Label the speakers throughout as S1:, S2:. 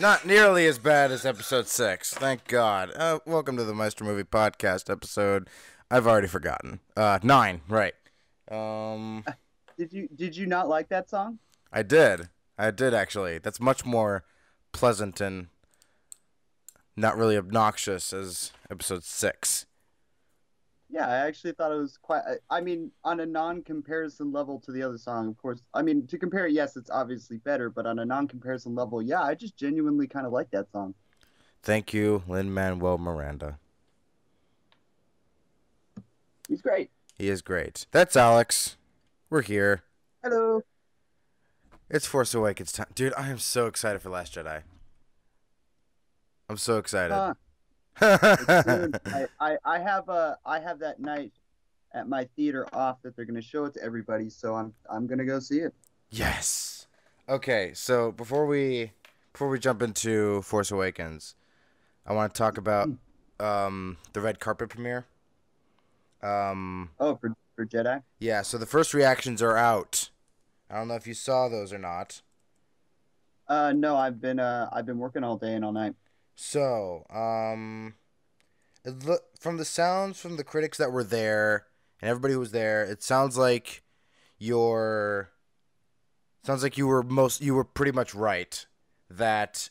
S1: Not nearly as bad as episode six. Thank God. Uh, welcome to the Meister Movie Podcast episode. I've already forgotten. Uh, nine, right? Um,
S2: Did you did you not like that song?
S1: I did. I did actually. That's much more pleasant and not really obnoxious as episode six.
S2: Yeah, I actually thought it was quite. I- mean, on a non-comparison level to the other song, of course. I mean, to compare, yes, it's obviously better, but on a non-comparison level, yeah, I just genuinely kind of like that song.
S1: Thank you, Lin Manuel Miranda.
S2: He's great.
S1: He is great. That's Alex. We're here.
S2: Hello.
S1: It's Force Awakens time. Dude, I am so excited for Last Jedi. I'm so excited.
S2: Uh. I, I I have a I have that night at my theater off that they're gonna show it to everybody, so I'm I'm gonna go see it.
S1: yes. Okay, so before we before we jump into Force Awakens, I want to talk about um the red carpet premiere. Um
S2: Oh, for for Jedi.
S1: yeah, so the first reactions are out. I don't know if you saw those or not.
S2: Uh, no, I've been uh I've been working all day and all night.
S1: So, um, from the sounds from the critics that were there and everybody who was there, it sounds like you're sounds like you were most you were pretty much right that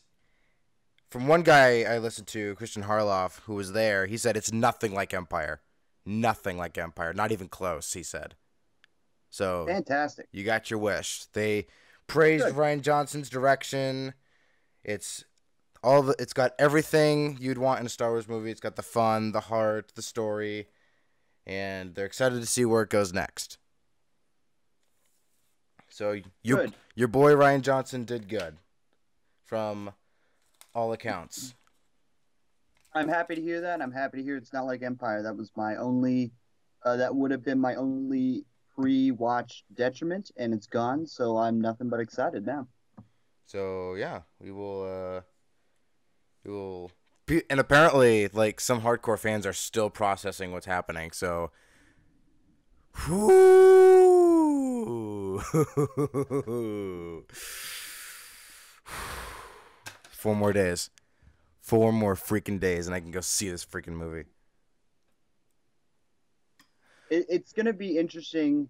S1: from one guy I listened to, Christian Harloff, who was there, he said it's nothing like Empire. Nothing like Empire, not even close, he said. So,
S2: Fantastic.
S1: you got your wish. They praised
S2: Good.
S1: Rian Johnson's direction. It's all the it's got everything you'd want in a Star Wars movie. It's got the fun, the heart, the story, and they're excited to see where it goes next. So you
S2: Good.
S1: your boy Rian Johnson did good from all accounts.
S2: I'm happy to hear that. I'm happy to hear it's not like Empire. That was my only, uh, that would have been my only pre-watch detriment, and it's gone. So I'm nothing but excited now.
S1: So yeah, we will uh we will be, and apparently like some hardcore fans are still processing what's happening. So Four more days. Four more freaking days and I can go see this freaking movie.
S2: It's gonna be interesting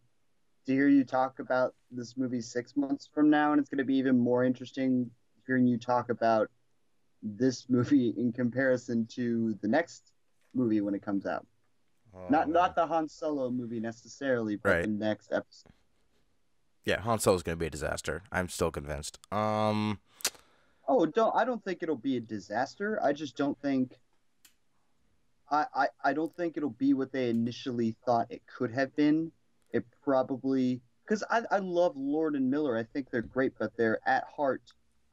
S2: to hear you talk about this movie six months from now, and it's gonna be even more interesting hearing you talk about this movie in comparison to the next movie when it comes out.
S1: Oh,
S2: not
S1: man.
S2: not the Han Solo movie necessarily, but
S1: Right.
S2: the next episode.
S1: Yeah, Han Solo's going to be a disaster. I'm still convinced. Um
S2: Oh, don't I don't think it'll be a disaster. I just don't think I, I I don't think it'll be what they initially thought it could have been. It probably because I, I love Lord and Miller. I think they're great, but they're at heart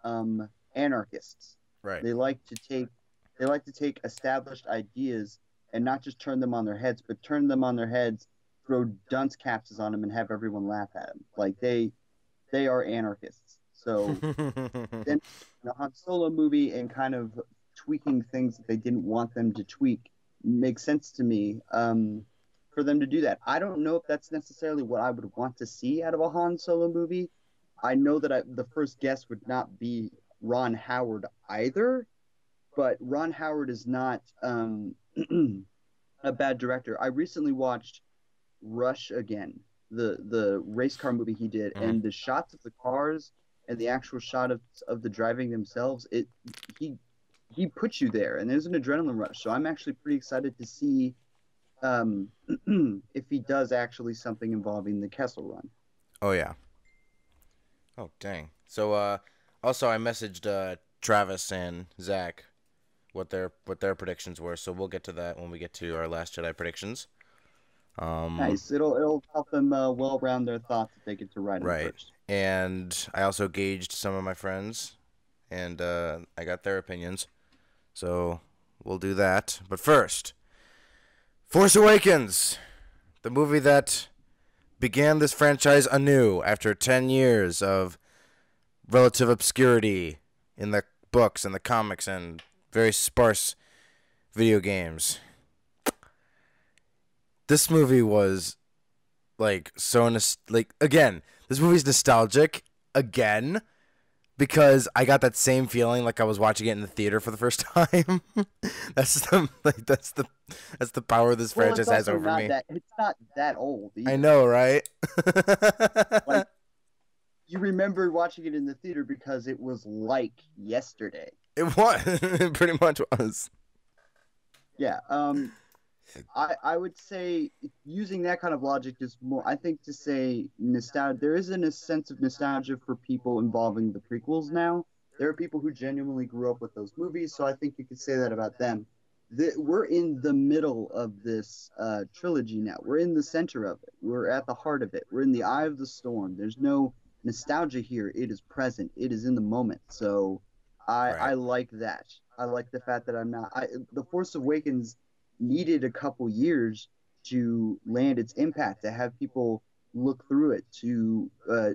S2: um, anarchists.
S1: Right.
S2: They like to take they like to take established ideas and not just turn them on their heads, but turn them on their heads, throw dunce capses on them, and have everyone laugh at them. Like they they are anarchists. So then the Han Solo movie and kind of tweaking things that they didn't want them to tweak makes sense to me um, for them to do that. I don't know if that's necessarily what I would want to see out of a Han Solo movie. I know that I, the first guess would not be Ron Howard either, but Ron Howard is not um, a bad director. I recently watched Rush again, the the race car movie he did,
S1: Mhm.
S2: and the shots of the cars and the actual shot of of the driving themselves, it he he puts you there, and there's an adrenaline rush. So I'm actually pretty excited to see um, if he does actually something involving the Kessel Run.
S1: Oh yeah. Oh dang. So uh also I messaged uh Travis and Zach what their what their predictions were, so we'll get to that when we get to our last Jedi predictions. Um
S2: Nice. It'll it'll help them uh, well round their thoughts if they get to write
S1: Right.
S2: first.
S1: and I also gauged some of my friends and uh I got their opinions. So we'll do that. But first, Force Awakens, the movie that began this franchise anew after 10 years of relative obscurity in the books and the comics and very sparse video games. This movie was like so nos- like again, This movie's nostalgic again because I got that same feeling like I was watching it in the theater for the first time. that's the like that's the that's the power this
S2: Well,
S1: franchise has over me.
S2: That, it's not that old.
S1: I know, right?
S2: Like- You remember watching it in the theater because it was like yesterday.
S1: it was. it pretty much was.
S2: Yeah. Um, I I would say using that kind of logic is more. I think to say nostalgia, there isn't a sense of nostalgia for people involving the prequels now. There are people who genuinely grew up with those movies, so I think you could say that about them. The, we're in the middle of this uh, trilogy now. We're in the center of it. We're at the heart of it. We're in the eye of the storm. There's no nostalgia here. It is present. It is in the moment. So I
S1: Right.
S2: I like that. I like the fact that I'm not. I the Force Awakens needed a couple years to land its impact, to have people look through it, to uh,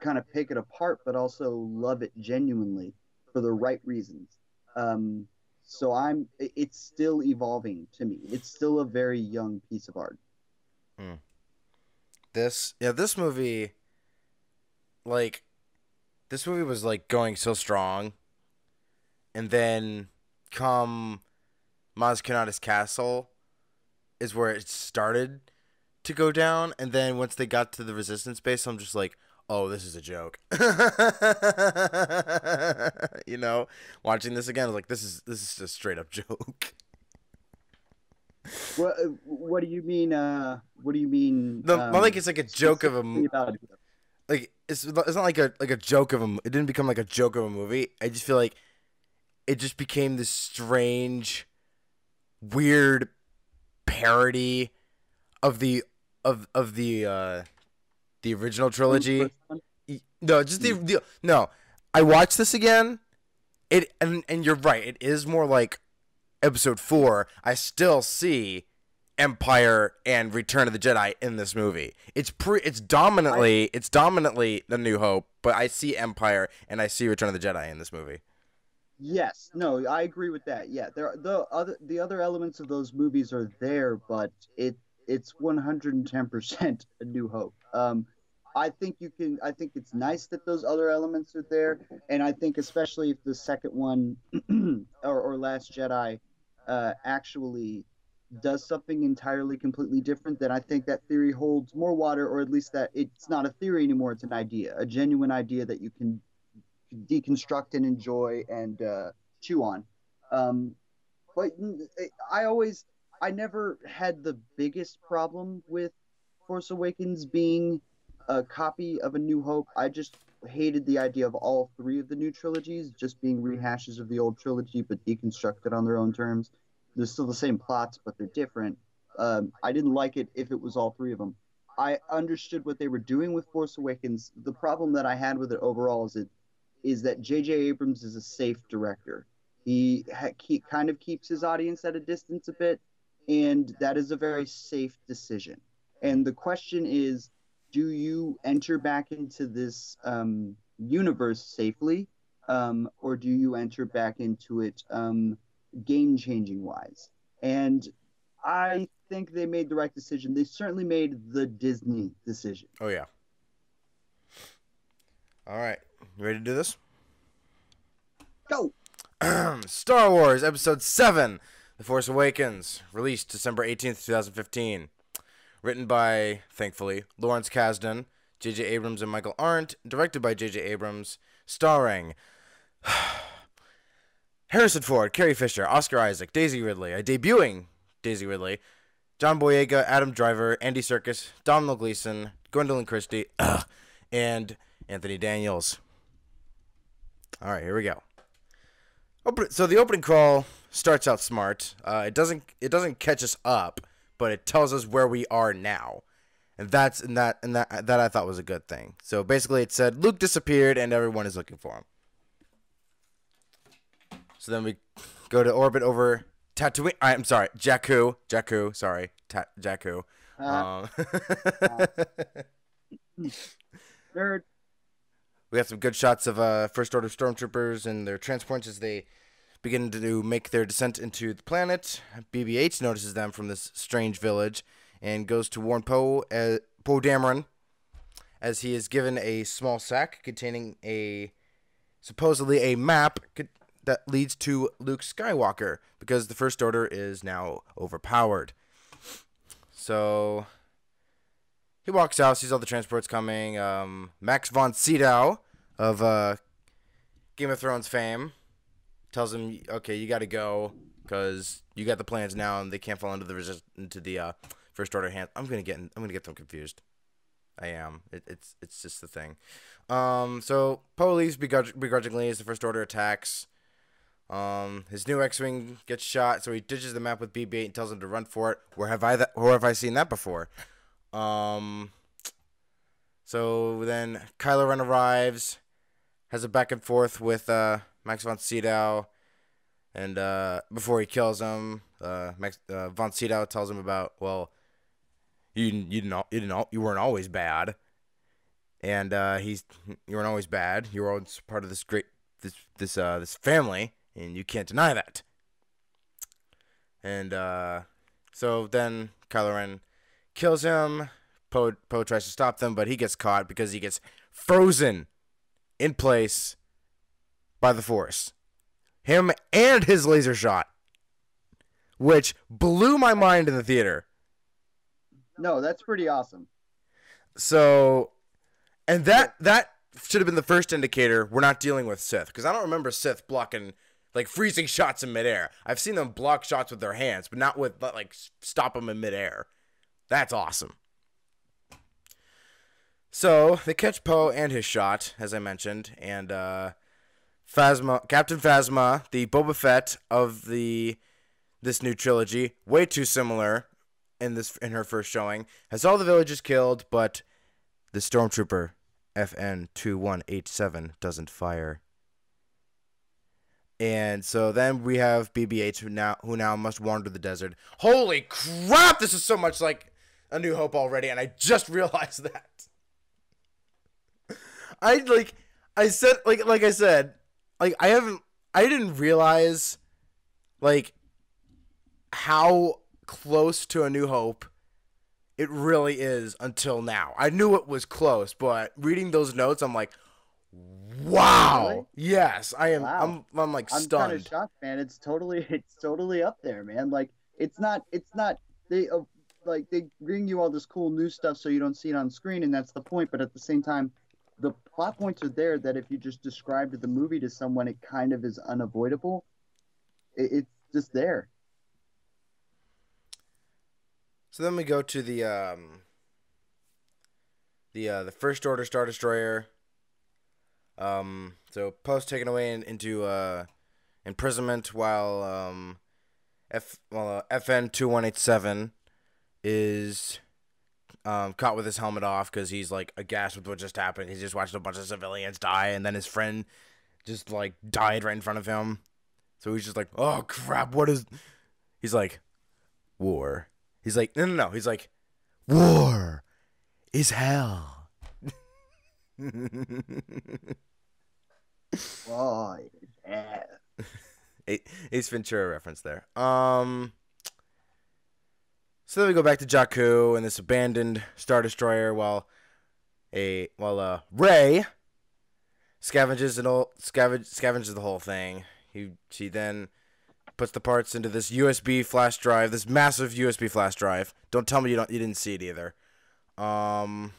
S2: kind of pick it apart, but also love it genuinely for the right reasons. Um, so I'm. It's still evolving to me. It's still a very young piece of art.
S1: This yeah, this movie like this movie was like going so strong and then come Maz Kanata's castle is where it started to go down and then once they got to the resistance base I'm just like oh this is a joke you know watching this again I was like this is this is a straight up joke
S2: What What do you mean? Uh, what do you mean?
S1: no
S2: um,
S1: like it's like a joke of a
S2: about?
S1: Like it's it's not like a like a joke of a it didn't become like a joke of a movie. I just feel like it just became this strange, weird parody of the of of the uh the original trilogy.
S2: First one?
S1: Y- No, just the, the no. I watched this again. It and and you're right. It is more like episode four. I still see Empire and Return of the Jedi in this movie. It's pre. It's dominantly. it's dominantly the New Hope, but I see Empire and I see Return of the Jedi in this movie.
S2: Yes, no, I agree with that. Yeah, there the other the other elements of those movies are there, but it it's 110% a new hope. Um I think you can I think it's nice that those other elements are there and I think especially if the second one or, or Last Jedi uh actually does something entirely completely different then I think that theory holds more water or at least that it's not a theory anymore it's an idea, a genuine idea that you can deconstruct and enjoy and uh, chew on. Um, but I always, I never had the biggest problem with Force Awakens being a copy of A New Hope. I just hated the idea of all three of the new trilogies just being rehashes of the old trilogy but deconstructed on their own terms. They're still the same plots, but they're different. Um, I didn't like it if it was all three of them. I understood what they were doing with Force Awakens. The problem that I had with it overall is it is that J.J. Abrams is a safe director. He ha- keep, kind of keeps his audience at a distance a bit, and that is a very safe decision. And the question is, do you enter back into this um, universe safely, um, or do you enter back into it um, game-changing wise? And I think they made the right decision. They certainly made the Disney decision.
S1: Oh yeah. All right, you ready to do this?
S2: Go.
S1: Star Wars Episode 7 The Force Awakens, released December 18th, 2015. Written by, thankfully, Lawrence Kasdan, J.J. Abrams, and Michael Arndt. Directed by J.J. Abrams. Starring Harrison Ford, Carrie Fisher, Oscar Isaac, Daisy Ridley, a debuting Daisy Ridley, John Boyega, Adam Driver, Andy Serkis, Domhnall Gleeson, Gwendoline Christie, and Anthony Daniels. All right, here we go. So the opening crawl starts out smart. Uh, it doesn't it doesn't catch us up, but it tells us where we are now, and that's and that and that that I thought was a good thing. So basically, it said Luke disappeared and everyone is looking for him. So then we go to orbit over Tatooine. I'm sorry, Jakku. Jakku. Sorry, Ta- Jakku.
S2: Uh,
S1: Um,
S2: nerd.
S1: We have some good shots of uh, First Order stormtroopers and their transports as they begin to make their descent into the planet. BB-8 notices them from this strange village and goes to warn Poe, uh, Poe Dameron, as he is given a small sack containing a supposedly a map that leads to Luke Skywalker because the First Order is now overpowered. So he walks out, sees all the transports coming. Um, Max von Sydow of uh, Game of Thrones fame tells him, "Okay, you got to go because you got the plans now, and they can't fall into the resist- into the uh, First Order hand. I'm gonna get I'm gonna get them confused. I am. It, it's it's just the thing. Um, so Poe leaves begrudg- begrudgingly as the First Order attacks. Um, his new X-wing gets shot, so he ditches the map with BB-8 and tells him to run for it. Where have I that? Where have I seen that before? Um. So then Kylo Ren arrives, has a back and forth with uh, Max von Sydow, and uh, before he kills him, uh, Max uh, von Sydow tells him about well, you you didn't you didn't you weren't always bad, and uh, he's you weren't always bad. You were always part of this great this this uh this family, and you can't deny that. And uh, so then Kylo Ren kills him. Poe Poe tries to stop them, but he gets caught because he gets frozen in place by the Force. Him and his laser shot, which blew my mind in the theater.
S2: No, that's pretty awesome.
S1: So, and that that should have been the first indicator we're not dealing with Sith because I don't remember Sith blocking like freezing shots in midair. I've seen them block shots with their hands, but not with like stop them in midair. That's awesome. So they catch Poe and his shot, as I mentioned, and uh, Phasma, Captain Phasma, the Boba Fett of the this new trilogy, way too similar in this in her first showing, has all the villagers killed, but the stormtrooper FN two one eight seven doesn't fire. And so then we have BB-8 who now who now must wander the desert. Holy crap! This is so much like A New Hope already, and I just realized that. I like I said like like I said like I haven't I didn't realize like how close to a new hope it really is until now. I knew it was close, but reading those notes I'm like wow.
S2: Really?
S1: Yes, I am
S2: Wow.
S1: I'm I'm like stunned.
S2: I'm kind of shocked, man. It's totally, it's totally up there, man. Like, it's not, it's not. They uh, like they bring you all this cool new stuff so you don't see it on screen, and that's the point. But at the same time, the plot points are there that if you just described the movie to someone, it kind of is unavoidable. It, it's just there.
S1: So then we go to the um the uh the first order star destroyer. Um so Poe's taken away in, into uh imprisonment while um F well uh, FN two one eight seven is um caught with his helmet off because he's like aghast with what just happened. He's just watched a bunch of civilians die and then his friend just like died right in front of him. So he's just like, oh crap, what is he's like war. He's like, no, no, no. He's like, war is hell.
S2: Oh, yeah.
S1: Ace Ventura reference there. Um. So then we go back to Jakku and this abandoned star destroyer, while a while uh Rey scavenges and all scavenge scavenges the whole thing. He she then puts the parts into this USB flash drive, this massive USB flash drive. Don't tell me you don't you didn't see it either. Um.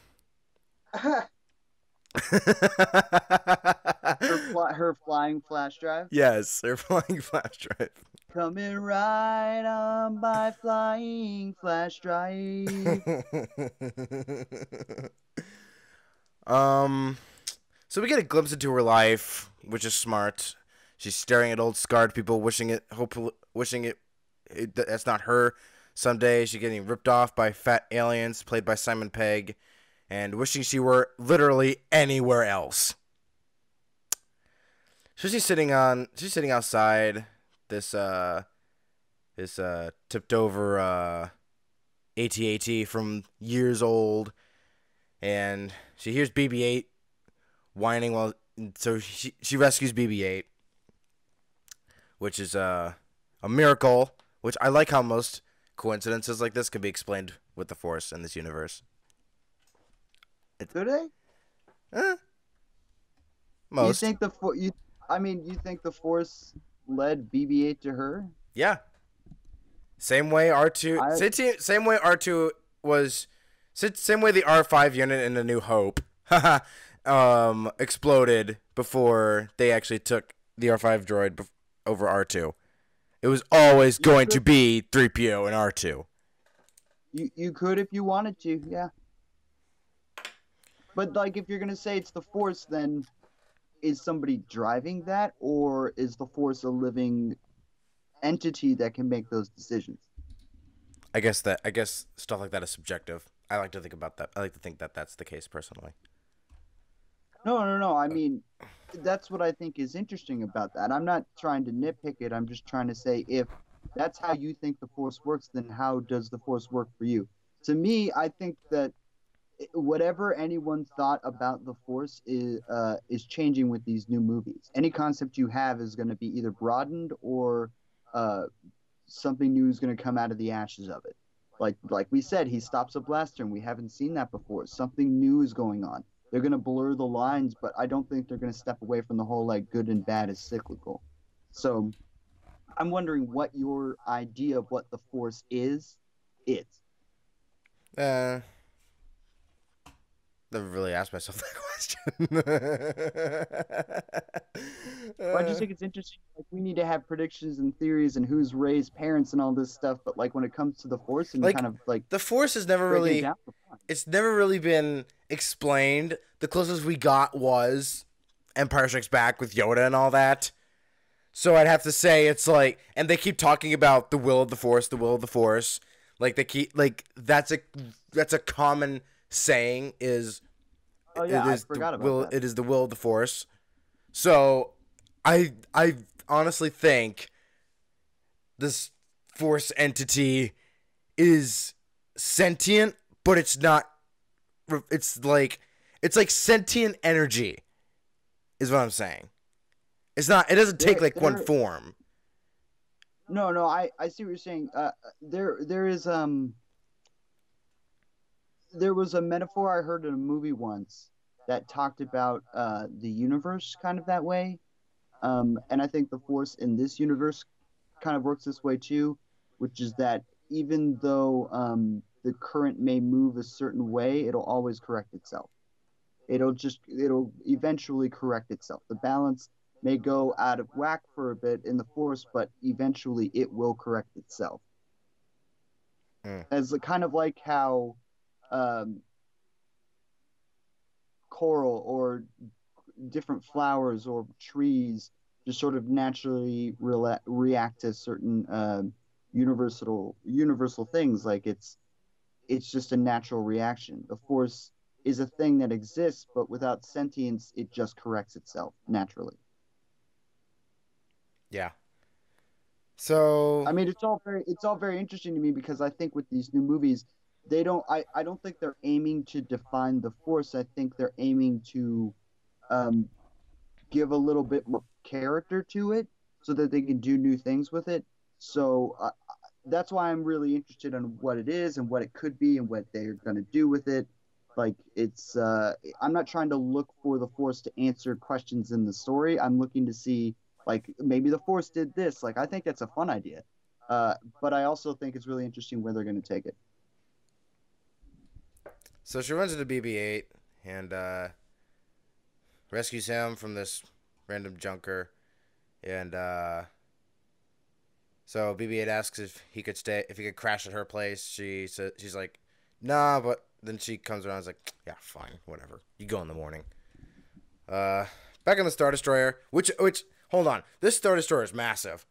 S2: her, fly, her flying flash drive
S1: yes, they're flying flash drive.
S2: coming right on by flying flash drive.
S1: um, so we get a glimpse into her life, which is smart. She's staring at old scarred people, wishing it, hopefully, wishing it, it that's not her. Someday she's getting ripped off by fat aliens, played by Simon Pegg, and wishing she were literally anywhere else. So she's sitting on, she's sitting outside this uh, this uh tipped over uh, AT-AT from years old, and she hears BB-8 whining while so she she rescues BB-8, which is uh, a miracle. Which I like how most coincidences like this can be explained with the Force in this universe.
S2: Do they?
S1: Eh, most.
S2: You think the for- you? I mean, you think the Force led BB-8 to her?
S1: Yeah. Same way R two,
S2: I-
S1: same- same way R two was, same way the R five unit in A New Hope, um, exploded before they actually took the R five droid bef- over R two. It was always going to be three PO and R two.
S2: You you could if you wanted to, yeah. But like, if you're gonna say it's the Force, then is somebody driving that, or is the Force a living entity that can make those decisions?
S1: I guess that I guess stuff like that is subjective. I like to think about that. I like to think that that's the case personally.
S2: No, no, no. I mean, that's what I think is interesting about that. I'm not trying to nitpick it. I'm just trying to say if that's how you think the Force works, then how does the Force work for you? To me, I think that whatever anyone thought about the Force is uh, is changing with these new movies. Any concept you have is going to be either broadened or uh, something new is going to come out of the ashes of it. Like like we said, he stops a blaster, and we haven't seen that before. Something new is going on they're going to blur the lines, but I don't think they're going to step away from the whole like good and bad is cyclical. So I'm wondering what your idea of what the force is is.
S1: Uh, never really asked myself that question.
S2: But I just think it's interesting. Like we need to have predictions and theories and who's raised parents and all this stuff. But like when it comes to the force and
S1: Like,
S2: kind of like
S1: the Force has never really
S2: down for fun.
S1: it's never really been explained. The closest we got was Empire Strikes Back with Yoda and all that. So I'd have to say it's like, and they keep talking about the will of the Force, the will of the Force. Like they keep like that's a that's a common saying is
S2: Oh yeah,
S1: it
S2: I forgot
S1: the
S2: about
S1: will
S2: that.
S1: it is the will of the Force. So I I honestly think this Force entity is sentient, but it's not. It's like it's like sentient energy, is what I'm saying. It's not. It doesn't take
S2: There-
S1: like one form.
S2: No, no, I, I see what you're saying. Uh, there, there is um, there was a metaphor I heard in a movie once that talked about uh, the universe kind of that way, um, and I think the force in this universe kind of works this way too, which is that even though um, the current may move a certain way, it'll always correct itself. It'll just, it'll eventually correct itself. The balance may go out of whack for a bit in the force, but eventually it will correct itself.
S1: Mm.
S2: As kind of like how um, coral or different flowers or trees just sort of naturally rela- react to certain um universal universal things. Like it's it's just a natural reaction. The force is a thing that exists, but without sentience, it just corrects itself naturally.
S1: Yeah. So
S2: I mean, it's all very it's all very interesting to me because I think with these new movies, they don't I, I don't think they're aiming to define the force. I think they're aiming to um, give a little bit more character to it so that they can do new things with it. So uh, that's why I'm really interested in what it is and what it could be and what they're going to do with it. Like it's uh, I'm not trying to look for the force to answer questions in the story. I'm looking to see like maybe the force did this. Like I think that's a fun idea. Uh, but I also think it's really interesting where they're going to take it.
S1: So she runs into BB-8 and uh, rescues him from this random junker, and uh, so BB-8 asks if he could stay, if he could crash at her place. She says she's like, nah, but then she comes around and is like, yeah, fine, whatever. You go in the morning. Uh, back on the Star Destroyer, which which hold on, this Star Destroyer is massive.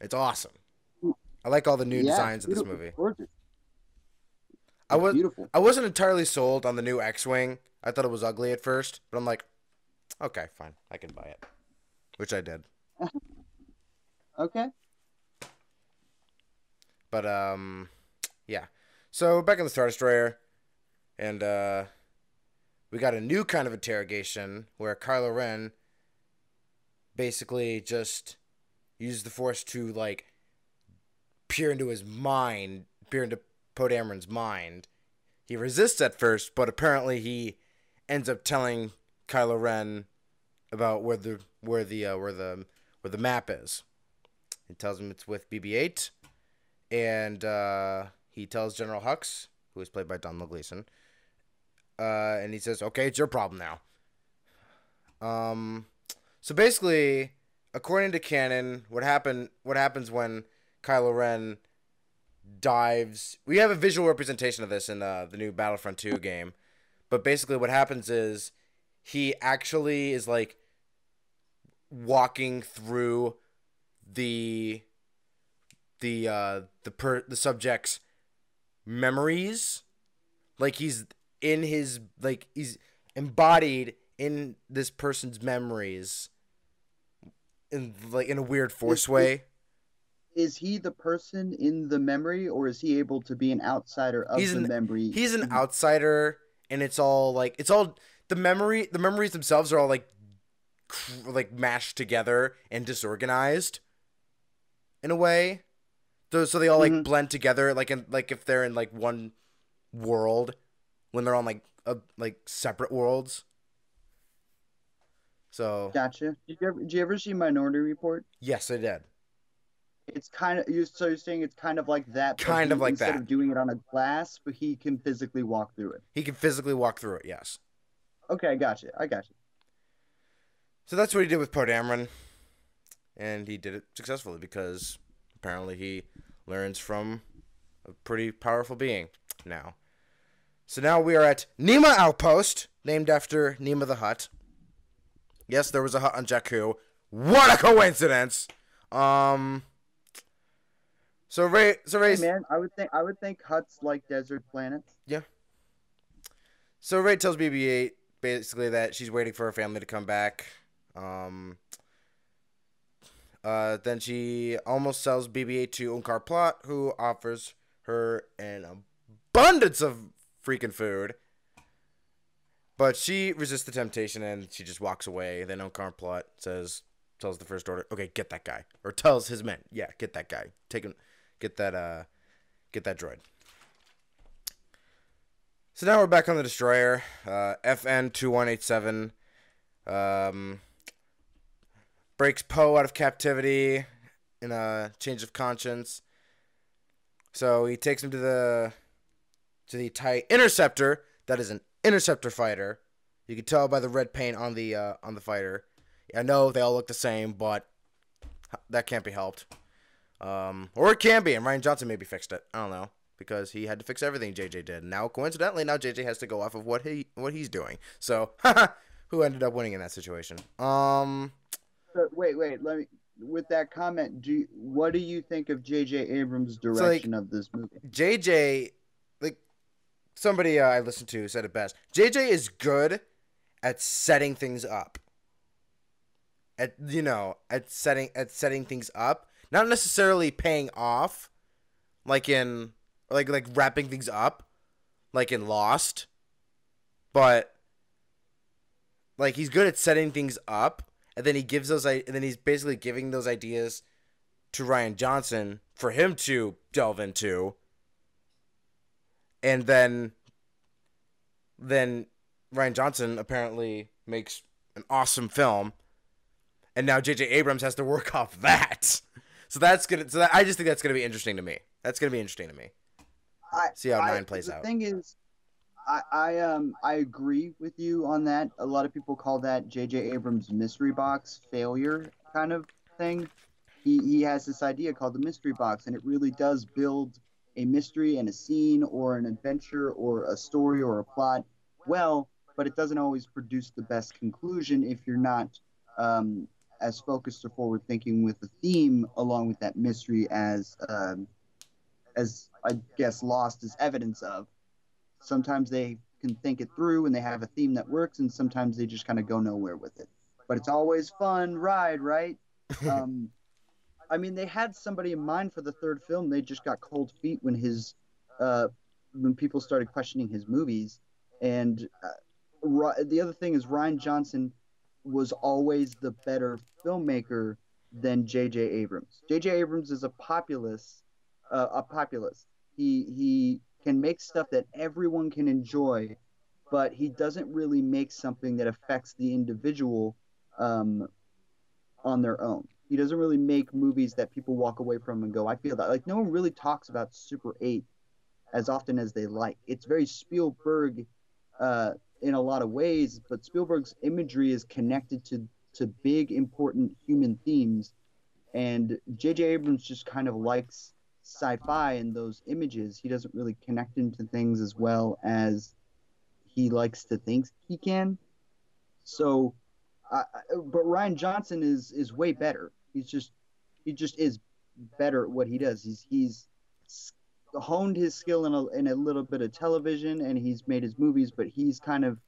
S1: It's awesome. I like all the new
S2: Yeah,
S1: designs of this movie.
S2: Gorgeous.
S1: I was
S2: beautiful.
S1: I wasn't entirely sold on the new X-wing. I thought it was ugly at first, but I'm like, okay, fine, I can buy it, which I did.
S2: Okay.
S1: But um, yeah. So back in the Star Destroyer, and uh, we got a new kind of interrogation where Kylo Ren basically just used the Force to like peer into his mind, peer into Poe Dameron's mind. he resists at first, but apparently he ends up telling Kylo Ren about where the where the uh, where the where the map is. He tells him it's with BB-8, and uh, he tells General Hux, who is played by Donald Gleeson, uh, and he says, "Okay, it's your problem now." Um, so basically, according to canon, what happened? What happens when Kylo Ren dives? We have a visual representation of this in uh, the new Battlefront Two game, but basically, what happens is he actually is like walking through the the uh the per the subject's memories like he's in his like he's embodied in this person's memories in like in a weird force way
S2: Is he the person in the memory, or is he able to be an outsider of
S1: He's
S2: the
S1: an-
S2: memory?
S1: he's an outsider and it's all like it's all the memory the memories themselves are all like like mashed together and disorganized in a way so, so they all like
S2: Mhm.
S1: blend together like in like if they're in like one world when they're on like a, like separate worlds so
S2: Gotcha. Did you ever, did you ever see Minority Report?
S1: yes i did
S2: It's kind of you. So you're saying it's kind of like that.
S1: Kind of like
S2: instead
S1: that.
S2: of doing it on a glass, but he can physically walk through it.
S1: he can physically walk through it yes
S2: Okay, I got you. I got you.
S1: So that's what he did with Poe Dameron, and he did it successfully because apparently he learns from a pretty powerful being now. So now we are at Niima Outpost, named after Niima the Hutt. Yes, there was a Hutt on Jakku. What a coincidence! Um. So Rey, so Rey,
S2: Hey, man, I would think I would think Hutts like desert planets. Yeah.
S1: So Rey tells BB-8 basically that she's waiting for her family to come back. Um, uh, then she almost sells BB-8 to Unkar Plutt, who offers her an abundance of freaking food. But she resists the temptation and she just walks away. Then Unkar Plutt says, tells the First Order, "Okay, get that guy," or tells his men, "Yeah, get that guy. Take him, get that uh, get that droid." So now we're back on the destroyer, uh, FN two one eight seven. Um, breaks Poe out of captivity in a change of conscience. So he takes him to the to the TIE interceptor. That is an interceptor fighter. You can tell by the red paint on the uh, on the fighter. I know they all look the same, but that can't be helped. Um, or it can be, and Rian Johnson maybe fixed it. I don't know because he had to fix everything JJ did. Now, coincidentally, now JJ has to go off of what he what he's doing. So, who ended up winning in that situation? Um,
S2: So, wait, wait. Let me. With that comment, do you, what do you think of J.J. Abrams' direction of this movie?
S1: JJ, like somebody uh, I listened to said it best. JJ is good at setting things up. At you know, at setting at setting things up, not necessarily paying off, like in like like wrapping things up, like in Lost, but like he's good at setting things up, and then he gives those and then he's basically giving those ideas to Rian Johnson for him to delve into. And then then Rian Johnson apparently makes an awesome film. And now JJ Abrams has to work off that. So that's gonna so that, I just think that's gonna be interesting to me. That's gonna be interesting to me.
S2: I,
S1: See how
S2: I-
S1: nine plays
S2: the
S1: out.
S2: The thing is, I, I um I agree with you on that. A lot of people call that J.J. Abrams' mystery box failure kind of thing. He he has this idea called the mystery box, and it really does build a mystery and a scene or an adventure or a story or a plot well, but it doesn't always produce the best conclusion if you're not um, as focused or forward thinking with the theme along with that mystery as um, as I guess Lost is evidence of. Sometimes they can think it through and they have a theme that works, and sometimes they just kind of go nowhere with it. But it's always fun ride, right? um, I mean, they had somebody in mind for the third film. They just got cold feet when his uh, when people started questioning his movies. And uh, the other thing is Rian Johnson was always the better filmmaker than J.J. Abrams. J.J. Abrams is a populist, uh, a populist. He he can make stuff that everyone can enjoy, but he doesn't really make something that affects the individual um, on their own. He doesn't really make movies that people walk away from and go, I feel that. Like, no one really talks about Super 8 as often as they like. It's very Spielberg uh, in a lot of ways, but Spielberg's imagery is connected to, to big, important human themes. And J.J. Abrams just kind of likes sci-fi and those images. He doesn't really connect into things as well as he likes to think he can. So, uh, but Rian Johnson is is way better. He's just he just is better at what he does. He's he's honed his skill in a in a little bit of television and he's made his movies, but he's kind of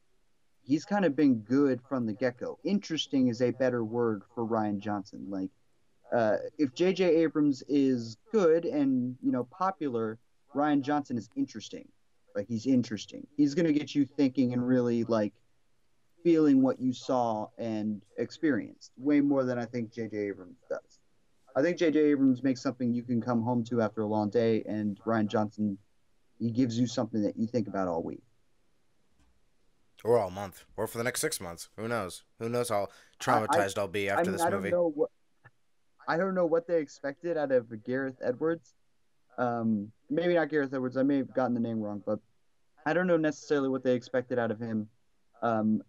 S2: he's kind of been good from the get go. Interesting is a better word for rian Johnson. Like uh, if J.J. Abrams is good and you know popular, rian Johnson is interesting. Like he's interesting. He's gonna get you thinking and really like feeling what you saw and experienced way more than I think J.J. Abrams does. I think J.J. Abrams makes something you can come home to after a long day, and Rian Johnson, he gives you something that you think about all week.
S1: Or all month, or for the next six months. Who knows? Who knows how traumatized I, will be after I mean, this
S2: I
S1: movie?
S2: Don't know what, I don't know what they expected out of Gareth Edwards. Um, maybe not Gareth Edwards. I may have gotten the name wrong, but I don't know necessarily what they expected out of him. Um,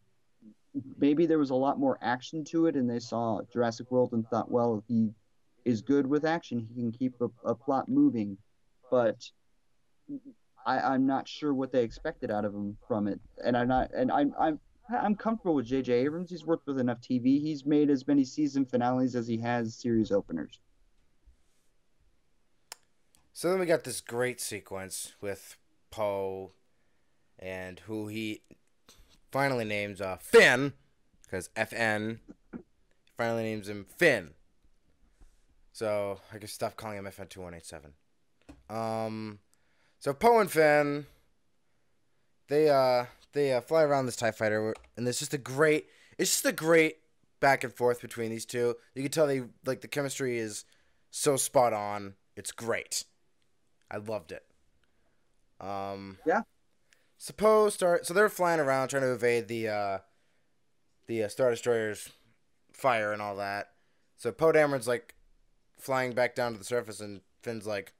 S2: maybe there was a lot more action to it, and they saw Jurassic World and thought, well, if he is good with action, he can keep a, a plot moving. But I, am not sure what they expected out of him from it, and I'm not, and I'm, I'm, I'm comfortable with J.J. Abrams. He's worked with enough TV. He's made as many season finales as he has series openers.
S1: So then we got this great sequence with Poe and who he finally names uh, Finn, because FN finally names him Finn. So I guess stop calling him FN two one eight seven. Um, so Poe and Finn, they uh they uh, fly around this Tie Fighter, and it's just a great. It's just a great back and forth between these two. You can tell they like the chemistry is so spot on. It's great. I loved it. Um,
S2: yeah.
S1: Suppose start. So they're flying around trying to evade the uh, the uh, Star Destroyer's fire and all that. So Poe Dameron's like flying back down to the surface, and Finn's like,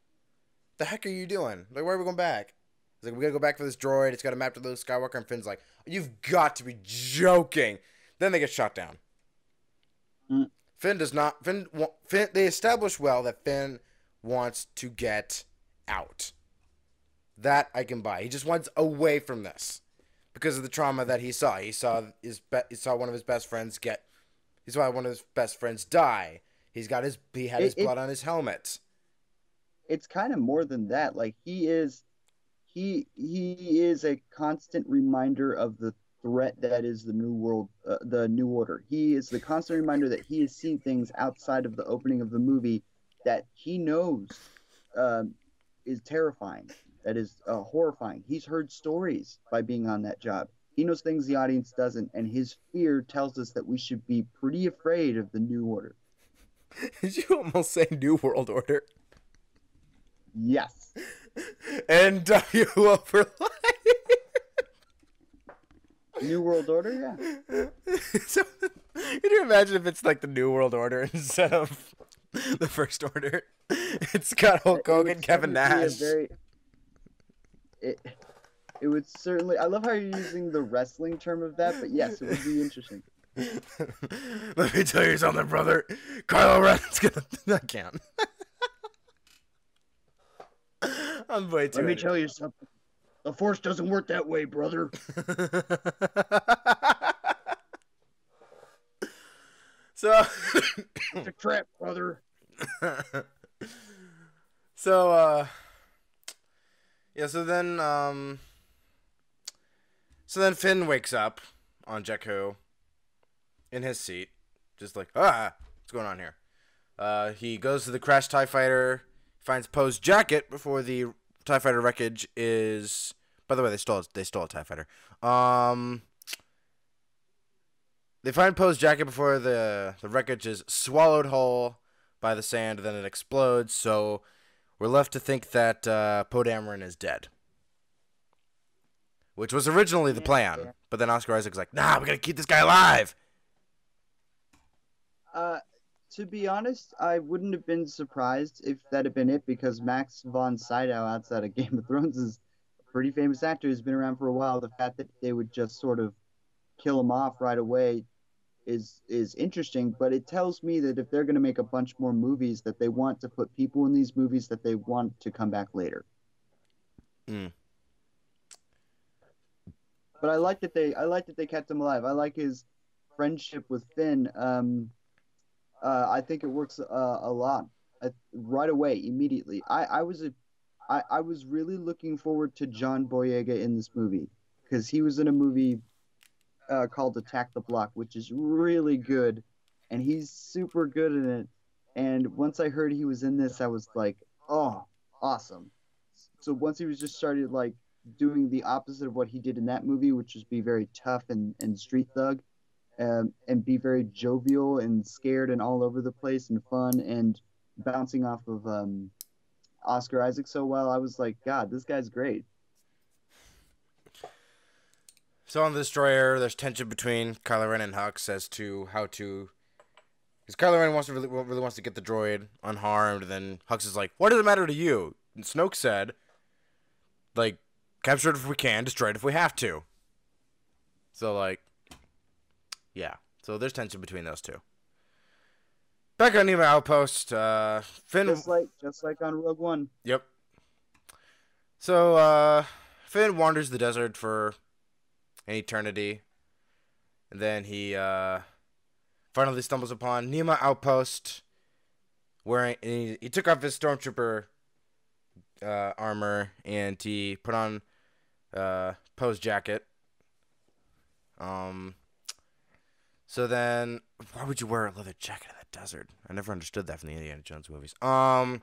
S1: "The heck are you doing? Like, why are we going back?" He's like, "We gotta go back for this droid. It's got a map to Luke Skywalker." And Finn's like, "You've got to be joking!" Then they get shot down. Mm. Finn does not. Finn, Finn. They establish well that Finn wants to get out. That I can buy. He just wants away from this because of the trauma that he saw. He saw his be- he saw one of his best friends get. He saw one of his best friends die. He's got his he had his blood it, on his helmet.
S2: It's kind of more than that. Like he is, he he is a constant reminder of the threat that is the new world, uh, the new order. He is the constant reminder that he has seen things outside of the opening of the movie that he knows um, is terrifying that is uh, horrifying. He's heard stories by being on that job. He knows things the audience doesn't, and his fear tells us that we should be pretty afraid of the New Order.
S1: Did you almost say New World Order?
S2: Yes.
S1: and W life.
S2: New World Order, yeah.
S1: so, can you imagine if it's like the New World Order instead of the First Order? It's got Hulk Hogan, Kevin Nash. Very,
S2: it it would certainly. I love how you're using the wrestling term of that, but yes, it would be interesting.
S1: Let me tell you something, brother. Kylo Ren's gonna. I can't. I'm way too.
S2: Let me tell you something. The Force doesn't work that way, brother.
S1: so.
S2: it's a trap, brother.
S1: so, uh. Yeah, so then um so then Finn wakes up on Jakku in his seat, just like, ah, what's going on here? Uh, he goes to the crashed TIE fighter, finds Poe's jacket before the TIE fighter wreckage is by the way, they stole they stole a TIE fighter. Um they find Poe's jacket before the the wreckage is swallowed whole by the sand, then it explodes, so we're left to think that uh, Poe Dameron is dead. which was originally the plan. But then Oscar Isaac's like, nah, we gotta keep this guy alive.
S2: Uh, to be honest, I wouldn't have been surprised if that had been it because Max von Sydow, outside of Game of Thrones, is a pretty famous actor. who's been around for a while. The fact that they would just sort of kill him off right away is is interesting. But it tells me that if they're going to make a bunch more movies, that they want to put people in these movies that they want to come back later.
S1: Mm.
S2: But I like that they I like that they kept him alive. I like his friendship with Finn. Um, uh, I think it works uh, a lot uh, right away, immediately. I, I was a, I, I was really looking forward to John Boyega in this movie because he was in a movie uh, called Attack the Block, which is really good, and he's super good in it. And once I heard he was in this, I was like, oh, awesome. So once he was just started like doing the opposite of what he did in that movie, which was be very tough and, and street thug, um, and be very jovial and scared and all over the place and fun and bouncing off of um, Oscar Isaac so well, I was like, God, this guy's great.
S1: So on the destroyer, there's tension between Kylo Ren and Hux as to how to. Because Kylo Ren wants to really, really wants to get the droid unharmed. and Then Hux is like, "What does it matter to you?" And Snoke said, "Like, capture it if we can, destroy it if we have to." So like, yeah. So there's tension between those two. Back on Niima Outpost, uh, Finn.
S2: Just like just like on Rogue One.
S1: Yep. So uh Finn wanders the desert for an eternity. And then he uh finally stumbles upon Niima Outpost wearing and he, he took off his stormtrooper uh armor and he put on uh Poe's jacket. Um so then why would you wear a leather jacket in the desert? I never understood that from the Indiana Jones movies. Um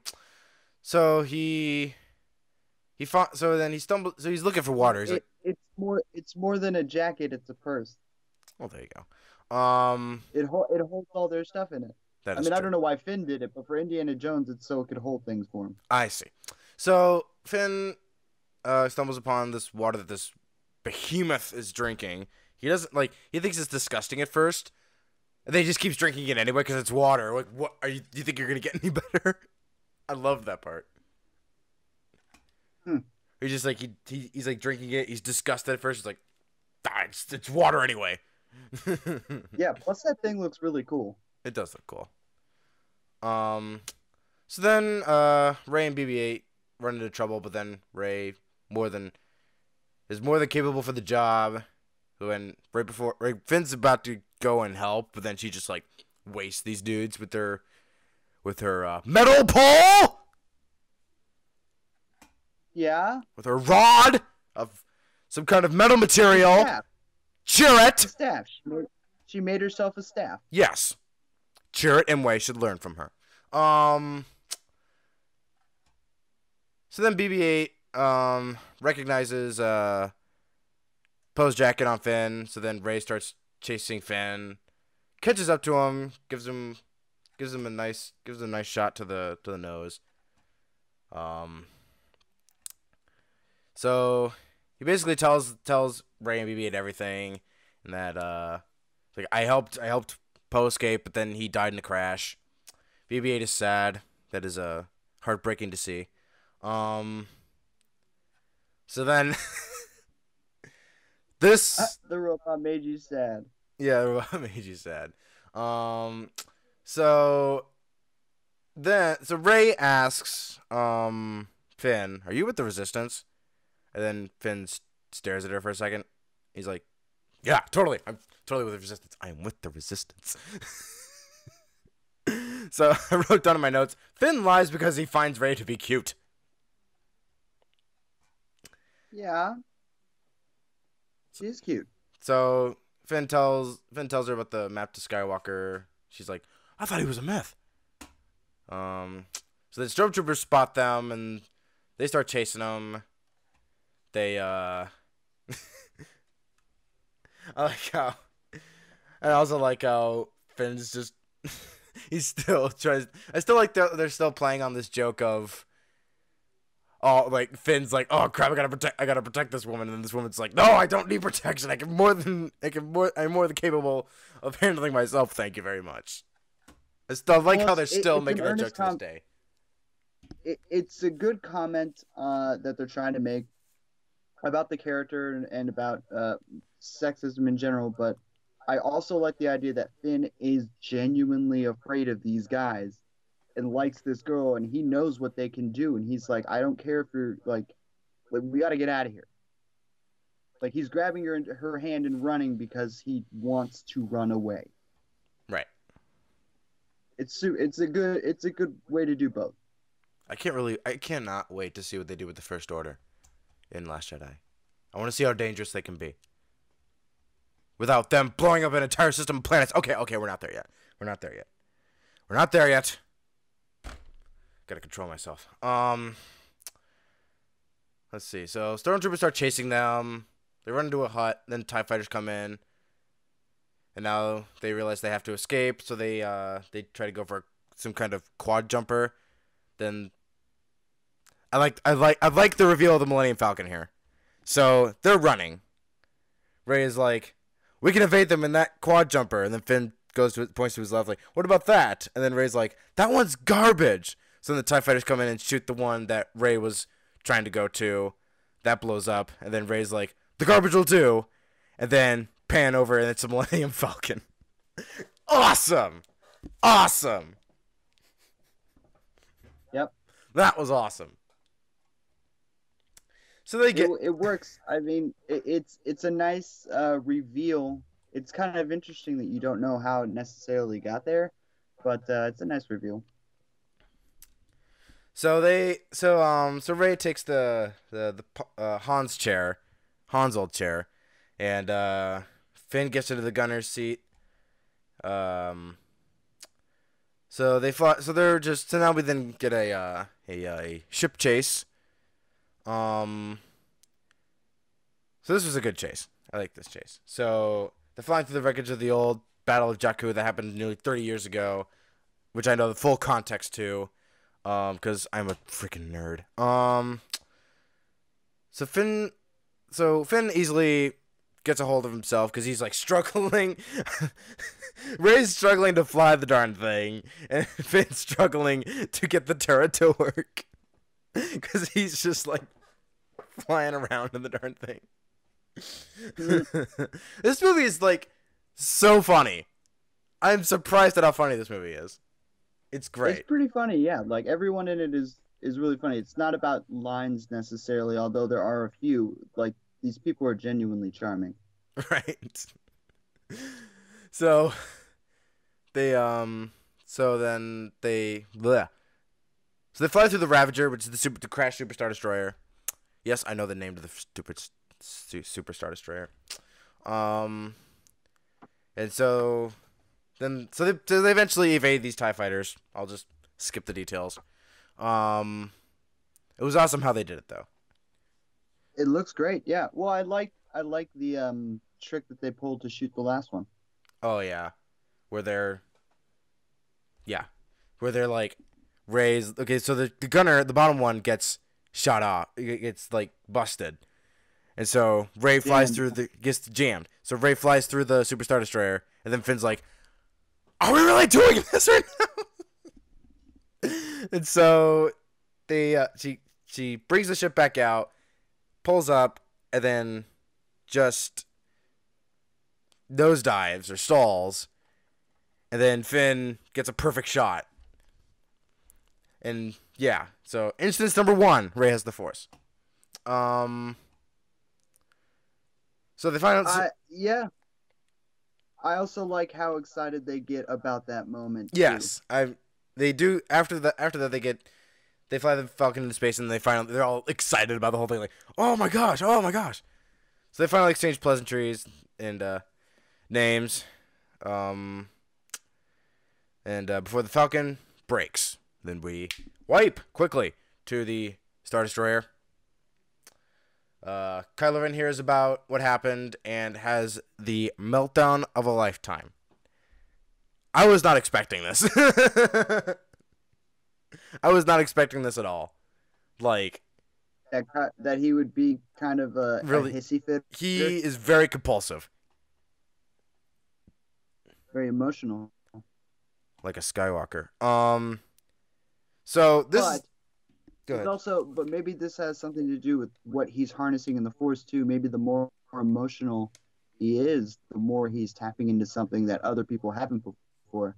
S1: so he he fought. So then he stumbled. So he's looking for water. He's
S2: It,
S1: like,
S2: it's more it's more than a jacket. It's a purse.
S1: "Well, there you go." Um,
S2: It ho- it holds all their stuff in it.
S1: that
S2: I mean, I don't know why Finn did it, but for Indiana Jones, it's so it could hold things for him.
S1: I see. So Finn uh, stumbles upon this water that this behemoth is drinking. He doesn't like. He thinks it's disgusting at first. And then he just keeps drinking it anyway because it's water. Like, what are you? Do you think you're gonna get any better? I love that part.
S2: Hmm.
S1: He's just like he, he he's like drinking it. He's disgusted at first. He's like, ah, it's, it's water anyway.
S2: Yeah. Plus, that thing looks really cool.
S1: It does look cool. Um, so then uh, Rey and BB-8 run into trouble, but then Rey more than is more than capable for the job. When right before Rey, Finn's about to go and help, but then she just like wastes these dudes with her with her uh, metal pole
S2: Yeah.
S1: with her rod of some kind of metal material.
S2: Staff.
S1: It.
S2: staff. She made, she made herself a staff.
S1: Yes. Chirrut and Way should learn from her. Um. So then BB-8 um recognizes uh Poe's jacket on Finn. So then Rey starts chasing Finn, catches up to him, gives him gives him a nice gives him a nice shot to the to the nose. Um. So he basically tells tells Rey and BB-8 everything, and that uh like I helped I helped Poe escape, but then he died in a crash. BB-8 is sad. That is uh, heartbreaking to see. Um. So then, this
S2: Ah, the robot made you sad.
S1: yeah the robot made you sad. Um. So then, so Rey asks um Finn, "Are you with the Resistance?" And then Finn s- stares at her for a second. He's like, "Yeah, totally. I'm totally with the Resistance. I am with the Resistance." so I wrote down in my notes: Finn lies because he finds Rey to be cute.
S2: Yeah. She's cute.
S1: So Finn tells Finn tells her about the map to Skywalker. She's like, "I thought he was a myth." Um, so the stormtroopers spot them and they start chasing them. They uh, I like how, and I also like how Finn's just he's still tries. I still like they're, they're still playing on this joke of oh, like Finn's like, oh crap, I gotta protect, I gotta protect this woman, and then this woman's like, no, I don't need protection. I can more than, I can more, I'm more than capable of handling myself. Thank you very much. I still like
S2: Well,
S1: how they're
S2: it-
S1: still making that joke
S2: earnest
S1: to this day.
S2: it, it's a good comment uh, that they're trying to make about the character and, and about uh, sexism in general. But I also like the idea that Finn is genuinely afraid of these guys and likes this girl, and he knows what they can do, and he's like, I don't care if you're like, like we got to get out of here. Like he's grabbing her her hand and running because he wants to run away.
S1: Right.
S2: It's it's a good it's a good way to do both.
S1: I can't really, I cannot wait to see what they do with the First Order in Last Jedi. I want to see how dangerous they can be. Without them blowing up an entire system of planets. Okay, okay, we're not there yet. We're not there yet. We're not there yet. Gotta control myself. Um, let's see. So stormtroopers start chasing them. They run into a hut. Then Tie fighters come in, and now they realize they have to escape. So they uh they try to go for some kind of quad jumper. Then I like I like I like the reveal of the Millennium Falcon here. So they're running. Rey is like, we can evade them in that quad jumper, and then Finn goes to points to his left like, what about that? And then Rey's like, that one's garbage. So then the Tie Fighters come in and shoot the one that Rey was trying to go to. That blows up, and then Rey's like, the garbage will do. And then pan over, and it's a Millennium Falcon. awesome, awesome.
S2: Yep.
S1: That was awesome. So they get
S2: it, it works. I mean, it, it's it's a nice uh, reveal. It's kind of interesting that you don't know how it necessarily got there, but uh, it's a nice reveal.
S1: So they so um so Rey takes the the the uh, Han's chair, Han's old chair, and uh, Finn gets into the gunner's seat. Um. So they fly. So they're just. So now we then get a uh, a a ship chase. Um. So this was a good chase. I like this chase. So they're flying through the wreckage of the old Battle of Jakku that happened nearly 30 years ago, which I know the full context to, um, because I'm a freaking nerd. Um. So Finn, so Finn easily gets a hold of himself because he's like struggling. Rey's struggling to fly the darn thing, and Finn's struggling to get the turret to work because he's just like flying around in the darn thing. this movie is like so funny. I'm surprised at how funny this movie is. It's great.
S2: It's pretty funny, yeah. Like everyone in it is is really funny. It's not about lines necessarily, although there are a few. Like these people are genuinely charming.
S1: right so they um so then they bleh. so they fly through the ravager which is the super the crash superstar destroyer yes i know the name of the stupid superstar destroyer um and so then so they, so they eventually evade these tie fighters i'll just skip the details um it was awesome how they did it though
S2: It looks great, yeah. Well, I like I like the um trick that they pulled to shoot the last one.
S1: Oh yeah, where they're, yeah, where they're like raised. Okay, so the, the gunner, the bottom one gets shot off. It gets like busted, and so Rey flies
S2: Jammed.
S1: through the gets jammed. So Rey flies through the Superstar Destroyer, and then Finn's like, "Are we really doing this right now?" and so they uh, she she brings the ship back out, pulls up, and then just nosedives or stalls, and then Finn gets a perfect shot. And yeah, so instance number one, Rey has the Force. Um. So they find out.
S2: I yeah. I also like how excited they get about that moment.
S1: yes, I. They do after the after that they get. They fly the Falcon into space and they finally they're all excited about the whole thing like oh my gosh oh my gosh, so they finally exchange pleasantries and uh, names, um, and uh, before the Falcon breaks, then we wipe quickly to the Star Destroyer. Uh, Kylo Ren hears about what happened and has the meltdown of a lifetime. I was not expecting this. I was not expecting this at all. Like,
S2: that, that he would be kind of a,
S1: Really?
S2: a hissy fit,
S1: He is very compulsive,
S2: very emotional.
S1: like a Skywalker. Um, so this
S2: but
S1: is go
S2: also, but maybe this has something to do with what he's harnessing in the Force too. Maybe the more emotional he is, the more he's tapping into something that other people haven't before.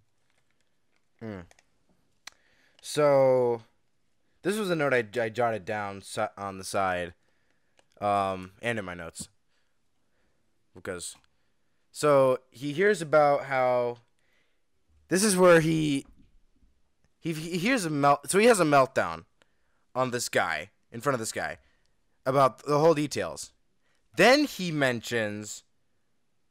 S1: So, this was a note I, I jotted down on the side, um, and in my notes. Because, so he hears about how this is where he he he hears a melt. So he has a meltdown on this guy in front of this guy about the whole details. Then he mentions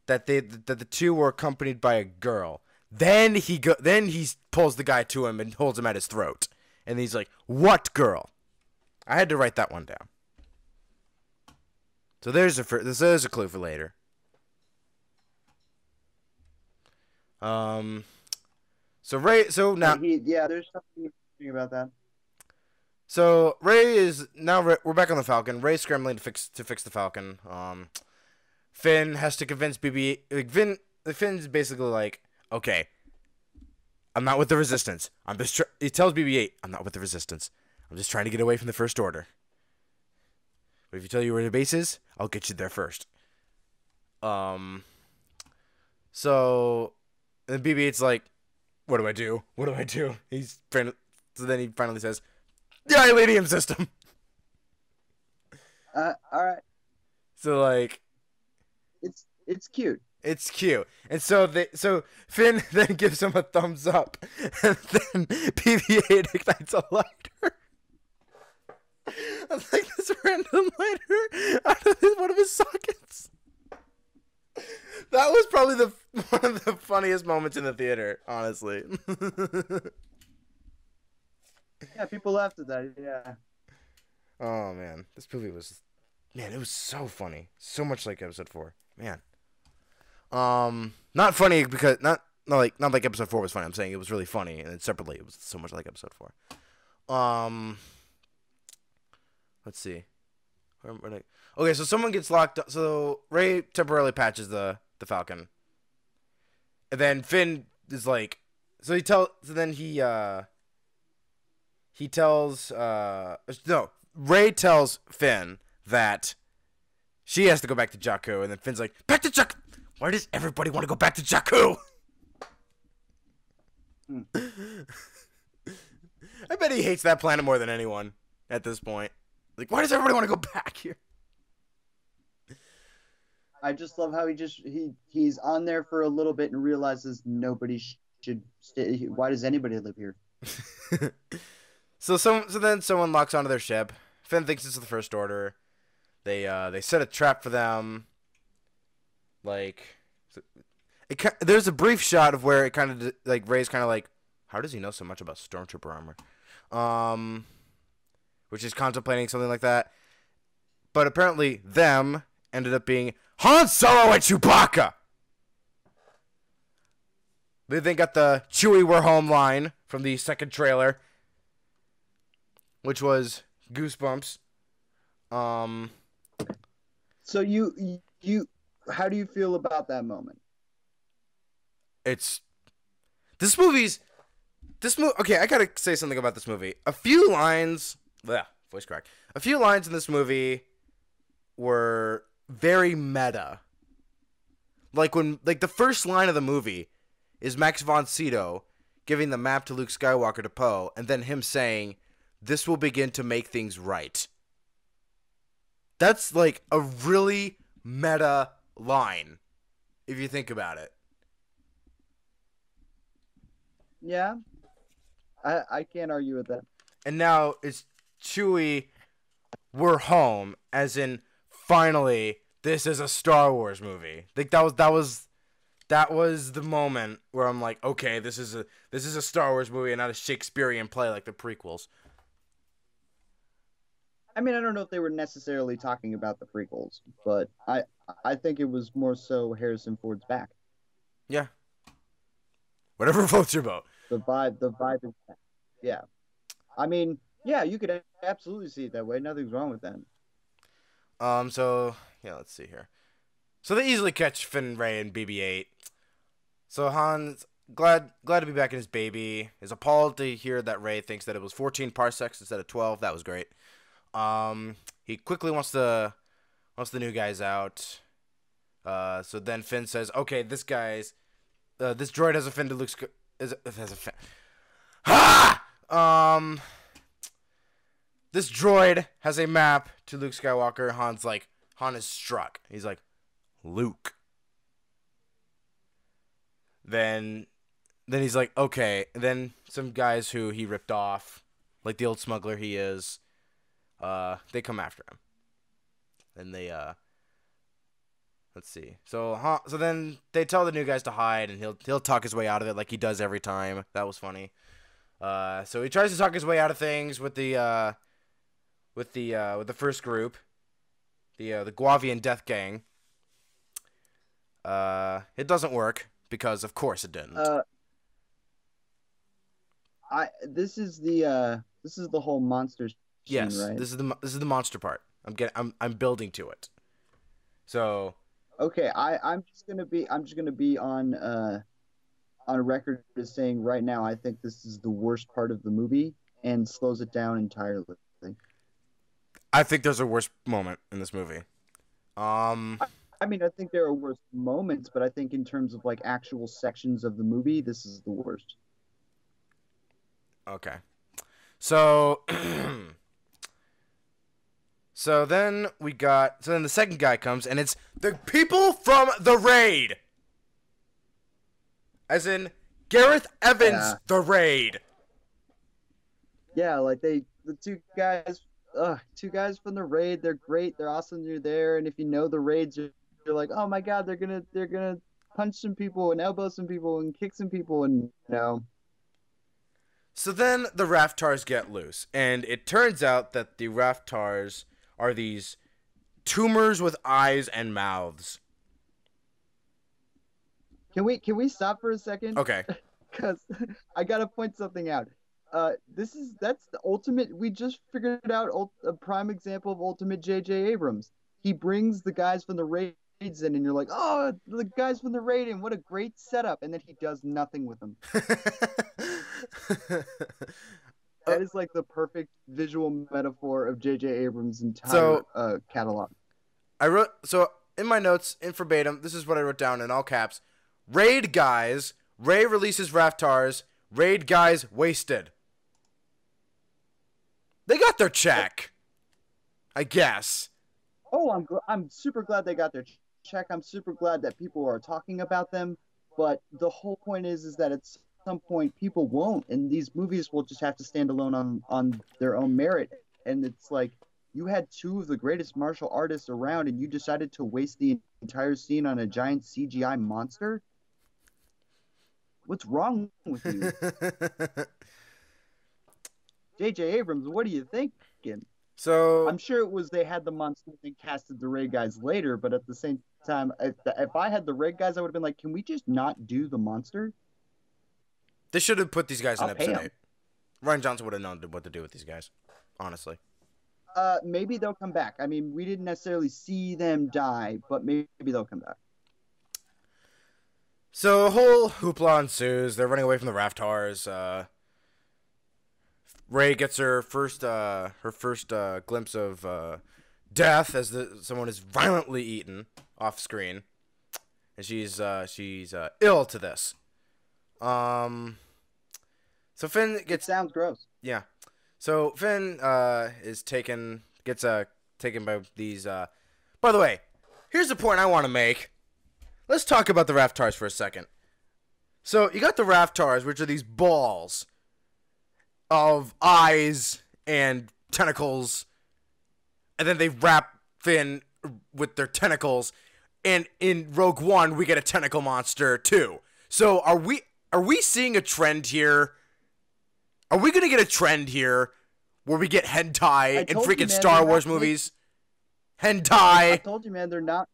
S1: that they that the two were accompanied by a girl. Then he go then he pulls the guy to him and holds him at his throat. And he's like, "What girl?" I had to write that one down. So there's a there's a clue for later. Um so Rey so now
S2: he, yeah, there's something interesting about that.
S1: So Rey is now Rey, we're back on the Falcon. Rey's scrambling to fix to fix the Falcon. Um, Finn has to convince BB. Like Finn, Finn's basically like, okay, I'm not with the Resistance. I'm just. Tr-, he tells BB-8, I'm not with the Resistance. I'm just trying to get away from the First Order. But if you tell you where the base is, I'll get you there first. Um. So, and BB-8's like, what do I do? What do I do? He's so then he finally says, the Ileenium system.
S2: Uh, all right,
S1: So like
S2: it's it's cute.
S1: it's cute. And so they so Finn then gives him a thumbs up and then BB-8 ignites a lighter. I'm like this random lighter out of his, one of his sockets. That was probably the one of the funniest moments in the theater, honestly.
S2: Yeah, people laughed at that. Yeah.
S1: Oh man, this movie was, man, it was so funny, so much like episode four, man. Um, not funny because not not like not like episode four was funny. I'm saying it was really funny, and then separately it was so much like episode four. Um, let's see. Okay, so someone gets locked. up. So Rey temporarily patches the the Falcon, and then Finn is like, so he tell, so then he uh he tells uh no Rey tells Finn that she has to go back to Jakku, and then Finn's like, back to Jakku. Why does everybody want to go back to Jakku?
S2: Hmm.
S1: I bet he hates that planet more than anyone at this point. Like, why does everybody want to go back here?
S2: I just love how he just he he's on there for a little bit and realizes nobody should stay. Why does anybody live here?
S1: so some so then someone locks onto their ship. Finn thinks it's the First Order. They uh they set a trap for them. Like, it ki- there's a brief shot of where it kind of like Rey's kind of like, how does he know so much about stormtrooper armor? Um, which is contemplating something like that. But apparently, them ended up being Han Solo and Chewbacca. They then got the Chewie We're Home line from the second trailer, which was Goosebumps. Um,
S2: So you you how do you feel about that moment?
S1: it's this movie's this movie. Okay, I gotta say something about this movie. A few lines, yeah, voice crack. A few lines in this movie were very meta. Like when, like the first line of the movie is Max von Sydow giving the map to Luke Skywalker to Poe, and then him saying, "This will begin to make things right." That's like a really meta line, if you think about it.
S2: Yeah, I I can't argue with that.
S1: and now it's Chewie. We're home, as in finally this is a Star Wars movie. Like that was that was that was the moment where I'm like, okay, this is a this is a Star Wars movie and not a Shakespearean play like the prequels.
S2: I mean, I don't know if they were necessarily talking about the prequels, but I I think it was more so Harrison Ford's back.
S1: Yeah. Whatever floats your boat.
S2: The vibe, the vibe is, yeah. I mean, Yeah, you could absolutely see it that way. Nothing's wrong with that.
S1: Um, so yeah, let's see here. So they easily catch Finn, Rey, and BB-8. So Han's glad glad to be back in his baby. Is appalled to hear that Rey thinks that it was 14 parsecs instead of 12. That was great. Um, he quickly wants the wants the new guys out. Uh, so then Finn says, "Okay, this guy's uh, this droid has offended. Sk- is has offended. Ha! Um, this droid has a map to Luke Skywalker. Han's like, Han is struck. He's like, Luke. Then, then he's like, okay. And then some guys who he ripped off, like the old smuggler he is, uh, they come after him. And they, uh, let's see. So, Han, so then they tell the new guys to hide, and he'll he'll talk his way out of it like he does every time. That was funny. Uh, so he tries to talk his way out of things with the uh, with the uh, with the first group, the uh, the Guavian Death Gang. Uh, it doesn't work because, of course, it didn't.
S2: Uh, I this is the uh this is the whole monsters
S1: yes,
S2: right?
S1: this is the this is the monster part. I'm getting I'm I'm building to it. So
S2: Okay, I I'm just gonna be I'm just gonna be on uh on record as saying right now I think this is the worst part of the movie and slows it down entirely.
S1: I think there's a worse moment in this movie. Um,
S2: I mean, I think there are worse moments, but I think in terms of like actual sections of the movie, this is the worst.
S1: Okay. So So then we got so then the second guy comes and it's the people from the raid. As in Gareth Evans
S2: Yeah.
S1: the raid.
S2: Yeah, like they the two guys, uh, two guys from the raid. They're great. They're awesome. You're there, and if you know the raids, you're, you're like, oh my god, they're gonna they're gonna punch some people and elbow some people and kick some people and you know.
S1: So then the Rathtars get loose and it turns out that the Rathtars are these tumors with eyes and mouths.
S2: Can we can we stop for a second?
S1: Okay.
S2: because I gotta point something out. Uh, this is that's the ultimate. We just figured out ult- a prime example of ultimate J.J. Abrams. He brings the guys from the raids in, and you're like, oh, the guys from the raid in, what a great setup, and then he does nothing with them. That is like the perfect visual metaphor of J.J. Abrams' entire
S1: So-
S2: uh, catalog.
S1: I wrote so in my notes in verbatim. This is what I wrote down in all caps. Raid guys. Rey releases Rathtars. Raid guys wasted. They got their check. I guess.
S2: Oh, I'm gl- I'm super glad they got their check. I'm super glad that people are talking about them. But the whole point is, is that at some point people won't, and these movies will just have to stand alone on on their own merit. And it's like you had two of the greatest martial artists around, and you decided to waste the entire scene on a giant CGI monster. What's wrong with you, J.J. Abrams? What are you thinking?
S1: so
S2: I'm sure it was they had the monster and casted the raid guys later, but at the same time, if, if I had the raid guys, I would have been like, can we just not do the monster?
S1: They should have put these guys in
S2: I'll pay
S1: episode eight. Rian Johnson would have known what to do with these guys. Honestly.
S2: Uh, maybe they'll come back. I mean, we didn't necessarily see them die, but maybe they'll come back.
S1: So a whole hoopla ensues. They're running away from the Rathtars. Uh, Rey gets her first uh, her first uh, glimpse of uh, death as the, someone is violently eaten off screen, and she's uh, she's uh, ill to this. Um, so Finn
S2: It
S1: gets
S2: sounds gross.
S1: yeah. So Finn uh, is taken gets uh, taken by these. Uh... By the way, here's the point I want to make. Let's talk about the Rathtars for a second. So you got the Rathtars, which are these balls of eyes and tentacles, and then they wrap Finn with their tentacles. And in Rogue One, we get a tentacle monster too. So are we are we seeing a trend here? Are we gonna get a trend here where we get hentai in
S2: told you,
S1: freaking
S2: man,
S1: Star Wars
S2: not
S1: movies? Hentai.
S2: I told you, man, they're not.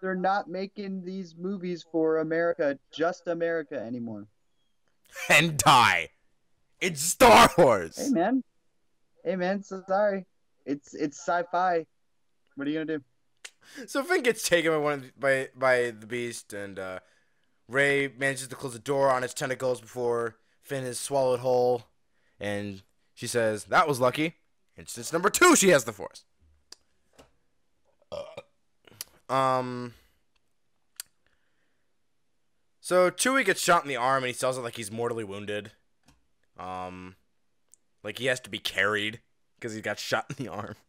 S2: They're not making these movies for America, just America anymore.
S1: hentai. It's Star Wars.
S2: Hey, man. Hey man, so sorry. It's it's sci-fi. What are you gonna do?
S1: So Finn gets taken by one of the, by by the beast, and uh, Rey manages to close the door on its tentacles before Finn is swallowed whole. And she says that was lucky. Instance number two, she has the force. Um. So Chewie gets shot in the arm, and he tells it like he's mortally wounded. Um, like he has to be carried because he got shot in the arm.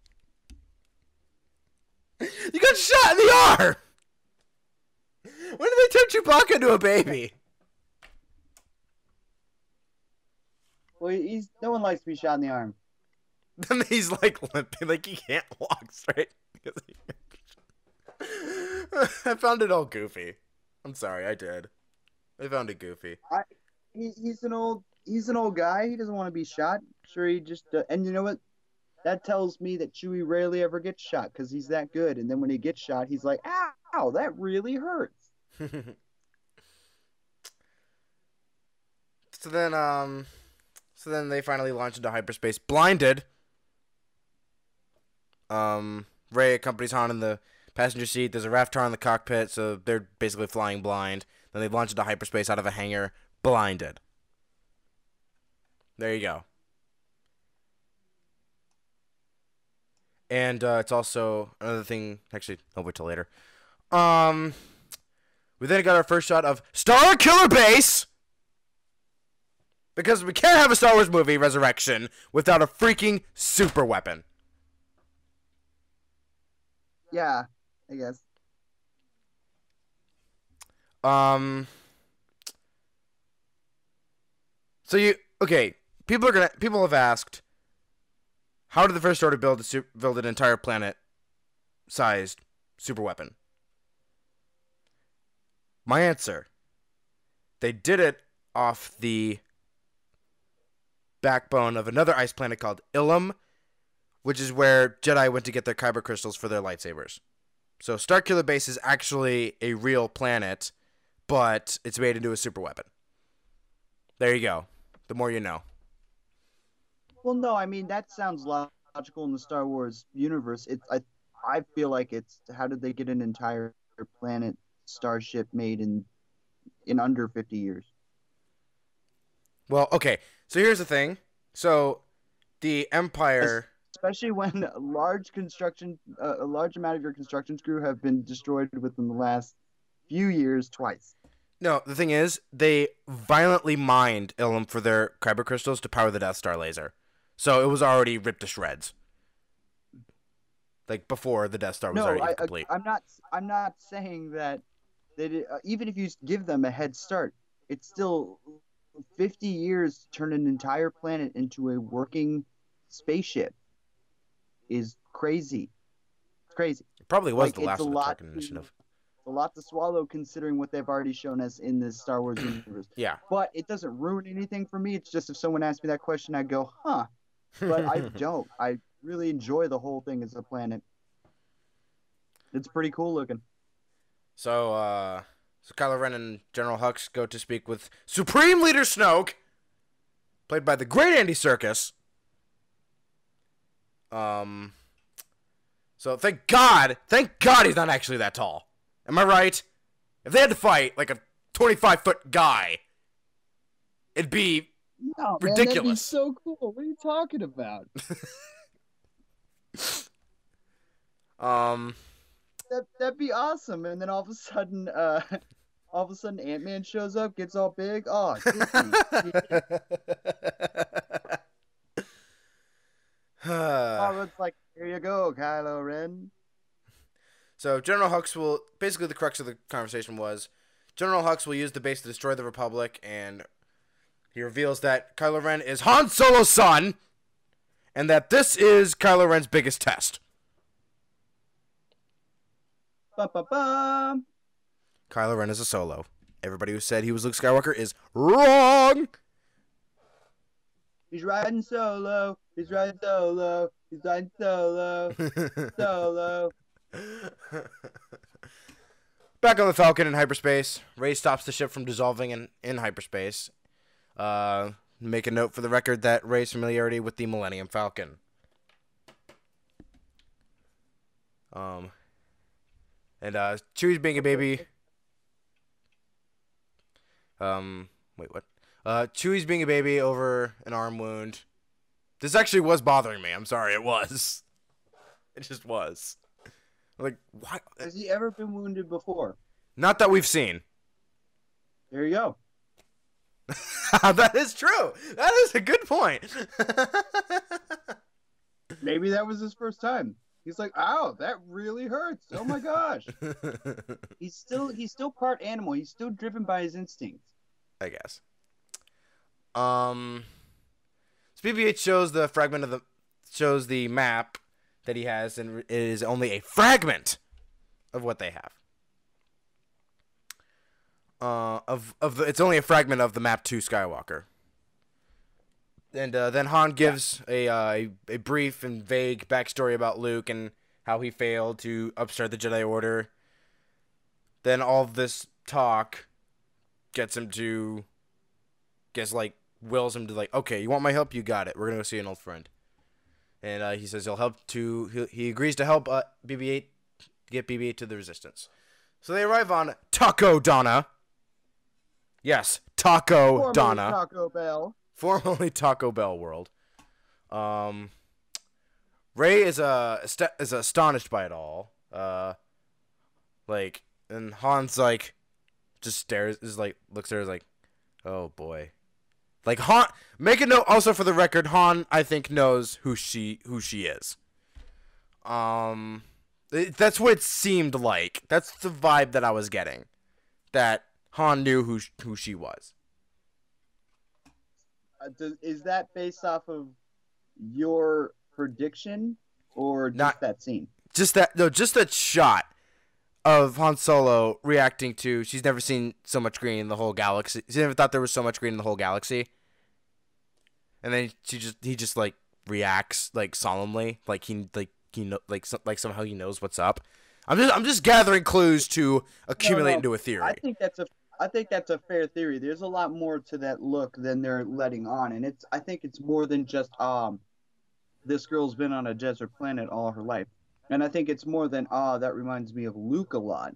S1: You got shot in the arm. When did they turn Chewbacca into a baby?
S2: Well, he's no one likes to be shot in the arm.
S1: Then he's like limping, like he can't walk straight. I found it all goofy. I'm sorry, I did. I found it goofy.
S2: He, he's an old he's an old guy. He doesn't want to be shot. Sure, he just uh, and you know what? That tells me that Chewie rarely ever gets shot because he's that good. And then when he gets shot, he's like, "Ow, that really hurts."
S1: So then, um, so then they finally launch into hyperspace, blinded. Um, Rey accompanies Han in the passenger seat. There's a Rathtar in the cockpit, so they're basically flying blind. Then they launch into hyperspace out of a hangar, blinded. There you go. And uh, it's also another thing. Actually, I'll wait till later. Um, we then got our first shot of Starkiller Base. Because we can't have a Star Wars movie, Resurrection, without a freaking super weapon.
S2: Yeah, I guess.
S1: Um. So you okay? People are gonna. People have asked, how did the First Order build a build an entire planet-sized super weapon? My answer. They did it off the backbone of another ice planet called Ilum, which is where Jedi went to get their kyber crystals for their lightsabers. So Starkiller Base is actually a real planet, but it's made into a super weapon. There you go. The more you know.
S2: Well, no, I mean that sounds logical in the Star Wars universe. It's I I feel like it's how did they get an entire planet starship made in in under 50 years?
S1: Well, okay. So here's the thing. So the Empire.
S2: Especially when a large construction uh, a large amount of your construction crew have been destroyed within the last few years twice.
S1: No, the thing is, they violently mined Ilum for their kyber crystals to power the Death Star laser. So it was already ripped to shreds. Like before the Death Star was
S2: No,
S1: already
S2: I,
S1: complete.
S2: I, am not. I'm not saying that. They did, uh, even if you give them a head start, it's still 50 years to turn an entire planet into a working spaceship. Is crazy. It's crazy.
S1: It probably was
S2: like,
S1: the last
S2: a lot to-
S1: initiative.
S2: A lot to swallow considering what they've already shown us in the Star Wars universe.
S1: Yeah.
S2: But it doesn't ruin anything for me. It's just if someone asked me that question, I'd go, huh. But I don't. I really enjoy the whole thing as a planet. It's pretty cool looking.
S1: So, uh, so Kylo Ren and General Hux go to speak with Supreme Leader Snoke, played by the great Andy Serkis. Um, so thank God, thank God he's not actually that tall. Am I right? If they had to fight like a 25 foot guy, it'd be
S2: No,
S1: Ridiculous.
S2: so cool. What are you talking about?
S1: um.
S2: That that'd be awesome. And then all of a sudden, uh, all of a sudden, Ant Man shows up, gets all big. Oh, it's like here you go, Kylo Ren.
S1: So General Hux will basically the crux of the conversation was General Hux will use the base to destroy the Republic, and he reveals that Kylo Ren is Han Solo's son, and that this is Kylo Ren's biggest test.
S2: Ba-ba-ba.
S1: Kylo Ren is a solo. Everybody who said he was Luke Skywalker is wrong.
S2: He's riding solo. He's riding solo. He's riding solo. solo.
S1: Back on the Falcon in hyperspace, Rey stops the ship from dissolving in, in hyperspace. Uh, make a note for the record that Rey's familiarity with the Millennium Falcon. Um, and uh, Chewie's being a baby. Um, wait, what? Uh, Chewie's being a baby over an arm wound. This actually was bothering me. I'm sorry, it was. It just was. Like, why?
S2: Has he ever been wounded before?
S1: Not that we've seen.
S2: There you go.
S1: that is true. That is a good point.
S2: Maybe that was his first time. He's like, "Ow, that really hurts! Oh my gosh!" he's still he's still part animal. He's still driven by his instincts.
S1: I guess. Um, so BB-8 shows the fragment of the shows the map that he has, and it is only a fragment of what they have. Uh, of of the, it's only a fragment of the map to Skywalker. And uh, then Han gives a, uh, a a brief and vague backstory about Luke and how he failed to upstart the Jedi Order. Then all this talk gets him to, gets like wills him to like, okay, you want my help? You got it. We're gonna go see an old friend and uh, he says he'll help to he, he agrees to help uh, BB-8 get BB-8 to the Resistance. So they arrive on Takodana. Yes, Takodana,
S2: Taco Bell.
S1: Formerly Taco Bell World. Um, Rey is uh is astonished by it all. Uh, like and Han's like just stares is like looks at her is like, oh boy. Like Han, make a note also for the record. Han, I think knows who she who she is. Um, it- that's what it seemed like. That's the vibe that I was getting. That Han knew who who she was.
S2: Uh, does, is that based off of your prediction or just
S1: Not-
S2: that scene?
S1: Just that no, just that shot of Han Solo reacting to she's never seen so much green in the whole galaxy. She never thought there was so much green in the whole galaxy. And then she just he just like reacts like solemnly, like he like he know like so, like somehow he knows what's up. I'm just I'm just gathering clues to accumulate
S2: no,
S1: into a theory.
S2: I think that's a I think that's a fair theory. There's a lot more to that look than they're letting on, and it's I think it's more than just um, this girl's been on a desert planet all her life, and I think it's more than ah that reminds me of Luke a lot,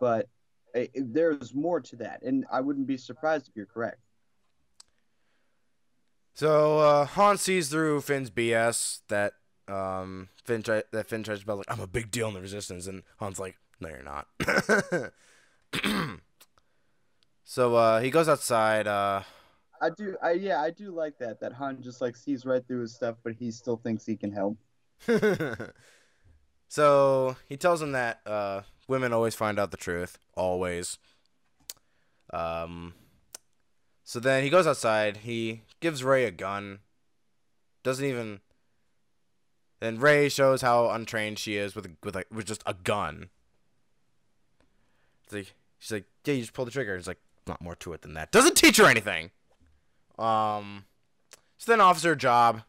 S2: but eh, there's more to that, and I wouldn't be surprised if you're correct.
S1: So uh, Han sees through Finn's BS that um, Finn try- that Finn tries to be like, "I'm a big deal in the Resistance," and Han's like, "No, you're not." so uh, he goes outside. Uh,
S2: I do, I yeah, I do like that. That Han just like sees right through his stuff, but he still thinks he can help.
S1: so he tells him that uh, women always find out the truth, always. Um. So then he goes outside. He gives Rey a gun. Doesn't even. Then Rey shows how untrained she is with with like with just a gun. It's like she's like, yeah, you just pull the trigger. It's like not more to it than that. Doesn't teach her anything. Um. So then offers her a job,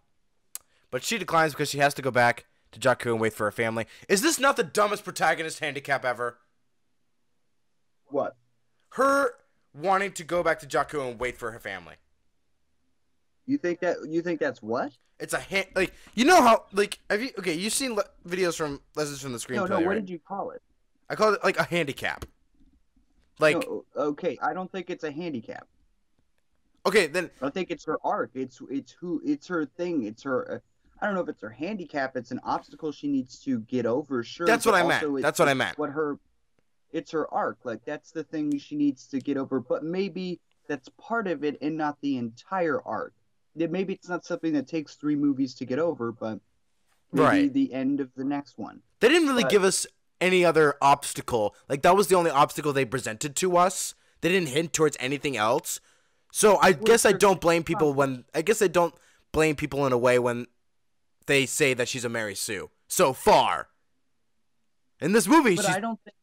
S1: but she declines because she has to go back to Jakku and wait for her family. Is this not the dumbest protagonist handicap ever?
S2: What?
S1: Her wanting to go back to Jakku and wait for her family.
S2: You think that? You think that's what?
S1: It's a hand like you know how like have you okay you've seen videos from lessons from the
S2: No,
S1: screenplay.
S2: no. What
S1: right?
S2: did you call it?
S1: I call it like a handicap. Like
S2: No, okay, I don't think it's a handicap.
S1: okay then
S2: I think it's her arc. It's it's who it's her thing. It's her. Uh, I don't know if it's her handicap. It's an obstacle she needs to get over. Sure.
S1: That's what I meant. That's what I meant.
S2: What her. It's her arc. Like that's the thing she needs to get over. But maybe that's part of it and not the entire arc. That maybe it's not something that takes three movies to get over, but maybe
S1: Right.
S2: the end of the next one.
S1: they didn't really
S2: But-
S1: give us any other obstacle. Like that was the only obstacle they presented to us. They didn't hint towards anything else. So I guess I don't blame people when I guess I don't blame people in a way when they say that she's a Mary Sue. So far. In this movie,
S2: But
S1: she's
S2: I don't think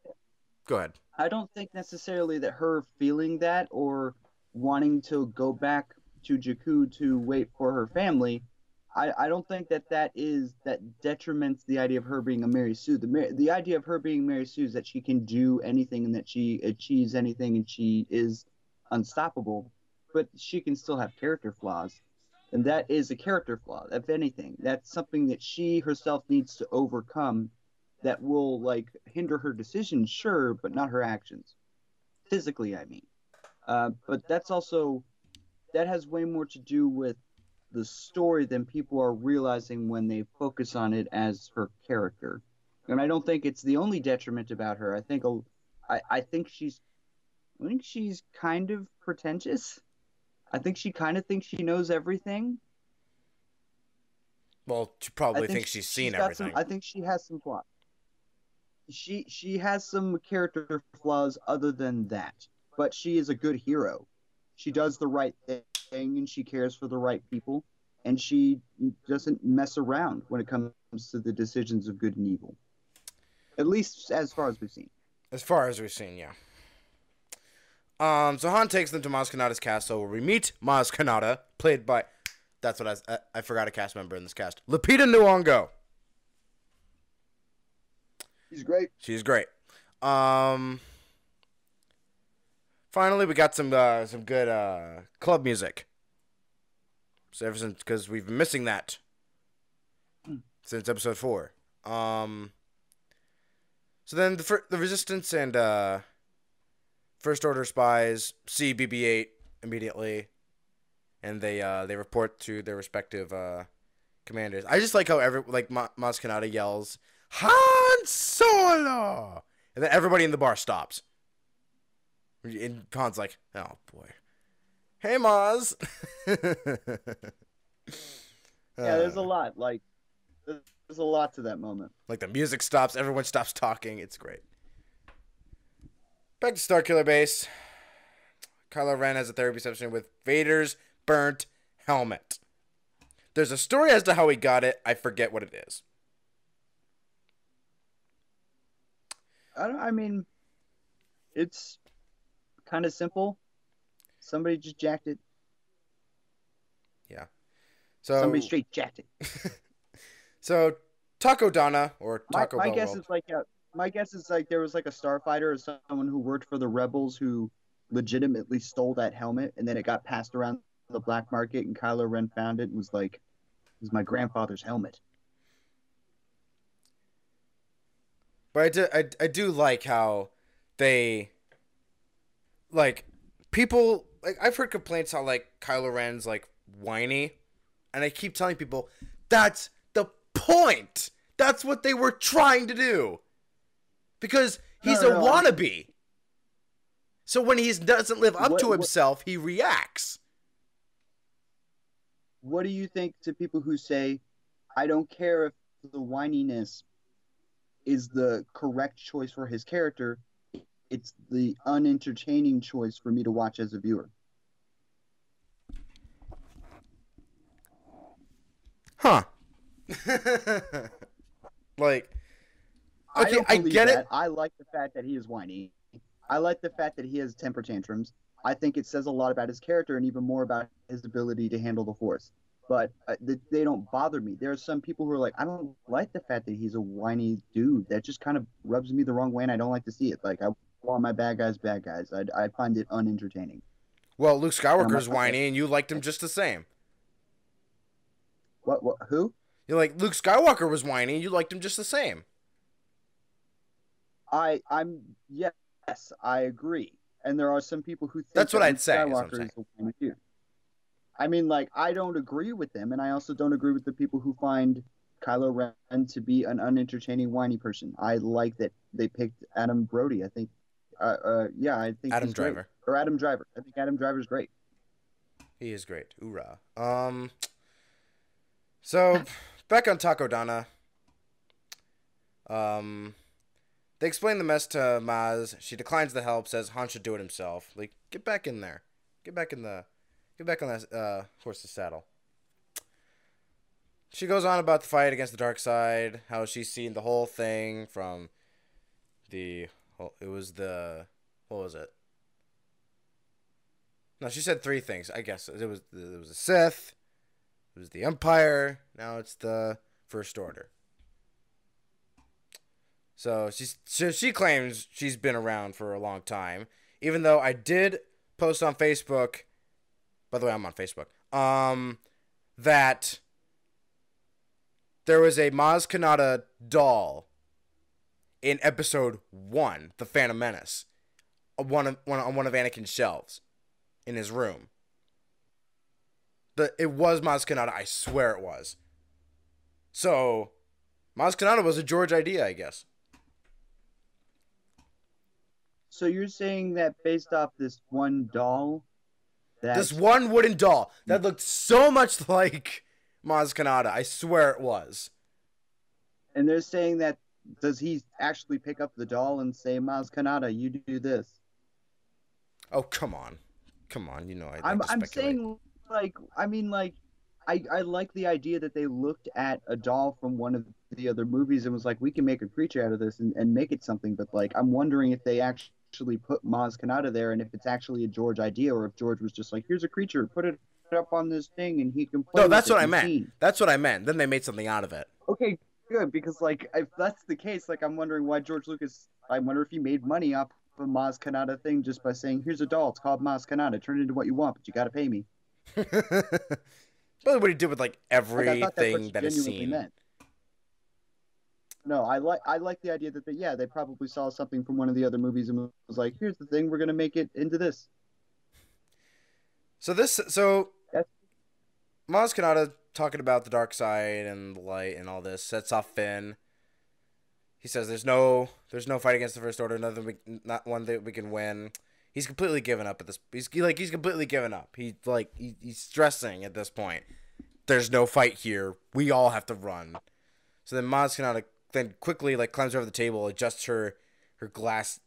S1: go ahead.
S2: I don't think necessarily that her feeling that or wanting to go back to Jakku to wait for her family. I, I don't think that that is that detriments the idea of her being a Mary Sue. The the idea of her being Mary Sue is that she can do anything and that she achieves anything and she is unstoppable. But she can still have character flaws, and that is a character flaw. If anything, that's something that she herself needs to overcome that will like hinder her decisions, sure, but not her actions. Physically, I mean. Uh, but that's also that has way more to do with the story than people are realizing when they focus on it as her character. And I don't think it's the only detriment about her. I think a, I, I think she's I think she's kind of pretentious. I think she kind of thinks she knows everything.
S1: Well, she probably
S2: think
S1: thinks she's seen
S2: got
S1: everything.
S2: Some, I think she has some flaws. She she has some character flaws other than that, but she is a good hero. She does the right thing and she cares for the right people, and she doesn't mess around when it comes to the decisions of good and evil. At least as far as we've seen.
S1: As far as we've seen, yeah. Um, so Han takes them to Maz Kanata's castle where we meet Maz Kanata, played by. That's what I, I, I forgot a cast member in this cast. Lupita Nyong'o.
S2: She's great.
S1: She's great. Um, finally, we got some uh, some good uh, club music. So ever since, because we've been missing that since episode four. Um, so then the fir- the resistance and uh, first order spies see BB-8 immediately, and they uh, they report to their respective uh, commanders. I just like how every like Ma- Maz Kanata yells Han Solo, and then everybody in the bar stops. And Han's like, "Oh boy, hey Maz."
S2: Yeah, there's a
S1: Uh,
S2: lot. Like there's a lot to that moment.
S1: like the music stops, everyone stops talking. It's great. Back to Starkiller Base. Kylo Ren has a therapy session with Vader's burnt helmet. There's a story as to how he got it. I forget what it is.
S2: I don't. I mean, it's kind of simple. Somebody just jacked it. Yeah.
S1: So
S2: Somebody straight jacked it.
S1: So Takodana or
S2: My,
S1: Taco
S2: my
S1: Bell
S2: guess
S1: World.
S2: is like a, my guess is like there was like a starfighter or someone who worked for the rebels who legitimately stole that helmet and then it got passed around the black market and Kylo Ren found it and was like, "This is my grandfather's helmet."
S1: But I do, I, I do like how they like people like I've heard complaints how like Kylo Ren's like whiny, and I keep telling people that's the point. That's what they were trying to do. Because he's
S2: No,
S1: a
S2: no,
S1: wannabe. So when he doesn't live up
S2: What-
S1: to
S2: what-
S1: himself, he reacts.
S2: What do you think to people who say, "I don't care if the whininess is the correct choice for his character. It's the unentertaining choice for me to watch as a viewer."
S1: Huh. like
S2: I
S1: Okay,
S2: don't
S1: I
S2: believe
S1: get it.
S2: I like the fact that he is whiny. I like the fact that he has temper tantrums. I think it says a lot about his character and even more about his ability to handle the force. But uh, th- they don't bother me. There are some people who are like, I don't like the fact that he's a whiny dude. That just kind of rubs me the wrong way, and I don't like to see it. Like I want my bad guys, bad guys. I I find it unentertaining.
S1: well, Luke Skywalker's whiny and you liked him just the same.
S2: What what who?
S1: You're like Luke Skywalker was whiny, and you liked him just the same.
S2: I I'm yes, I agree. And there are some people who think
S1: That's
S2: that
S1: what I'd
S2: Luke
S1: say, is what I'm
S2: Skywalker is a whiny dude. I mean, like I don't agree with them, and I also don't agree with the people who find Kylo Ren to be an unentertaining, whiny person. I like that they picked Adam Brody. I think, uh, uh yeah, I think
S1: Adam
S2: he's great.
S1: Driver.
S2: or Adam Driver. I think Adam Driver's great.
S1: He is great. Hoorah. Um So back on Takodana. Um they explain the mess to Maz. She declines the help, says Han should do it himself. Like, get back in there. Get back in the get back on that uh horse's saddle. She goes on about the fight against the dark side, how she's seen the whole thing from the it was the what was it? No, she said three things. I guess it was it was the Sith, it was the Empire. Now it's the First Order. So she's so she claims she's been around for a long time. Even though I did post on Facebook. By the way, I'm on Facebook. Um, that there was a Maz Kanata doll in episode one, The Phantom Menace, on one of one on one of Anakin's shelves in his room. The it was Maz Kanata, I swear it was. So Maz Kanata was a George idea, I guess.
S2: So you're saying that based off this one doll, that
S1: This one wooden doll that looked so much like Maz Kanata, I swear it was.
S2: and they're saying that does he actually pick up the doll and say, "Maz Kanata, you do this"?
S1: Oh come on, come on, you know I like
S2: I'm saying like I mean like I I like the idea that they looked at a doll from one of the other movies and was like we can make a creature out of this and, and make it something but like I'm wondering if they actually put Maz Kanata there and if it's actually a George idea or if George was just like here's a creature put it up on this thing and he can play
S1: No, that's what I meant. That's what I meant. Then they made something out of it.
S2: Okay, good because like if that's the case like I'm wondering why George Lucas I wonder if he made money off of a Maz Kanata thing just by saying here's a doll it's called Maz Kanata turn it into what you want but you got to pay me.
S1: But what he did with like
S2: Like,
S1: everything
S2: you
S1: that is seen.
S2: meant. No, I like I like the idea that they, yeah they probably saw something from one of the other movies and was like, here's the thing, we're gonna make it into this.
S1: So this, so
S2: That's-
S1: Maz Kanata talking about the dark side and the light and all this sets off Finn. He says, "There's no, there's no fight against the First Order. Nothing, we, not one that we can win." He's completely given up at this. He's he, like he's completely given up. He like he, he's stressing at this point. There's no fight here. We all have to run. So then Maz Kanata then quickly like climbs over the table, adjusts her her glass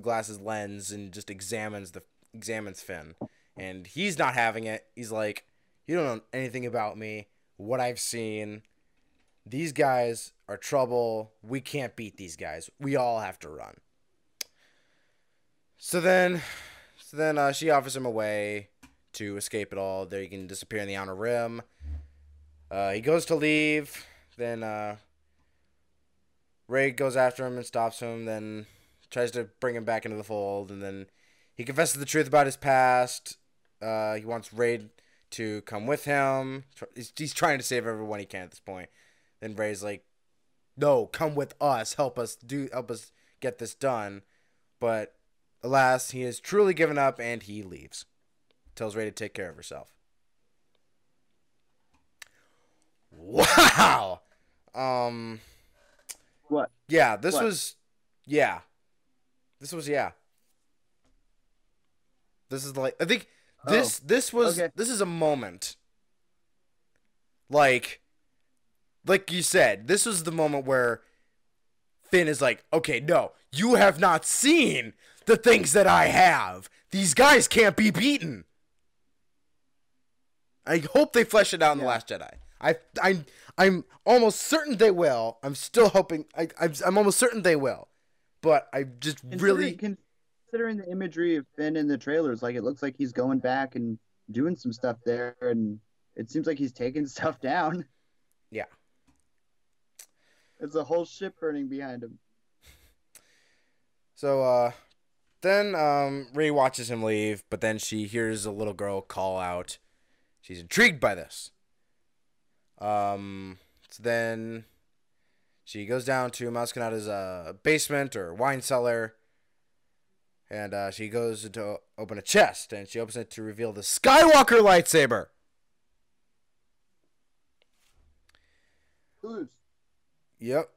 S1: glasses lens, and just examines the examines Finn. And he's not having it. He's like, "You don't know anything about me. What I've seen. These guys are trouble. We can't beat these guys. We all have to run." So then, so then uh, she offers him a way to escape it all. There, he can disappear in the outer rim. Uh, he goes to leave. Then uh, Rey goes after him and stops him. Then tries to bring him back into the fold. And then he confesses the truth about his past. Uh, he wants Rey to come with him. He's, he's trying to save everyone he can at this point. Then Rey's like, "No, come with us. Help us do. Help us get this done." But alas, he has truly given up and he leaves. Tells Rey to take care of herself. Wow. Um.
S2: What?
S1: Yeah, this
S2: What?
S1: was. Yeah. This was yeah. This is like I think Oh, this this was
S2: okay.
S1: this is a moment. Like like you said, this was the moment where Finn is like, "Okay, no, you have not seen the things that I have. These guys can't be beaten." I hope they flesh it out in the Last Jedi. I I I'm almost certain they will. I'm still hoping. I I'm, I'm almost certain they will, but I just really
S2: Considering- considering the imagery of Finn in the trailers, like it looks like he's going back and doing some stuff there, and it seems like he's taking stuff down.
S1: Yeah.
S2: It's a whole ship burning behind him.
S1: So uh then um Rey watches him leave, but then she hears a little girl call out. She's intrigued by this. Um so then she goes down to Maz Kanata's uh basement or wine cellar. And uh, she goes to open a chest and she opens it to reveal the Skywalker lightsaber.
S2: Who's?
S1: Yep.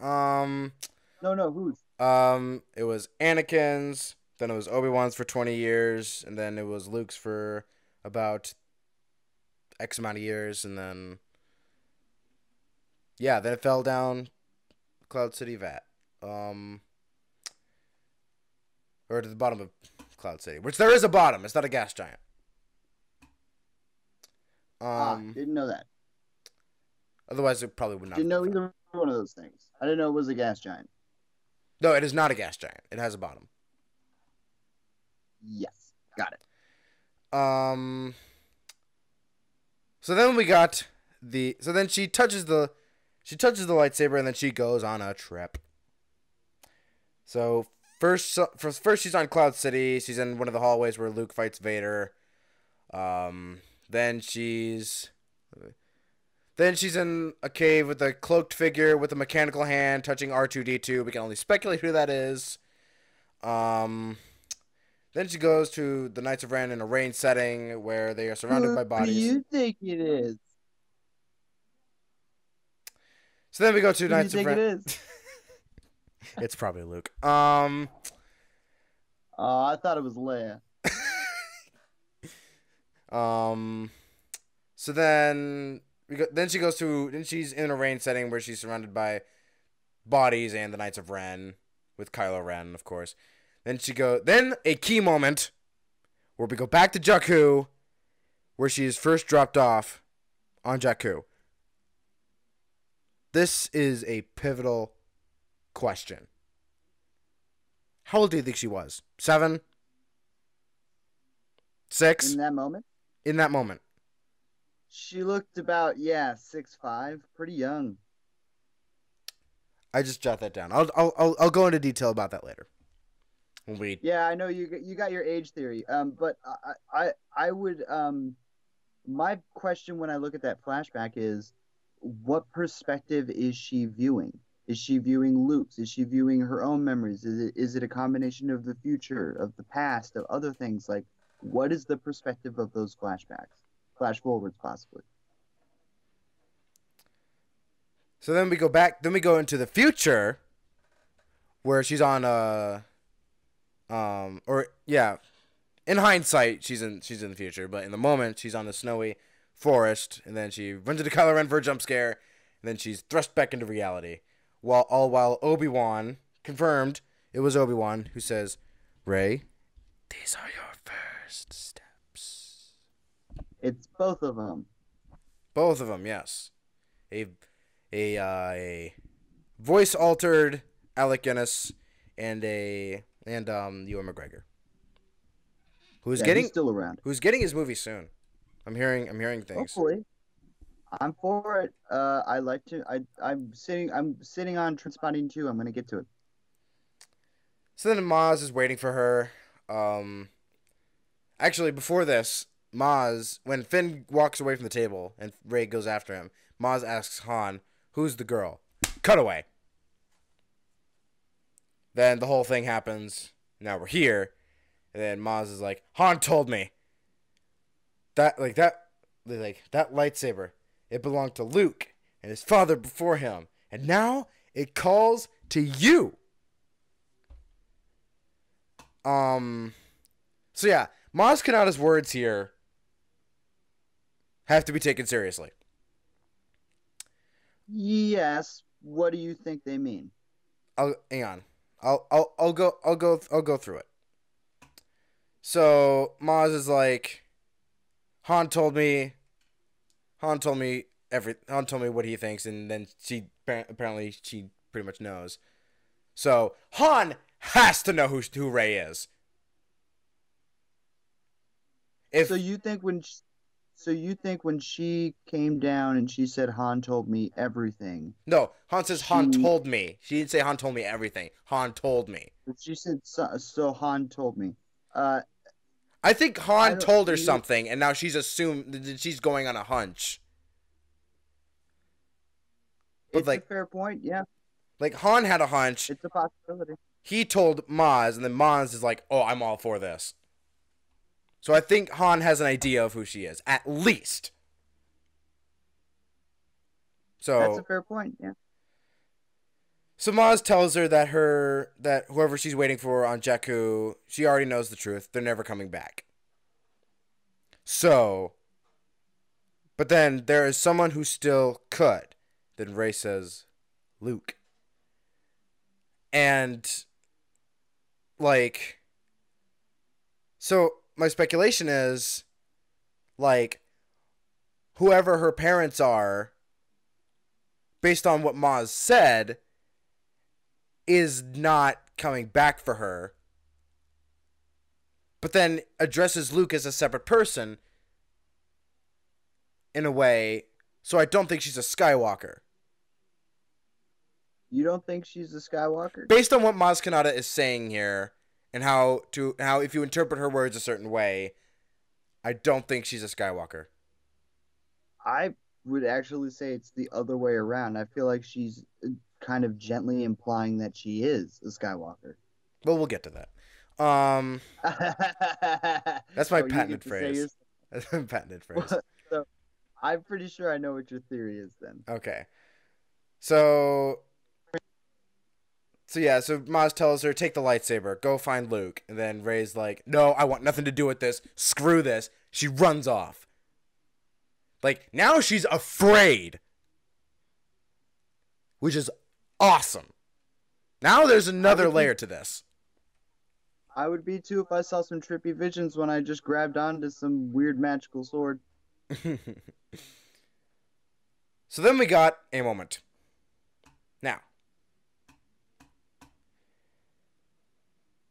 S1: Um
S2: No, no, who's?
S1: Um, it was Anakin's, then it was Obi Wan's for twenty years, and then it was Luke's for about X amount of years, and then yeah, then it fell down Cloud City Vat, um, or to the bottom of Cloud City, which there is a bottom. It's not a gas giant.
S2: ah,
S1: Um,
S2: didn't know that.
S1: otherwise it probably would not.
S2: Didn't know either one of those things. I didn't know it was a gas giant.
S1: No, it is not a gas giant. It has a bottom.
S2: Yes, got it.
S1: Um. So then we got the. So then she touches the, she touches the lightsaber and then she goes on a trip. So first, first, first she's on Cloud City. She's in one of the hallways where Luke fights Vader. Um. Then she's. Then she's in a cave with a cloaked figure with a mechanical hand touching R2D2. We can only speculate who that is. Um, then she goes to the Knights of Ren in a rain setting where they are surrounded
S2: Who
S1: by bodies.
S2: Who do you think it is?
S1: So then we go to
S2: Who do you
S1: Knights of Ren. it's probably Luke. Um,
S2: Oh, I thought it was Leia.
S1: um, so then we go. Then she goes to. Then she's in a rain setting where she's surrounded by bodies and the Knights of Ren with Kylo Ren, of course. Then she go. Then a key moment where we go back to Jakku, where she is first dropped off on Jakku. This is a pivotal question. How old do you think she was? Seven? Six?
S2: In that moment,
S1: In that moment.
S2: she looked about yeah six five, pretty young.
S1: I just jot that down. I'll, I'll, I'll, I'll go into detail about that later. We
S2: Yeah, I know you got- you got your age theory. Um, but I I I would um, my question when I look at that flashback is, what perspective is she viewing? Is she viewing loops? Is she viewing her own memories? Is it is it a combination of the future, of the past, of other things? Like, what is the perspective of those flashbacks? Flash forwards, possibly.
S1: So then we go back. Then we go into the future, where she's on a, um, or yeah, in hindsight, she's in she's in the future, but in the moment, she's on the snowy forest, and then she runs into Kylo Ren for a jump scare, and then she's thrust back into reality. While all while Obi Wan confirmed it was Obi Wan who says, "Rey, these are your first steps."
S2: It's both of them.
S1: Both of them, yes. A a uh, a voice altered Alec Guinness and a and um Ewan McGregor. Who's
S2: Yeah,
S1: getting
S2: still around.
S1: who's getting his movie soon. I'm hearing I'm hearing things.
S2: Hopefully. I'm for it. Uh, I like to. I I'm sitting. I'm sitting on Trainspotting 2. I'm gonna get to it.
S1: So then Maz is waiting for her. Um actually before this, Maz when Finn walks away from the table and Rey goes after him, Maz asks Han, "Who's the girl?" Cutaway. Then the whole thing happens. Now we're here. And then Maz is like, "Han told me that like that like that lightsaber, it belonged to Luke and his father before him, and now it calls to you." Um, so yeah, Maz Kanata's words here have to be taken seriously.
S2: Yes. What do you think they mean?
S1: I'll hang on. I'll I'll I'll go I'll go I'll go through it. So Maz is like, Han told me. Han told me every. Han told me what he thinks, and then she apparently she pretty much knows. So Han has to know who who Rey is. If
S2: so you think when, sh- so you think when she came down and she said Han told me everything.
S1: no, Han says Han
S2: She-
S1: told me. She didn't say Han told me everything. Han told me.
S2: She said so, so Han told me. Uh,
S1: I think Han
S2: don't-
S1: told her something, and now she's assumed that she's going on a hunch. But
S2: it's
S1: like,
S2: a fair point. Yeah,
S1: like Han had a hunch.
S2: it's a possibility.
S1: He told Maz, and then Maz is like, "Oh, I'm all for this." So I think Han has an idea of who she is, at least. So
S2: That's a fair point. Yeah.
S1: So Maz tells her that her that whoever she's waiting for on Jakku, she already knows the truth. They're never coming back. So But then there is someone who still could. Then Rey says Luke. And like so my speculation is like whoever her parents are based on what Maz said is not coming back for her, but then addresses Luke as a separate person in a way. So I don't think she's a Skywalker.
S2: You don't think she's a Skywalker?
S1: Based on what Maz Kanata is saying here, and how to how if you interpret her words a certain way, I don't think she's a Skywalker.
S2: I would actually say it's the other way around. I feel like she's kind of gently implying that she is a Skywalker.
S1: Well, we'll get to that. Um,
S2: That's
S1: my patented phrase. that's patented phrase.
S2: so, I'm pretty sure I know what your theory is then.
S1: Okay. So so yeah, so Maz tells her, take the lightsaber, go find Luke. And then Rey's like, no, I want nothing to do with this. Screw this. She runs off. Like, now she's afraid. Which is awesome. Now there's another layer to this.
S2: I would be too if I saw some trippy visions when I just grabbed onto some weird magical sword.
S1: so then we got a moment. Now,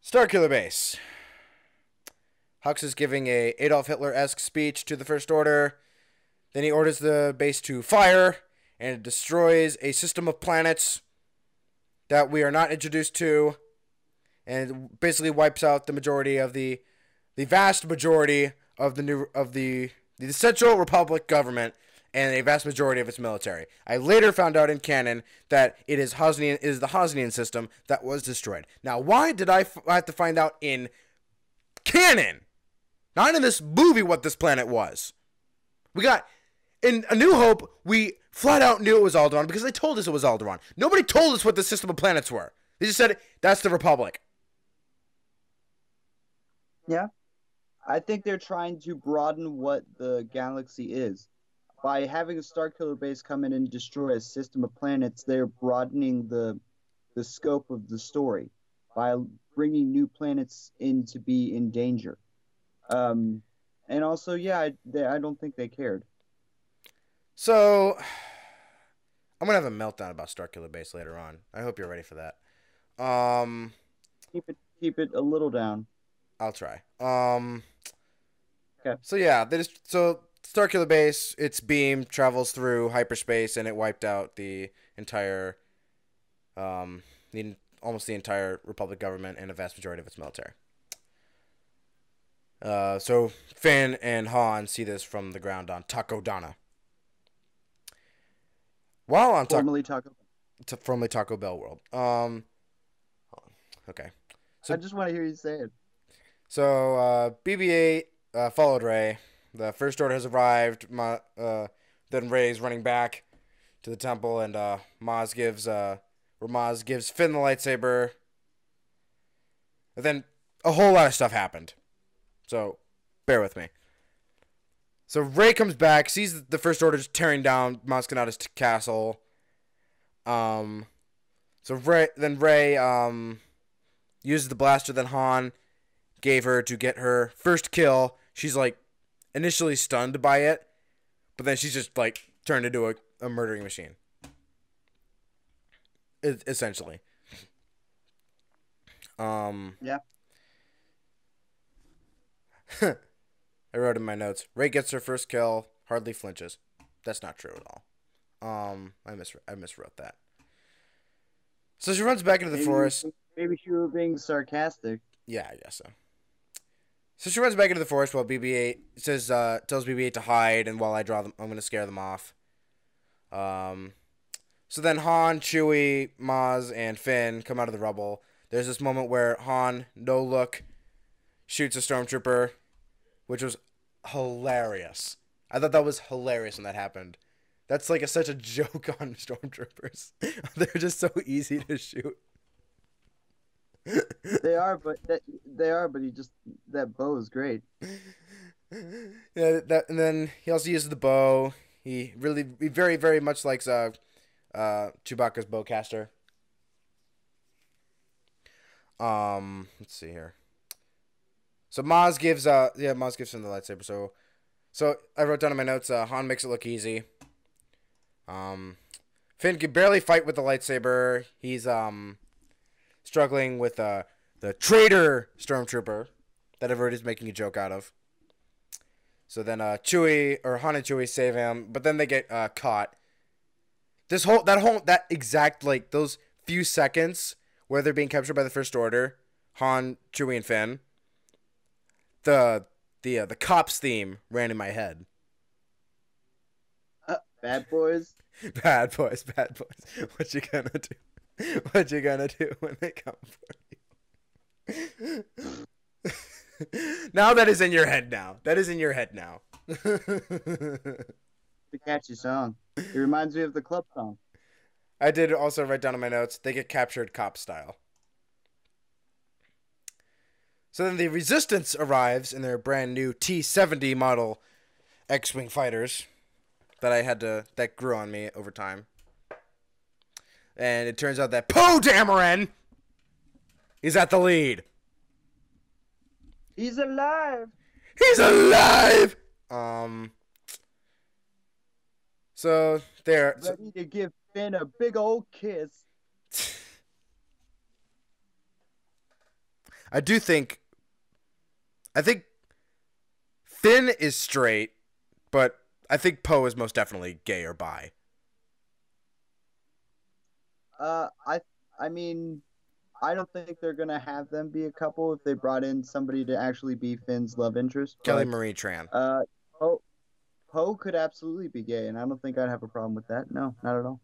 S1: Starkiller Base. Hux is giving a Adolf Hitler-esque speech to the First Order. Then he orders the base to fire, and it destroys a system of planets that we are not introduced to, and basically wipes out the majority of the, the vast majority of the new of the the Central Republic government and a vast majority of its military. I later found out in canon that it is Hosnian is the Hosnian system that was destroyed. Now, why did I have to find out in canon, not in this movie, what this planet was? We got in A New Hope. We flat out knew it was Alderaan because they told us it was Alderaan. Nobody told us what the system of planets were. They just said that's the Republic.
S2: Yeah. I think they're trying to broaden what the galaxy is by having a Starkiller base come in and destroy a system of planets, they're broadening the the scope of the story by bringing new planets in to be in danger. Um, and also, yeah, I, they, I don't think they cared.
S1: So, I'm gonna have a meltdown about Starkiller Base later on. I hope you're ready for that. Um,
S2: keep it keep it a little down.
S1: I'll try. Um, okay. So yeah, they just so Starkiller Base, its beam travels through hyperspace and it wiped out the entire, um, the, almost the entire Republic government and a vast majority of its military. Uh, so Finn and Han see this from the ground on Takodana. While on
S2: formerly Ta- Taco,
S1: t- formerly Taco Bell World. Um, okay.
S2: So I just want to hear you say it.
S1: So uh, BB-8 uh, followed Rey the First Order has arrived. Ma, uh, then Rey's running back to the temple, and uh, Maz gives uh, where Maz gives Finn the lightsaber. And then a whole lot of stuff happened. So bear with me. So Rey comes back, sees the First Order tearing down Maz Kanata's castle. Um, so Rey then Rey um uses the blaster that Han gave her to get her first kill. She's like initially stunned by it, but then she's just like turned into a, a murdering machine. It, essentially. Um.
S2: Yeah.
S1: I wrote in my notes. Rey gets her first kill, hardly flinches. That's not true at all. Um, I mis I miswrote that. So she runs back into the
S2: maybe,
S1: forest.
S2: Maybe she was being sarcastic.
S1: Yeah, I guess so. So she runs back into the forest while BB-8 says, uh, tells BB-8 to hide, and while I draw them, I'm gonna scare them off. Um, so then Han, Chewie, Maz, and Finn come out of the rubble. There's this moment where Han, no look, shoots a stormtrooper, which was hilarious. I thought that was hilarious when that happened. That's like a, such a joke on stormtroopers. They're just so easy to shoot
S2: they are, but that, they are, but he just that bow is great.
S1: Yeah, that and then he also uses the bow. He really, he very, very much likes uh, uh, Chewbacca's bowcaster. Um, let's see here. So Maz gives uh, yeah, Maz gives him the lightsaber. So, so I wrote down in my notes. Uh, Han makes it look easy. Um, Finn can barely fight with the lightsaber. He's um struggling with uh, the traitor stormtrooper that everybody's making a joke out of. So then uh, Chewie or Han and Chewie save him, but then they get uh, caught. This whole that whole that exact like those few seconds where they're being captured by the First Order, Han, Chewie, and Finn. The the uh, the cops theme ran in my head.
S2: Uh, Bad boys.
S1: Bad boys, bad boys. What you gonna do? What you gonna do when they come for you? now that is in your head now. That is in your head now.
S2: A catchy song. It reminds me of the club song.
S1: I did also write down in my notes they get captured cop style. So then the Resistance arrives in their brand new T 70 model X Wing fighters that I had to, that grew on me over time. And it turns out that Poe Dameron is at the lead.
S2: He's alive.
S1: He's alive! Um. So there.
S2: Ready to give Finn a big old kiss.
S1: I do think. I think Finn is straight, but I think Poe is most definitely gay or bi.
S2: Uh, I I mean, I don't think they're gonna have them be a couple if they brought in somebody to actually be Finn's love interest.
S1: Kelly
S2: but,
S1: Marie Tran.
S2: Uh, Poe, Poe could absolutely be gay, and I don't think I'd have a problem with that. No, not at all.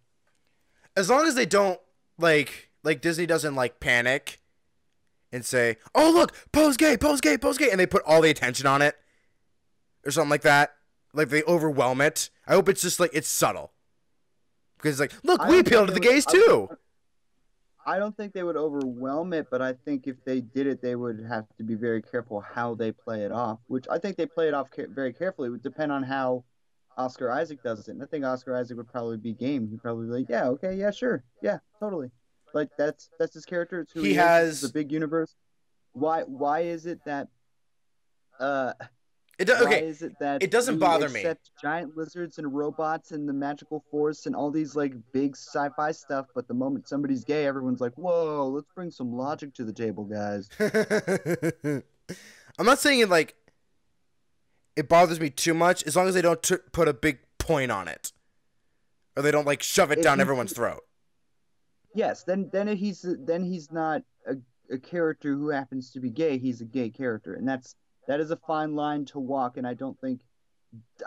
S1: As long as they don't like like Disney doesn't like panic and say, "Oh look, Poe's gay, Poe's gay, Poe's gay," and they put all the attention on it or something like that. Like they overwhelm it. I hope it's just like it's subtle. Because it's like, look,
S2: I
S1: we appeal to the
S2: would-
S1: gays
S2: I
S1: too.
S2: I don't think they would overwhelm it, but I think if they did it, they would have to be very careful how they play it off. Which I think they play it off ca- very carefully. It would depend on how Oscar Isaac does it. And I think Oscar Isaac would probably be game. He'd probably be like, yeah, okay, yeah, sure, yeah, totally. Like that's that's his character. It's who
S1: He
S2: he, has the big universe. Why why is it that uh
S1: It do-
S2: why
S1: okay,
S2: is it that
S1: it doesn't bother me.
S2: giant lizards and robots and the magical force and all these like big sci-fi stuff, but the moment somebody's gay, everyone's like, "Whoa, let's bring some logic to the table, guys."
S1: I'm not saying it like it bothers me too much as long as they don't t- put a big point on it, or they don't like shove it
S2: If
S1: down everyone's throat.
S2: Yes, then then he's then he's not a, a character who happens to be gay. He's a gay character, and that's that is a fine line to walk. And I don't think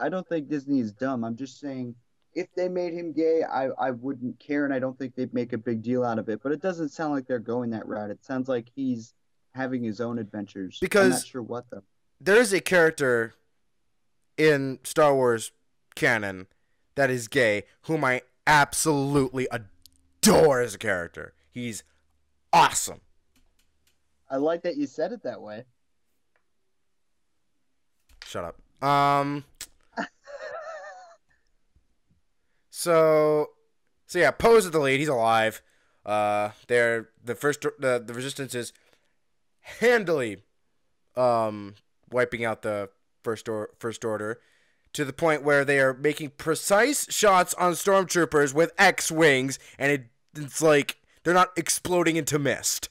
S2: I don't think Disney is dumb. I'm just saying if they made him gay, I I wouldn't care, and I don't think they'd make a big deal out of it. But it doesn't sound like they're going that route. It sounds like he's having his own adventures. I'm
S1: Because-
S2: not sure what though.
S1: There is a character in Star Wars canon that is gay, whom I absolutely adore as a character. He's awesome.
S2: I like that you said it that way.
S1: Shut up. Um. So, so yeah, Poe's at the lead. He's alive. Uh, they're the first. The the resistance is handily, um, wiping out the first or first order, to the point where they are making precise shots on stormtroopers with X wings, and it it's like they're not exploding into mist.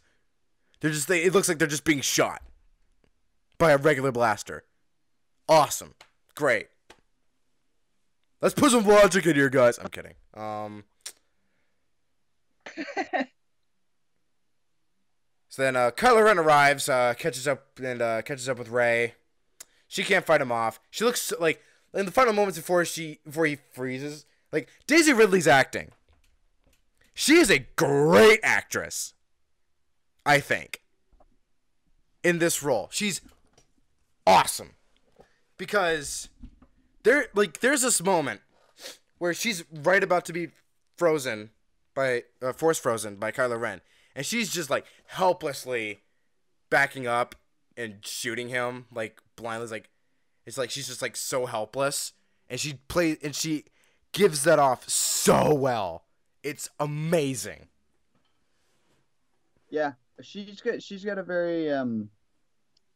S1: They're just. They, it looks like they're just being shot by a regular blaster. Awesome. Great. Let's put some logic in here, guys. I'm kidding. Um. so then, uh, Kylo Ren arrives, uh, catches up and uh, catches up with Rey. She can't fight him off. She looks like in the final moments before she before he freezes. Like Daisy Ridley's acting. She is a great actress. I think. In this role, she's awesome because there like there's this moment where she's right about to be frozen by uh, force frozen by Kylo Ren and she's just like helplessly backing up and shooting him like blindly like it's like she's just like so helpless. And she plays and she gives that off so well. It's amazing.
S2: Yeah, she's got she's got a very um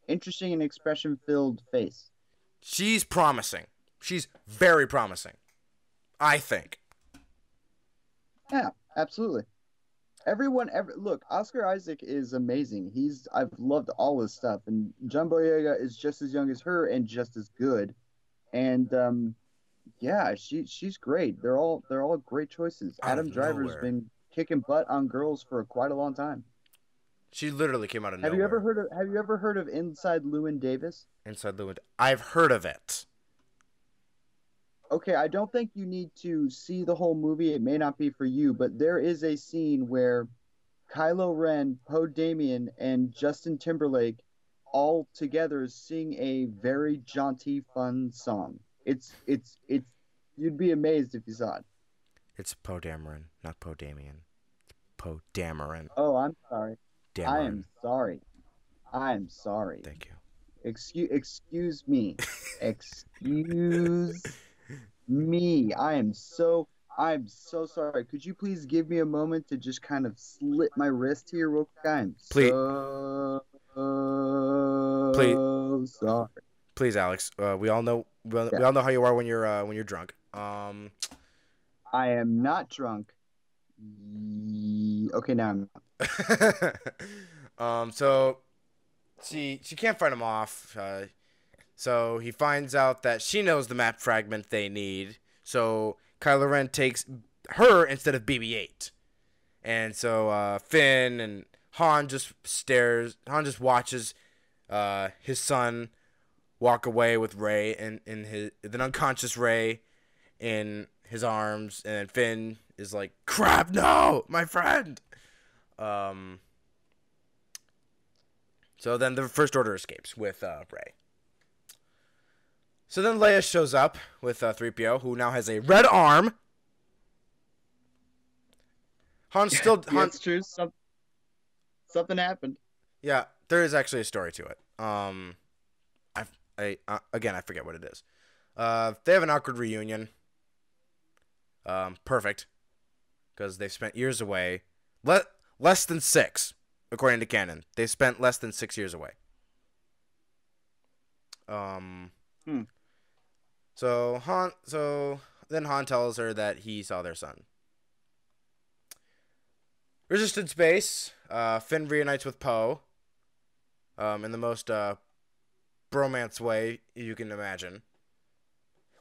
S2: interesting and expression filled face.
S1: she's promising. She's very promising. I think.
S2: Yeah, absolutely. Everyone, ever look. Oscar Isaac is amazing. He's I've loved all his stuff, and John Boyega is just as young as her and just as good. And um, yeah, she she's great. They're all they're all great choices.
S1: Out
S2: Adam Driver's
S1: nowhere.
S2: been kicking butt on girls for quite a long time.
S1: she literally came out of
S2: Have
S1: nowhere
S2: you ever heard of Have you ever heard of Inside Llewyn Davis?
S1: inside Llewyn. I've heard of it.
S2: Okay, I don't think you need to see the whole movie. It may not be for you, but there is a scene where Kylo Ren, Poe Dameron, and Justin Timberlake all together sing a very jaunty, fun song. It's it's it's you'd be amazed if you saw it.
S1: It's Poe Dameron, not Poe. It's Poe Dameron.
S2: Oh, I'm sorry.
S1: Dameron.
S2: I am sorry. I'm sorry.
S1: Thank you.
S2: Excuse excuse me. excuse me. I am so I'm so sorry. Could you please give me a moment to just kind of slit my wrist here real quick? I'm
S1: Please.
S2: so
S1: Please.
S2: sorry.
S1: Please, Alex. Uh, we all know we all, we all know how you are when you're uh, when you're drunk. Um,
S2: I am not drunk. Okay, now I'm
S1: um, so she she can't fight him off. Uh, so he finds out that she knows the map fragment they need. So Kylo Ren takes her instead of BB-8, and so uh, Finn and Han just stares. Han just watches uh, his son walk away with Rey and in his an unconscious Rey in his arms, and Finn is like, "Crap, no, my friend." Um. So then the First Order escapes with uh, Rey. So then Leia shows up with uh, 3PO, who now has a red arm. Han still Han,
S2: true. Some, something happened.
S1: yeah, there is actually a story to it. Um, I, I uh, again I forget what it is. Uh, they have an awkward reunion. Um, perfect, because they've spent years away. Let less than six, according to canon. They spent less than six years away. Um.
S2: Hmm.
S1: So Han, so then Han tells her that he saw their son. Resistance base. Uh, Finn reunites with Poe. Um, in the most uh, bromance way you can imagine,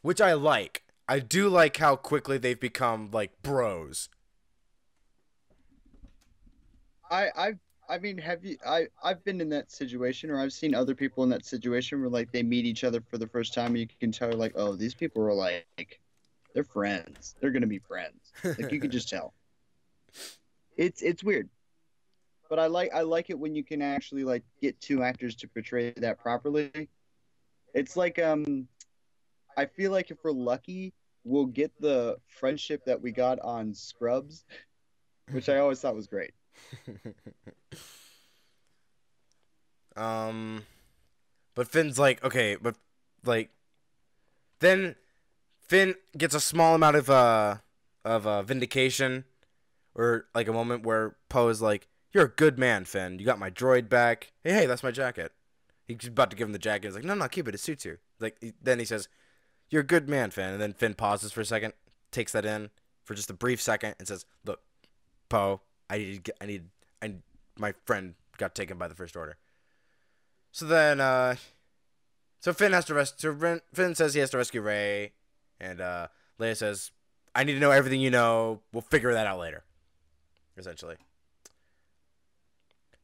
S1: which I like. I do like how quickly they've become like bros.
S2: I I I mean, have you? I I've been in that situation, or I've seen other people in that situation where like they meet each other for the first time, and you can tell like, oh, these people are like, they're friends. They're gonna be friends. Like you can just tell. It's it's weird, but I like I like it when you can actually like get two actors to portray that properly. It's like um, I feel like if we're lucky, we'll get the friendship that we got on Scrubs, which I always thought was great.
S1: um, but Finn's like, okay, but like, then Finn gets a small amount of uh of uh vindication, or like a moment where Poe is like, "You're a good man, Finn. You got my droid back. Hey, hey, that's my jacket." He's about to give him the jacket. He's like, "No, no, keep it. It suits you." Like he- then he says, "You're a good man, Finn." And then Finn pauses for a second, takes that in for just a brief second, and says, "Look, Poe, I need, to I need, I, my friend got taken by the First Order." So then, uh, so Finn has to rescue. Finn says he has to rescue Rey, and uh, Leia says, "I need to know everything you know. We'll figure that out later." Essentially,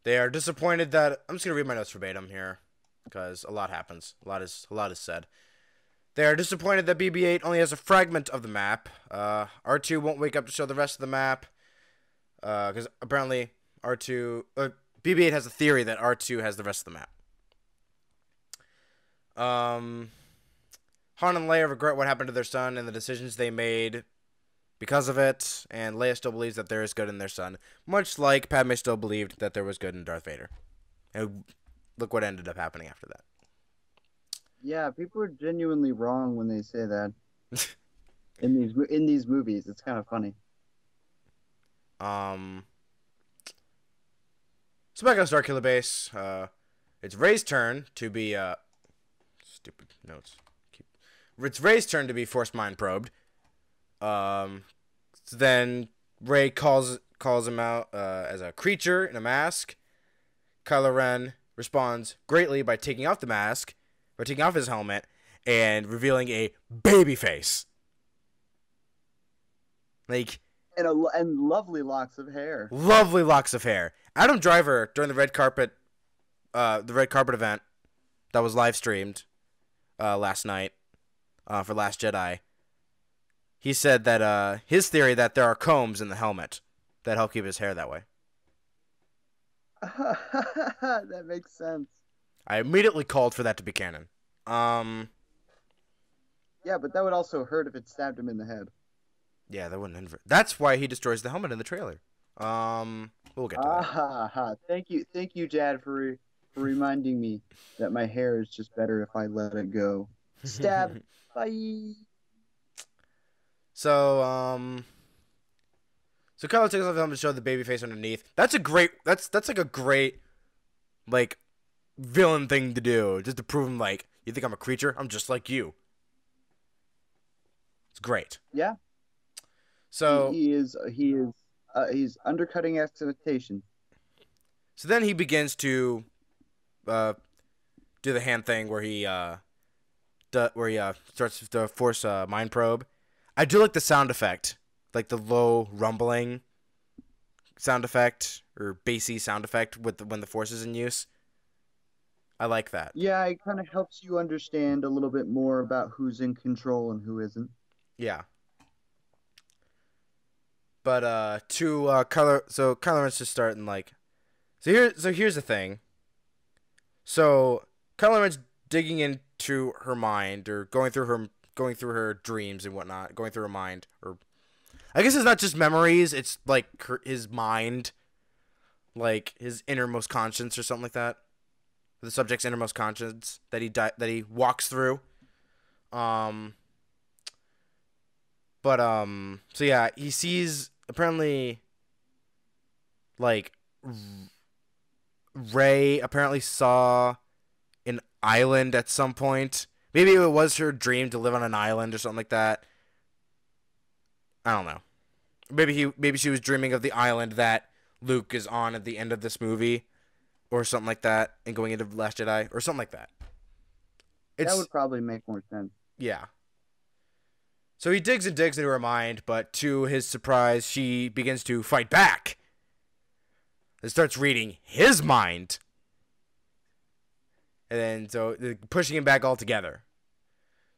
S1: they are disappointed that I'm just gonna read my notes verbatim here, because a lot happens. A lot is a lot is said. They are disappointed that BB-8 only has a fragment of the map. Uh, R2 won't wake up to show the rest of the map, because apparently R2, uh, BB-8 has a theory that R2 has the rest of the map. Um, Han and Leia regret what happened to their son and the decisions they made because of it, and Leia still believes that there is good in their son, much like Padme still believed that there was good in Darth Vader. And look what ended up happening after that.
S2: Yeah, people are genuinely wrong when they say that in these in these movies. It's kind of funny.
S1: Um, so back on Starkiller Base, uh, it's Rey's turn to be uh, stupid notes. Keep. It's Rey's turn to be force mind probed. Um, so then Rey calls calls him out uh, as a creature in a mask. Kylo Ren responds greatly by taking off the mask, by taking off his helmet, and revealing a baby face. Like
S2: And a, and lovely locks of hair.
S1: lovely locks of hair. Adam Driver during the red carpet, uh, the red carpet event that was live streamed uh, last night uh, for Last Jedi, he said that uh, his theory that there are combs in the helmet that help keep his hair that way.
S2: that makes sense.
S1: I immediately called for that to be canon. Um,
S2: Yeah, but that would also hurt if it stabbed him in the head.
S1: Yeah, that wouldn't. Inver- That's why he destroys the helmet in the trailer. Um, we'll get to
S2: Ah,
S1: that.
S2: ha, ha. Thank you, thank you, Dad, for for reminding me that my hair is just better if I let it go. Stab. Bye.
S1: So, um, so Kylo takes off the helmet to show the baby face underneath. That's a great. That's that's like a great, like, villain thing to do, just to prove him like you think I'm a creature. I'm just like you. It's great.
S2: Yeah.
S1: So
S2: he, is he is uh, he's undercutting expectations.
S1: so then he begins to, uh, do the hand thing where he uh, do, where he uh starts to force a mind probe. I do like the sound effect, like the low rumbling sound effect or bassy sound effect with the, when the force is in use. I like that.
S2: Yeah, it kind of helps you understand a little bit more about who's in control and who isn't.
S1: Yeah. But uh to uh color so Kylo Ren's just starting like so here so here's the thing. So Kylo Ren's digging into her mind or going through her going through her dreams and whatnot, going through her mind or I guess it's not just memories, it's like her, his mind like his innermost conscience or something like that. The subject's innermost conscience that he di- that he walks through. Um but um, so yeah, he sees apparently like Rey apparently saw an island at some point. Maybe it was her dream to live on an island or something like that. I don't know. Maybe he maybe she was dreaming of the island that Luke is on at the end of this movie or something like that and going into Last Jedi or something like that. It's
S2: that would probably make more sense.
S1: yeah. So he digs and digs into her mind, but to his surprise, she begins to fight back. And starts reading his mind. And then, so, pushing him back altogether.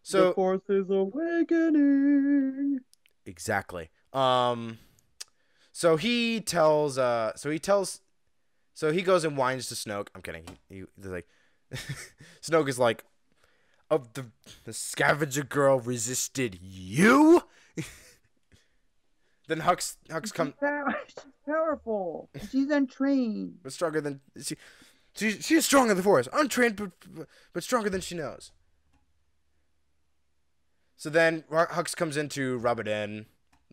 S2: the
S1: So, the
S2: Force is awakening.
S1: exactly. Um, so he tells, uh, so he tells, so he goes and whines to Snoke. I'm kidding. He, he he's like, Snoke is like, of the the scavenger girl resisted you. then Hux Hux come
S2: She's powerful. She's untrained.
S1: but stronger than she. She, she's stronger than the force, untrained but but stronger than she knows. So then Hux comes in to rub it in,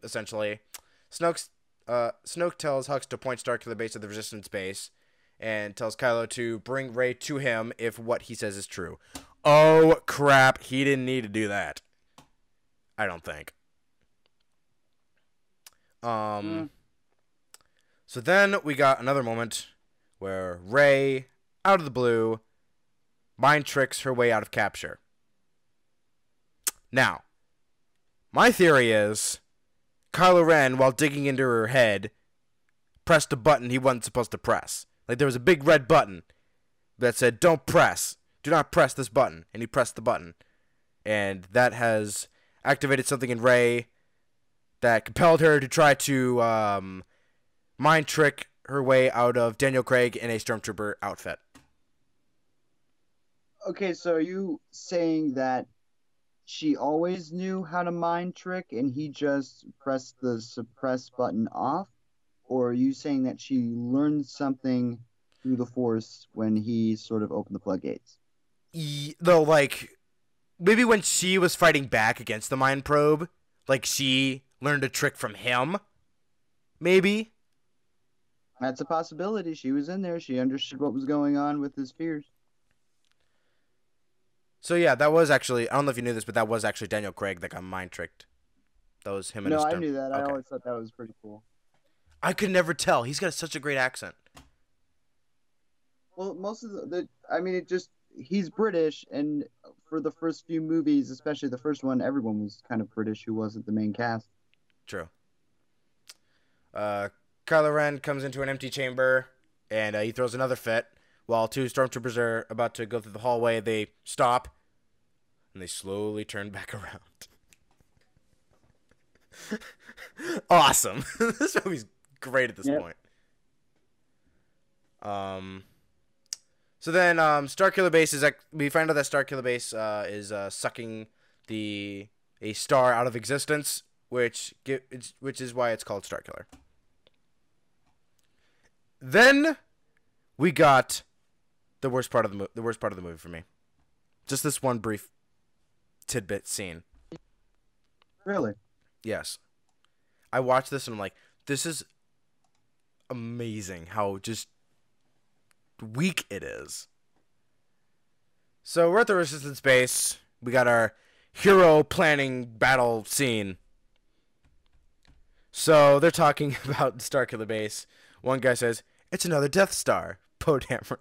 S1: essentially. Snoke's uh, Snoke tells Hux to point Starkiller Base of the Resistance base, and tells Kylo to bring Rey to him if what he says is true. Oh crap! He didn't need to do that. I don't think. Um.
S2: Mm.
S1: So then we got another moment where Rey, out of the blue, mind tricks her way out of capture. Now, my theory is Kylo Ren, while digging into her head, pressed a button he wasn't supposed to press. Like there was a big red button that said, Don't press. Do not press this button. And he pressed the button. And that has activated something in Rey that compelled her to try to um, mind trick her way out of Daniel Craig in a Stormtrooper outfit.
S2: Okay, so are you saying that she always knew how to mind trick and he just pressed the suppress button off? Or are you saying that she learned something through the Force when he sort of opened the floodgates?
S1: Though, like, maybe when she was fighting back against the mind probe, like she learned a trick from him. Maybe.
S2: That's a possibility. She was in there. She understood what was going on with his fears.
S1: So yeah, that was actually I don't know if you knew this, but that was actually Daniel Craig that got mind tricked. That was him and
S2: No, I knew that. I always thought that was pretty cool.
S1: I could never tell. He's got such a great accent.
S2: Well, most of the, the I mean, it just he's British, and for the first few movies, especially the first one, everyone was kind of British who wasn't the main cast.
S1: True. Uh, Kylo Ren comes into an empty chamber and uh, he throws another fit. While two stormtroopers are about to go through the hallway, they stop and they slowly turn back around. awesome. this movie's great at this
S2: Yep.
S1: point. Um. So then, um, Starkiller Base is like we find out that Starkiller Base uh, is uh, sucking the a star out of existence, which which is why it's called Starkiller. Then we got the worst part of the mo- the worst part of the movie for me. Just this one brief tidbit scene.
S2: Really?
S1: Yes. I watched this and I'm like, this is amazing how just weak it is. So we're at the resistance base. We got our hero planning battle scene. So they're talking about the Starkiller base. One guy says, "It's another Death Star." Poe Dameron.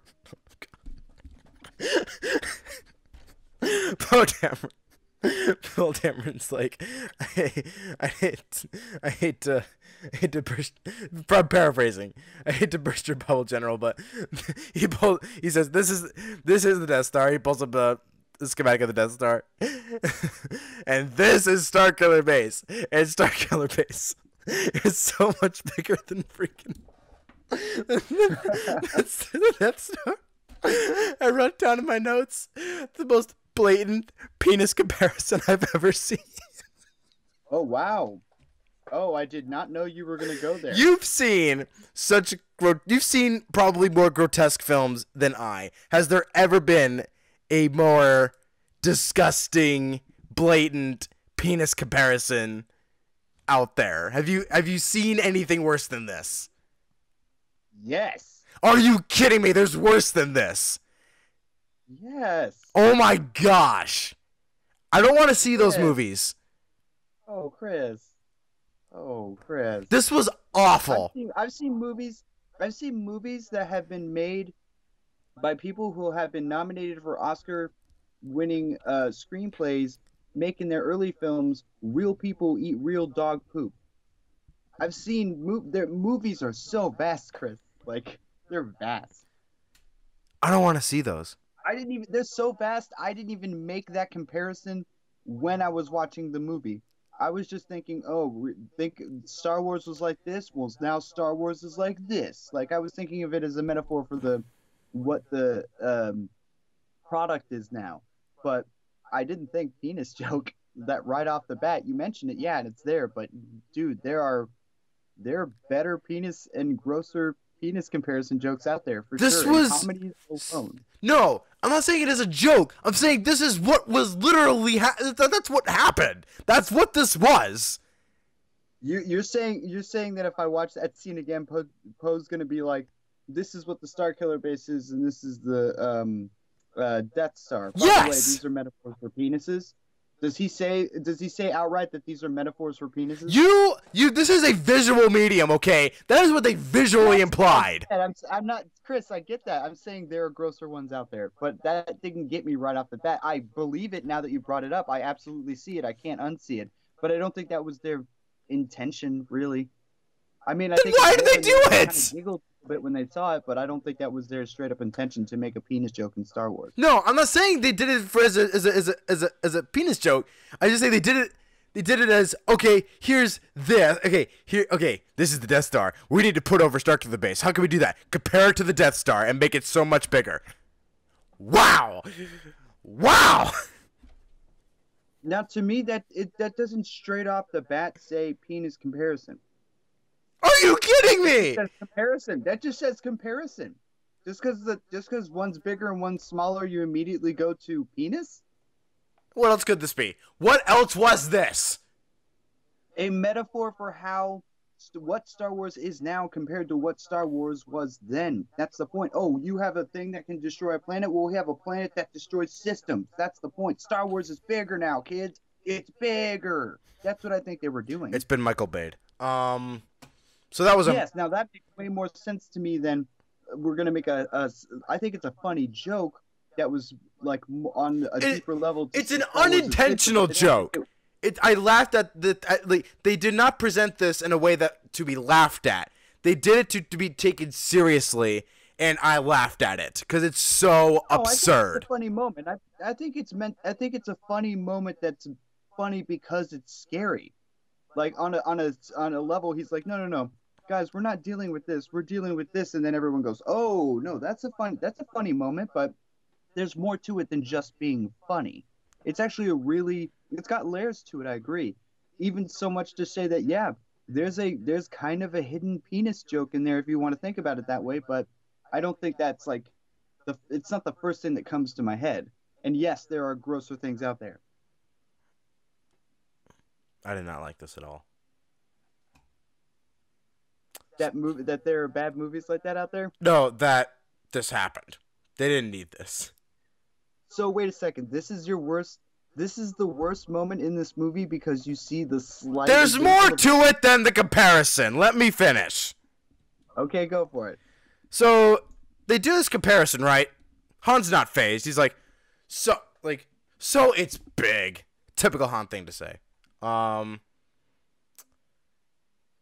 S1: Oh, Poe Dameron. Poe Dameron's like, I, I hate, I hate to, I hate to burst. pa- Paraphrasing, I hate to burst your bubble, General, but he pull, he says, "This is, this is the Death Star." He pulls up the, the schematic of the Death Star, and this is Starkiller Base. And Starkiller Base It's so much bigger than freaking. That's the Death Star. I wrote down in my notes the most blatant penis comparison I've ever seen.
S2: Oh wow. Oh, I did not know you were gonna go there.
S1: You've seen such gro- you've seen probably more grotesque films than I. Has there ever been a more disgusting, blatant penis comparison out there? Have you have you seen anything worse than this?
S2: Yes.
S1: Are you kidding me? There's worse than this.
S2: Yes.
S1: Oh my gosh. I don't want to see those
S2: Yeah.
S1: movies.
S2: Oh, Chris. Oh, Chris.
S1: This was
S2: I've
S1: awful.
S2: seen, I've seen movies. I've seen movies that have been made by people who have been nominated for Oscar-winning uh, screenplays, making their early films "Real people eat real dog poop." I've seen mov- their movies are so vast, Chris. Like they're vast.
S1: I don't want to see those.
S2: I didn't even. They're so vast. I didn't even make that comparison when I was watching the movie. I was just thinking, oh, think Star Wars was like this. Well, now Star Wars is like this. Like I was thinking of it as a metaphor for the what the um, product is now. But I didn't think penis joke that right off the bat. You mentioned it, yeah, and it's there. But dude, there are there are better penis and grosser penis comparison jokes out there for
S1: This
S2: sure.
S1: was-
S2: comedy alone.
S1: No, I'm not saying it as a joke. I'm saying this is what was literally ha- that's what happened. That's what this was.
S2: You, you're saying you're saying that if I watch that scene again, Poe, Poe's gonna be like, "This is what the Starkiller base is, and this is the um, uh, Death Star." By the way,
S1: Yes!
S2: these are metaphors for penises. Does he say? Does he say outright that these are metaphors for penises?
S1: You you this is a visual medium, okay? That is what they visually implied.
S2: And I'm, I'm not Chris. I get that. I'm saying there are grosser ones out there, but that didn't get me right off the bat. I believe it now that you brought it up. I absolutely see it. I can't unsee it. But I don't think that was their intention, really. I mean, I
S1: Then
S2: think
S1: why did they do it?
S2: Giggled a bit when they saw it, but I don't think that was their straight up intention to make a penis joke in Star Wars.
S1: No, I'm not saying they did it for as a as a as a as a, as a penis joke. I just say they did it they did it as okay, here's this. Okay, here okay, this is the Death Star. We need to put over Starkiller Base. How can we do that? Compare it to the Death Star and make it so much bigger. Wow. Wow.
S2: Now, to me, that it, that doesn't straight off the bat say penis comparison.
S1: Are you kidding me?
S2: Comparison. That just says comparison. Just because the just because one's bigger and one's smaller, you immediately go to penis.
S1: What else could this be? What else was this?
S2: A metaphor for how what Star Wars is now compared to what Star Wars was then. That's the point. Oh, you have a thing that can destroy a planet. Well, we have a planet that destroys systems. That's the point. Star Wars is bigger now, kids. It's bigger. That's what I think they were doing.
S1: It's been Michael Bade. Um so that was a
S2: yes, now that makes way more sense to me than we're gonna make a, a I think it's a funny joke that was like on a
S1: It-
S2: deeper level.
S1: it's an
S2: Star Wars is
S1: unintentional joke. it I laughed at the I, like they did not present this in a way that to be laughed at. They did it to, to be taken seriously, and I laughed at it because it's so
S2: Oh,
S1: absurd.
S2: It's a funny moment. I I think it's meant. I think it's a funny moment that's funny because it's scary. Like on a on a on a level, he's like, no, no, no, guys, we're not dealing with this. We're dealing with this, and then everyone goes, oh no, that's a fun that's a funny moment, but there's more to it than just being funny. It's actually a really it's got layers to it. I agree. Even so much to say that yeah, there's a there's kind of a hidden penis joke in there if you want to think about it that way, but I don't think that's like the it's not the first thing that comes to my head. And yes, there are grosser things out there.
S1: I did not like this at all.
S2: That movie that there are bad movies like that out there.
S1: No, that this happened. They didn't need this.
S2: So wait a second. This is your worst. This is the worst moment in this movie because you see the slight.
S1: There's more to it than the comparison. Let me finish.
S2: Okay, go for it.
S1: So they do this comparison, right? Han's not phased. He's like, so like, so it's big. Typical Han thing to say. Um.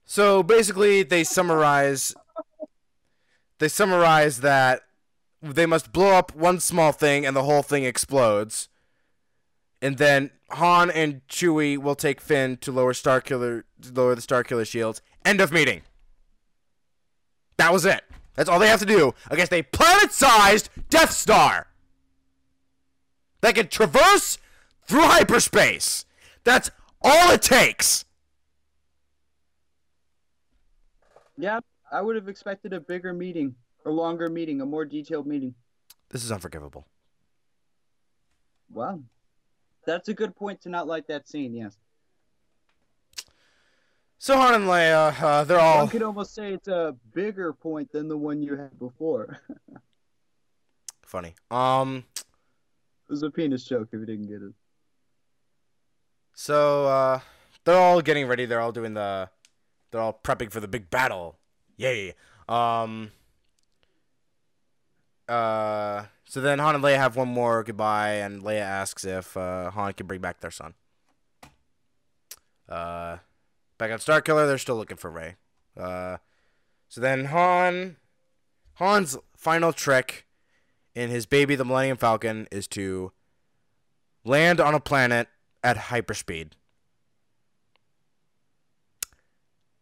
S1: So basically, they summarize. They summarize that they must blow up one small thing and the whole thing explodes. And then Han and Chewie will take Finn to lower Starkiller, lower the Starkiller shields. End of meeting. That was it. That's all they have to do against a planet-sized Death Star that can traverse through hyperspace. That's all it takes.
S2: Yeah, I would have expected a bigger meeting, a longer meeting, a more detailed meeting.
S1: This is unforgivable.
S2: Wow. That's a good point to not like that scene, yes.
S1: So Han and Leia, uh, they're all.
S2: One could almost say it's a bigger point than the one you had before.
S1: funny. Um.
S2: It was a penis joke if you didn't get it.
S1: So uh, they're all getting ready. They're all doing the. They're all prepping for the big battle. Yay. Um. Uh. So then Han and Leia have one more goodbye, and Leia asks if uh, Han can bring back their son. Uh, back on Starkiller, they're still looking for Rey. Uh, so then Han, Han's final trick in his baby, the Millennium Falcon, is to land on a planet at hyperspeed.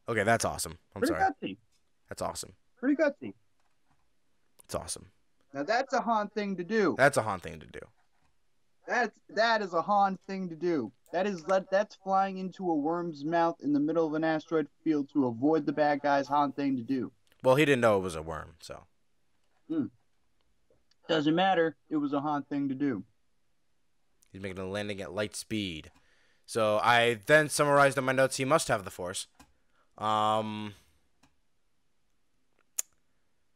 S1: Okay, that's awesome. I'm
S2: Pretty
S1: sorry.
S2: gutsy.
S1: That's awesome.
S2: Pretty gutsy.
S1: It's awesome.
S2: Now that's a Han thing to do.
S1: That's a Han thing to do.
S2: That's that is a Han thing to do. That is that that's flying into a worm's mouth in the middle of an asteroid field to avoid the bad guys. Han thing to do.
S1: Well, he didn't know it was a worm, so. Hmm.
S2: Doesn't matter. It was a Han thing to do.
S1: He's making a landing at light speed. So I then summarized in my notes he must have the force. Um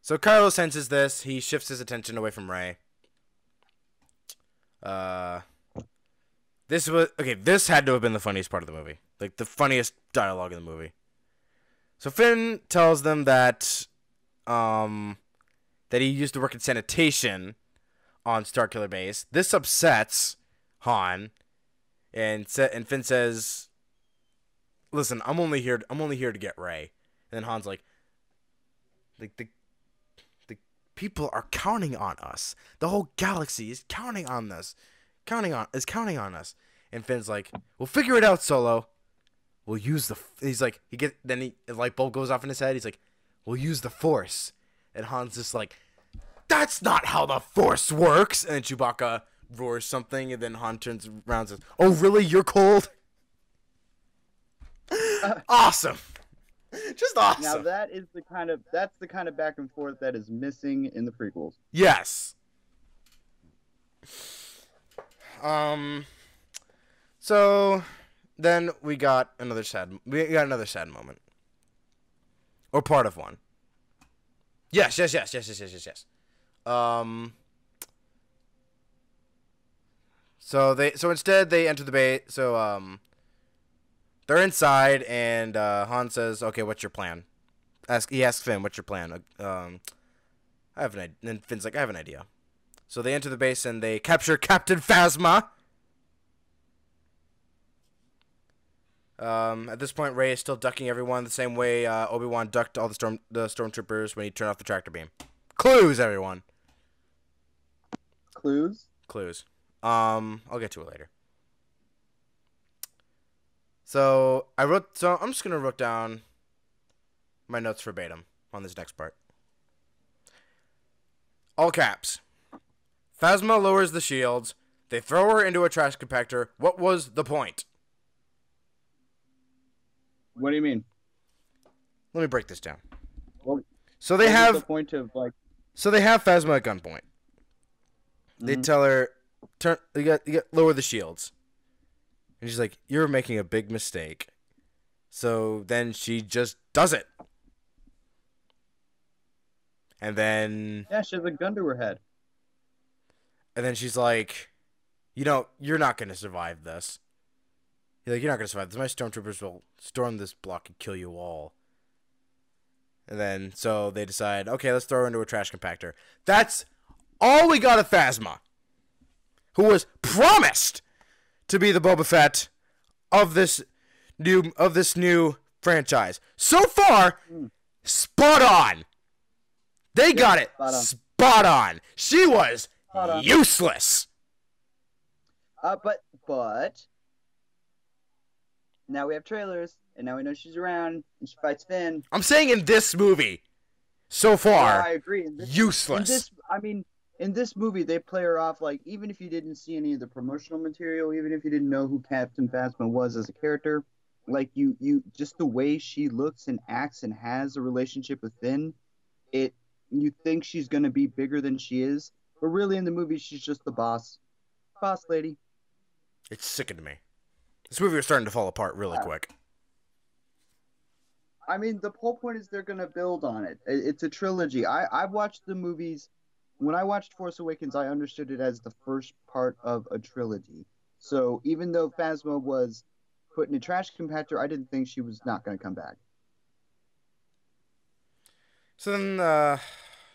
S1: So Kylo senses this, he shifts his attention away from Rey. Uh This was okay, this had to have been the funniest part of the movie. Like the funniest dialogue in the movie. So Finn tells them that um that he used to work in sanitation on Starkiller Base. This upsets Han, and sa- and Finn says, "Listen, I'm only here. I'm only here to get Rey." And then Han's like, "Like the the people are counting on us. The whole galaxy is counting on us, counting on is counting on us." And Finn's like, "We'll figure it out, Solo. We'll use the." f-" He's like, he get then he a light bulb goes off in his head. He's like, "We'll use the Force." And Han's just like, "That's not how the Force works." And Chewbacca roars something, and then Han turns around and says, "Oh, really? You're cold." awesome, just awesome.
S2: Now that is the kind of that's the kind of back and forth that is missing in the prequels.
S1: Yes. Um. So then we got another sad. We got another sad moment, or part of one. Yes, yes, yes, yes, yes, yes, yes, yes. Um. So they so instead they enter the bay. So um. They're inside, and uh, Han says, "Okay, what's your plan?" Ask he asks Finn, "What's your plan?" Um. I have an idea. And Finn's like, I have an idea. So they enter the base and they capture Captain Phasma. Um, at this point, Rey is still ducking everyone the same way uh, Obi Wan ducked all the storm the stormtroopers when he turned off the tractor beam. Clues, everyone.
S2: Clues.
S1: Clues. Um, I'll get to it later. So I wrote. So I'm just gonna write down my notes verbatim on this next part. All caps. Phasma lowers the shields. They throw her into a trash compactor. What was the point?
S2: What do you mean?
S1: Let me break this down.
S2: Well,
S1: So they have
S2: the point of like.
S1: so they have Phasma at gunpoint. They
S2: Mhm.
S1: tell her turn you got you got lower the shields. And she's like, You're making a big mistake. So then she just does it. And then
S2: Yeah, she has a gun to her head.
S1: and then she's like, You know, you're not gonna survive this. You're like, You're not gonna survive this. My stormtroopers will storm this block and kill you all. And then so they decide, okay, let's throw her into a trash compactor. That's all we got of Phasma. Who was promised to be the Boba Fett of this new of this new franchise. So far, spot on. They got it
S2: spot on.
S1: spot on. She was
S2: on.
S1: useless.
S2: Uh, but but now we have trailers, and now we know she's around, and she fights Finn.
S1: I'm saying in this movie, so
S2: Yeah,
S1: far,
S2: I agree. This,
S1: useless.
S2: In this, I mean, in this movie, they play her off like even if you didn't see any of the promotional material, even if you didn't know who Captain Phasma was as a character, like you, you just the way she looks and acts and has a relationship with Finn, it you think she's gonna be bigger than she is, but really in the movie she's just the boss, boss lady.
S1: It's sickened me. This movie was starting to fall apart really
S2: Yeah.
S1: quick.
S2: I mean, the whole point is they're gonna build on it. It- It's a trilogy. I I've watched the movies. When I watched Force Awakens, I understood it as the first part of a trilogy. So even though Phasma was put in a trash compactor, I didn't think she was not gonna come back.
S1: So then, uh,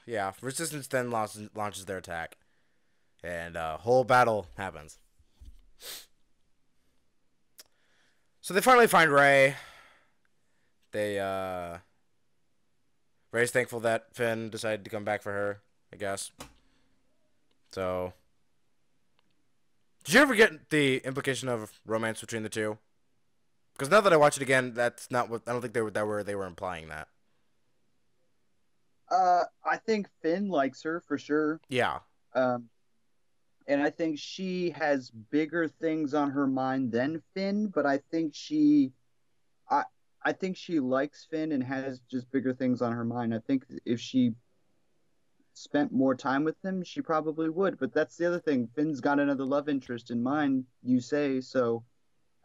S1: yeah, Resistance then launches, launches their attack, and a whole battle happens. So they finally find Rey. They, uh, Rey's thankful that Finn decided to come back for her, I guess. So, did you ever get the implication of romance between the two? Because now that I watch it again, that's not what I don't think they were that were they were implying that.
S2: Uh, I think Finn likes her for sure.
S1: Yeah,
S2: Um, and I think she has bigger things on her mind than Finn, but I think she, I, I think she likes Finn and has just bigger things on her mind. I think if she spent more time with him, she probably would. But that's the other thing. Finn's got another love interest in mind, you say, so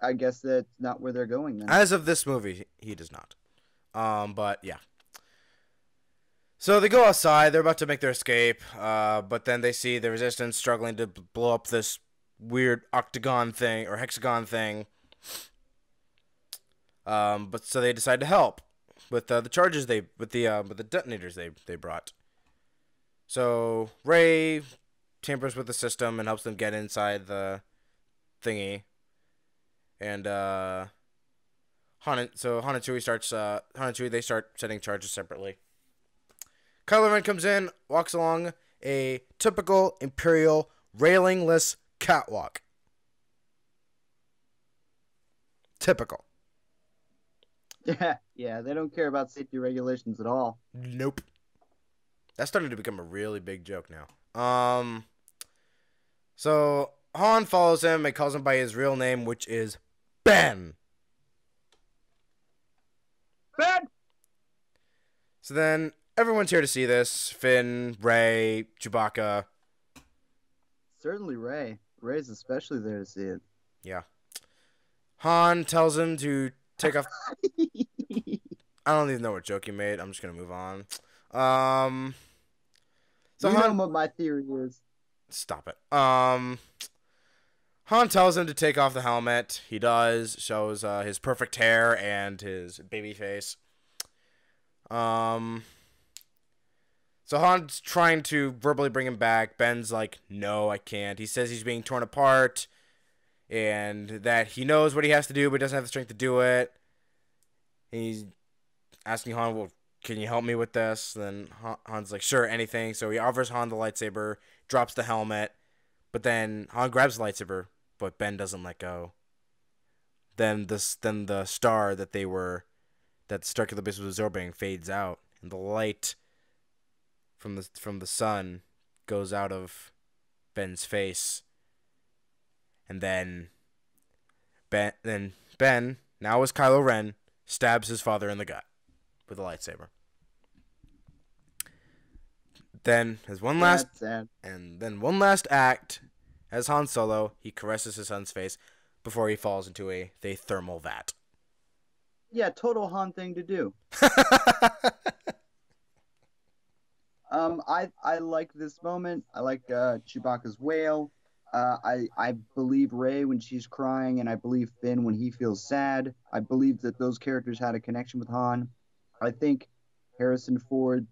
S2: I guess that's not where they're going then.
S1: As of this movie, he does not. Um, but yeah. So they go outside. They're about to make their escape, uh, but then they see the resistance struggling to blow up this weird octagon thing or hexagon thing. Um, but so they decide to help with uh, the charges they with the uh, with the detonators they they brought. So Rey tampers with the system and helps them get inside the thingy. And uh Han so Han and Chewie starts uh Han and they start setting charges separately. Kylo Ren comes in, walks along a typical Imperial railingless catwalk. Typical.
S2: Yeah, yeah, they don't care about safety regulations at all.
S1: Nope. That's starting to become a really big joke now. Um so Han follows him and calls him by his real name, which is Ben.
S2: Ben!
S1: So then everyone's here to see this. Finn, Rey, Chewbacca.
S2: Certainly Rey. Rey's especially there to see it. Yeah.
S1: Han tells him to take off. I don't even know what joke he made. I'm just gonna move on. Um. So
S2: you know what my theory is.
S1: stop it. Um. Han tells him to take off the helmet. He does. Shows uh, his perfect hair and his baby face. Um. So Han's trying to verbally bring him back. Ben's like, "No, I can't." He says he's being torn apart, and that he knows what he has to do, but doesn't have the strength to do it. And he's asking Han, "Well, can you help me with this?" Then Han's like, "Sure, anything." So he offers Han the lightsaber, drops the helmet, but then Han grabs the lightsaber, but Ben doesn't let go. then this then the star that they were that the Star Starkiller Base was absorbing fades out, and the light from the from the sun goes out of Ben's face, and then Ben then Ben now as Kylo Ren stabs his father in the gut with a lightsaber. Then as one last and then one last act as Han Solo, he caresses his son's face before he falls into a, a thermal vat.
S2: Yeah, total Han thing to do. Um, I I like this moment. I like uh, Chewbacca's wail. Uh, I I believe Rey when she's crying, and I believe Finn when he feels sad. I believe that those characters had a connection with Han. I think Harrison Ford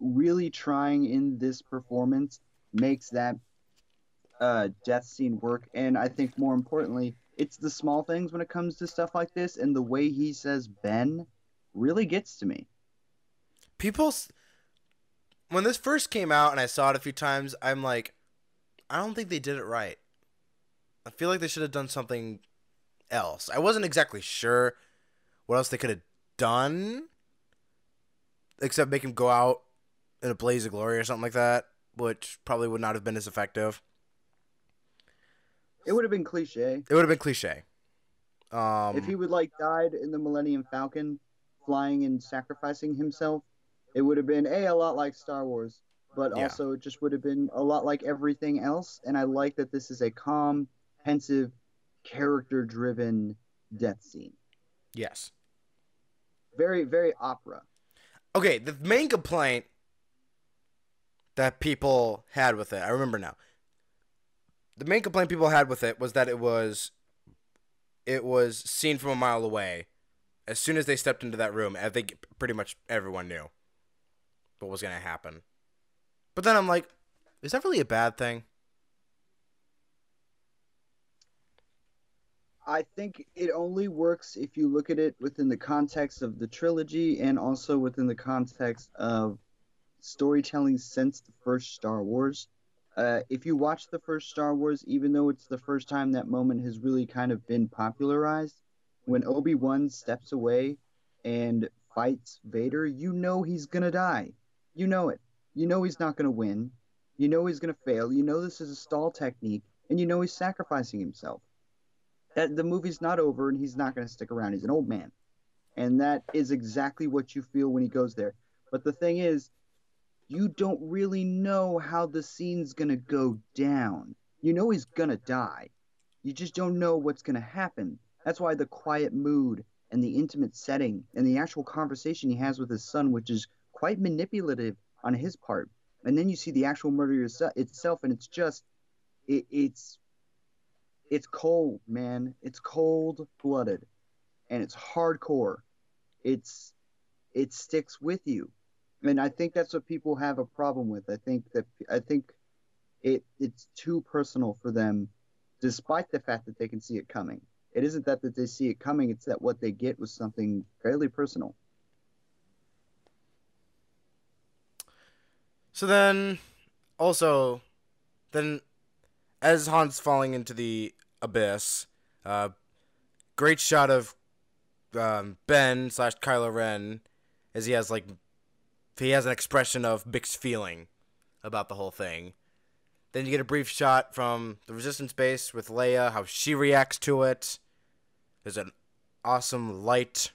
S2: really trying in this performance makes that uh, death scene work, and I think more importantly, it's the small things when it comes to stuff like this, and the way he says Ben really gets to me.
S1: People, when this first came out and I saw it a few times, I'm like, I don't think they did it right. I feel like they should have done something else. I wasn't exactly sure what else they could have done, except make him go out in a blaze of glory or something like that, which probably would not have been as effective.
S2: It would have been cliche.
S1: It would have been cliche. Um,
S2: if he would like died in the Millennium Falcon, flying and sacrificing himself, it would have been a a lot like Star Wars, but
S1: Yeah.
S2: also it just would have been a lot like everything else. And I like that this is a calm, pensive, character-driven death scene.
S1: yes.
S2: Very, very opera.
S1: Okay, the main complaint that people had with it, I remember now. The main complaint people had with it was that it was it was seen from a mile away. As soon as they stepped into that room, I think pretty much everyone knew what was going to happen. But then I'm like, is that really a bad thing?
S2: I think it only works if you look at it within the context of the trilogy and also within the context of storytelling since the first Star Wars. Uh, if you watch the first Star Wars, even though it's the first time that moment has really kind of been popularized, when Obi Wan steps away and fights Vader, you know he's gonna die. You know it. You know he's not gonna win. You know he's gonna fail. You know this is a stall technique, and you know he's sacrificing himself that the movie's not over and he's not to stick around. He's an old man. And that is exactly what you feel when he goes there. But the thing is, you don't really know how the scene's to go down. You know he's to die. You just don't know what's to happen. That's why the quiet mood and the intimate setting and the actual conversation he has with his son, which is quite manipulative on his part. And then you see the actual murder itself, and it's just, it, it's it's cold, man. It's cold blooded, and it's hardcore. It's it sticks with you, and I think that's what people have a problem with. I think that I think it it's too personal for them, despite the fact that they can see it coming. It isn't that that they see it coming; it's that what they get was something fairly personal.
S1: So then, also, then, as Han's falling into the abyss, uh, great shot of um, Ben slash Kylo Ren as he has like he has an expression of mixed feeling about the whole thing. Then you get a brief shot from the Resistance base with Leia, how she reacts to it. There's an awesome light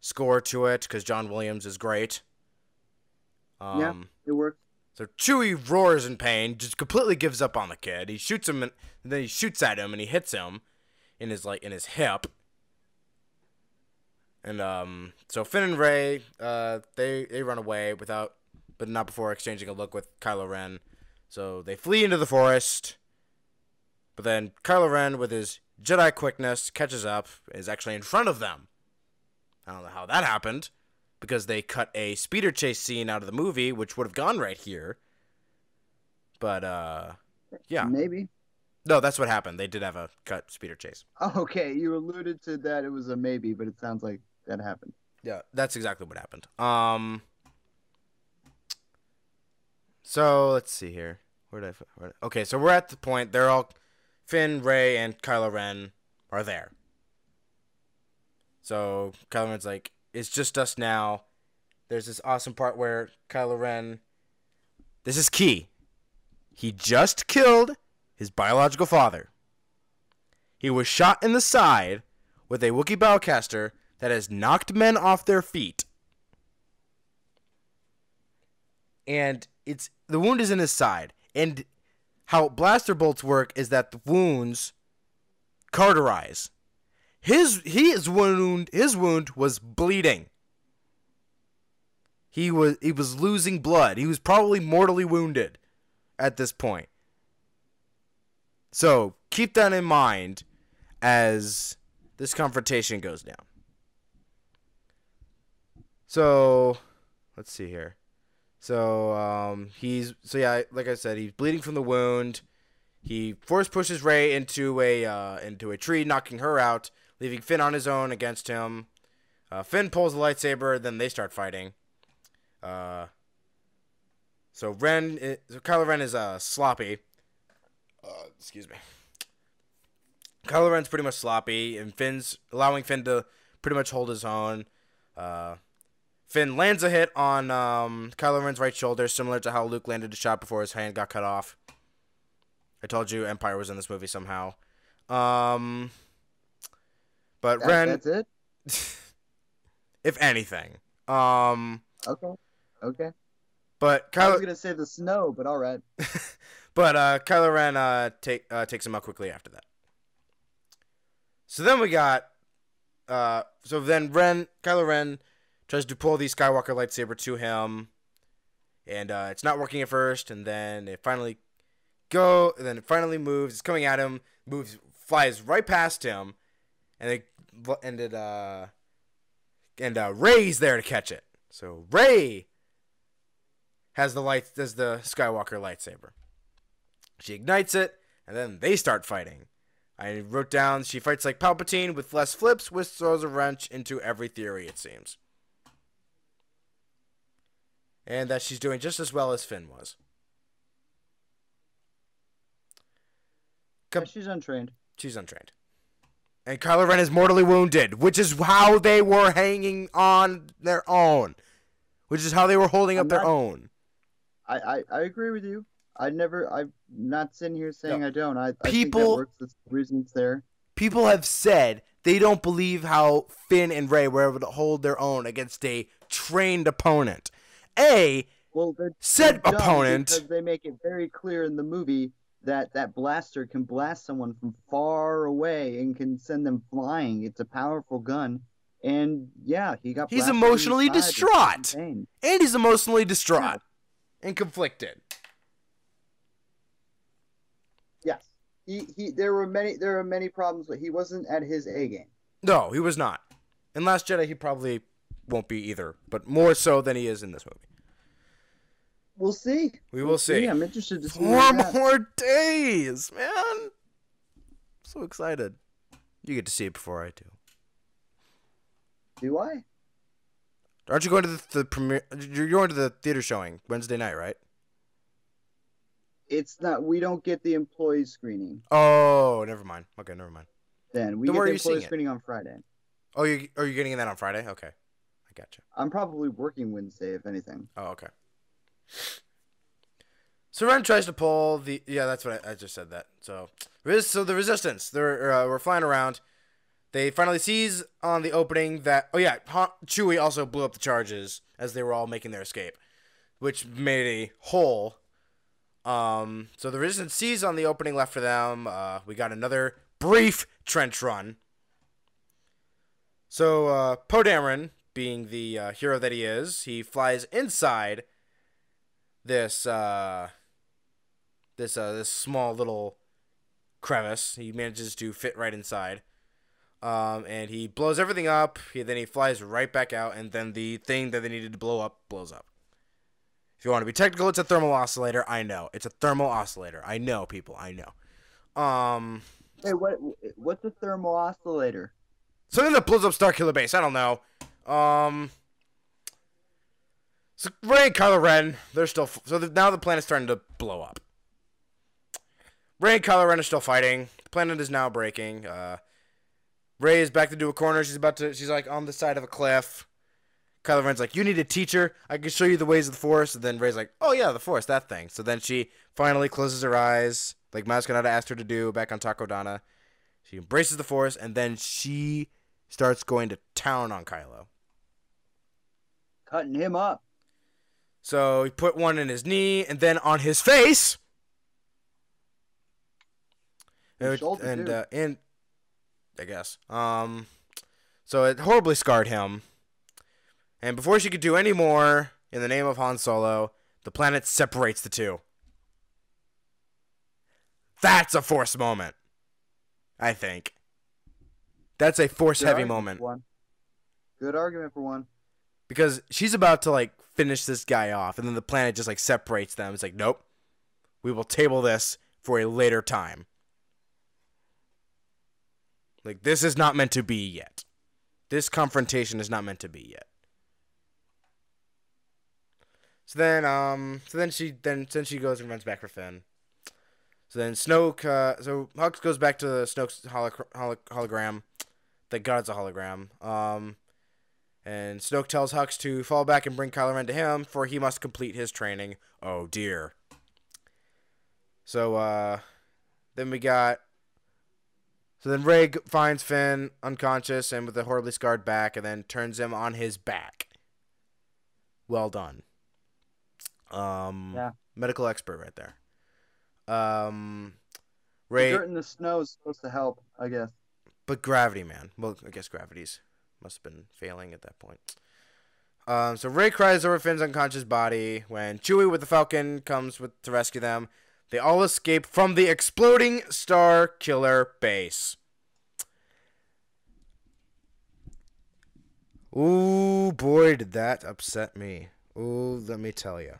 S1: score to it because John Williams is great. Um,
S2: Yeah. It worked.
S1: so Chewie roars in pain, just completely gives up on the kid. He shoots him, and, and then he shoots at him, and he hits him in his like in his hip. And um, so Finn and Ray, uh, they they run away without, but not before exchanging a look with Kylo Ren. So they flee into the forest. But then Kylo Ren, with his Jedi quickness, catches up, is actually in front of them. I don't know how that happened because they cut a speeder chase scene out of the movie, which would have gone right here. But uh, yeah,
S2: Maybe.
S1: no, that's what happened. They did have a cut speeder chase.
S2: Oh, okay, you alluded to that. It was a maybe, but it sounds like that happened.
S1: Yeah, that's exactly what happened. Um, so let's see here. Where did I? Where, okay, so we're at the point. They're all Finn, Ray, and Kylo Ren are there. So Kylo Ren's like, it's just us now. There's this awesome part where Kylo Ren. This is key. He just killed his biological father. He was shot in the side with a Wookiee bowcaster that has knocked men off their feet. And it's the wound is in his side. And how blaster bolts work is that the wounds cauterize. His his wound his wound was bleeding. He was he was losing blood. He was probably mortally wounded at this point. So keep that in mind as this confrontation goes down. So let's see here. So um, he's so yeah, like I said, he's bleeding from the wound. He force pushes Rey into a uh, into a tree, knocking her out, leaving Finn on his own against him. Uh, Finn pulls the lightsaber, then they start fighting. Uh, so Ren, i- so Kylo Ren is uh, sloppy. Uh, excuse me. Kylo Ren's pretty much sloppy, and Finn's allowing Finn to pretty much hold his own. Uh, Finn lands a hit on um, Kylo Ren's right shoulder, similar to how Luke landed a shot before his hand got cut off. I told you Empire was in this movie somehow. Um, but
S2: That-
S1: Ren,
S2: that's it.
S1: if anything, um,
S2: Okay. Okay.
S1: but
S2: I was gonna say the snow, but all right.
S1: but uh, Kylo Ren uh, take uh, takes him out quickly after that. So then we got, uh, so then Ren, Kylo Ren, tries to pull the Skywalker lightsaber to him, and uh, it's not working at first, and then it finally go, and then it finally moves. It's coming at him, moves, flies right past him, and it it uh, and uh, Rey's there to catch it. So Rey has the light, does the Skywalker lightsaber. She ignites it, and then they start fighting. I wrote down she fights like Palpatine with less flips, which throws a wrench into every theory, it seems. And that she's doing just as well as Finn was.
S2: Yeah, she's untrained.
S1: She's untrained. And Kylo Ren is mortally wounded, which is how they were hanging on their own. Which is how they were holding up
S2: I'm
S1: their
S2: not-
S1: own.
S2: I, I, I agree with you. I never. I'm not sitting here saying
S1: No.
S2: I don't. I, I think
S1: People-
S2: works. That's the reason it's there.
S1: People have said they don't believe how Finn and Rey were able to hold their own against a trained opponent. A,
S2: Well, they're,
S1: Said
S2: they're
S1: opponent.
S2: because they make it very clear in the movie that that blaster can blast someone from far away and can send them flying. It's a powerful gun, and yeah, he got.
S1: He's
S2: blasted in the
S1: emotionally distraught. and he's emotionally distraught and conflicted.
S2: Yes, he, he. There were many. There were many problems, but he wasn't at his A game.
S1: No, he was not. In Last Jedi, he probably won't be either, but more so than he is in this movie.
S2: We'll see.
S1: We will see.
S2: I'm interested to see.
S1: Four more days, man. So excited. You get to see it before I do.
S2: Do I?
S1: Aren't you going to the, the premiere? You're going to the theater showing Wednesday night, right?
S2: It's not. We don't get the employee screening.
S1: Oh, never mind. Okay, never mind.
S2: Then we
S1: Then
S2: get the
S1: are you seeing
S2: employee
S1: it?
S2: screening on Friday.
S1: Oh, you are you getting that on Friday? Okay, gotcha.
S2: I'm probably working Wednesday, if anything.
S1: Oh, okay. So Ren tries to pull the yeah, that's what I, I just said that. So so the resistance they're uh, we're flying around. They finally seize on the opening that oh yeah, Han- Chewie also blew up the charges as they were all making their escape, which made a hole. Um, so the resistance seized on the opening left for them. Uh, we got another brief trench run. So uh, Poe Dameron, being the uh, hero that he is, he flies inside this uh, this uh, this small little crevice. He manages to fit right inside, um, and he blows everything up. He then he flies right back out, and then the thing that they needed to blow up blows up. If you want to be technical, it's a thermal oscillator. I know it's a thermal oscillator. I know, people. I know. Um,
S2: Hey, what? What's a thermal oscillator?
S1: something that blows up Starkiller Base. I don't know. Um. So Rey and Kylo Ren, they're still so the, now the planet's starting to blow up. Rey and Kylo Ren are still fighting. The planet is now breaking. Uh, Rey is backed into a corner. She's about to. She's like on the side of a cliff. Kylo Ren's like, "You need a teacher. I can show you the ways of the Force." And then Rey's like, "Oh yeah, the Force, that thing." So then she finally closes her eyes, like Maz Kanata asked her to do back on Takodana. She embraces the Force, and then she starts going to town on Kylo.
S2: Cutting him up.
S1: So he put one in his knee, and then on his face.
S2: His
S1: And- and uh, and I guess um, so it horribly scarred him. And before she could do any more, in the name of Han Solo, the planet separates the two. That's a force moment. I think. That's a force
S2: Good
S1: heavy moment
S2: One. Good argument for one.
S1: Because she's about to like finish this guy off, and then the planet just like separates them. It's like, nope, we will table this for a later time. Like this is not meant to be yet. This confrontation is not meant to be yet. So then, um, so then she then then she goes and runs back for Finn. So then Snoke, uh, so Hux goes back to Snoke's holo- holo- hologram. Thank God it's a hologram. Um, and Snoke tells Hux to fall back and bring Kylo Ren to him, for he must complete his training. Oh dear. So uh, then we got. So then Rey finds Finn unconscious and with a horribly scarred back, and then turns him on his back. Well done. Um,
S2: Yeah.
S1: medical expert right there. Um,
S2: The
S1: Rey,
S2: dirt in the snow is supposed to help, I guess.
S1: but gravity, man. Well, I guess gravity's must have been failing at that point. Um, so Rey cries over Finn's unconscious body when Chewie with the Falcon comes with to rescue them. They all escape from the exploding Starkiller base. Ooh, boy, did that upset me. Ooh, let me tell you.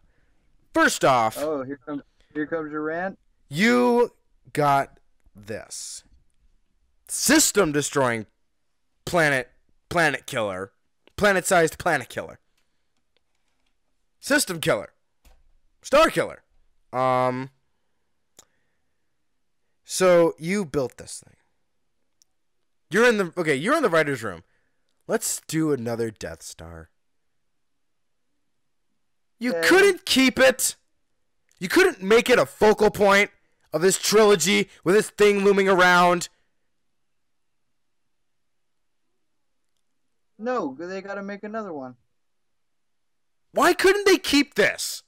S1: First off,
S2: Oh, here comes here comes your rant.
S1: you got this system destroying planet planet killer planet sized planet killer system killer star killer. Um so you built this thing. You're in the okay you're in the writers room. Let's do another death star. You
S2: Okay.
S1: couldn't keep it. You couldn't make it a focal point of this trilogy with this thing looming around.
S2: No, they got to make another one.
S1: Why couldn't they keep this?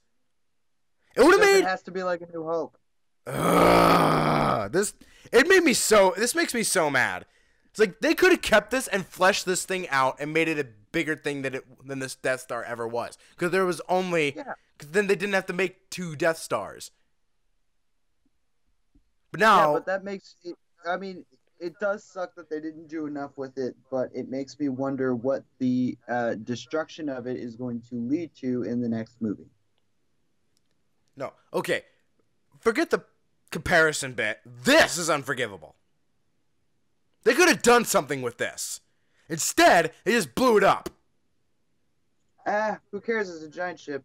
S1: It would have made
S2: It has to be like a New Hope.
S1: Ugh, this. It made me so. This makes me so mad. It's like they could have kept this and fleshed this thing out and made it a bigger thing than it than this Death Star ever was. Because there was only.
S2: Yeah.
S1: Because then they didn't have to make two Death Stars. But now.
S2: Yeah,
S1: now,
S2: but that makes it. I mean, it does suck that they didn't do enough with it, but it makes me wonder what the uh, destruction of it is going to lead to in the next movie.
S1: no. Okay, forget the comparison bit. This is unforgivable. They could have done something with this. Instead, they just blew it up.
S2: Ah, who cares? It's a giant ship.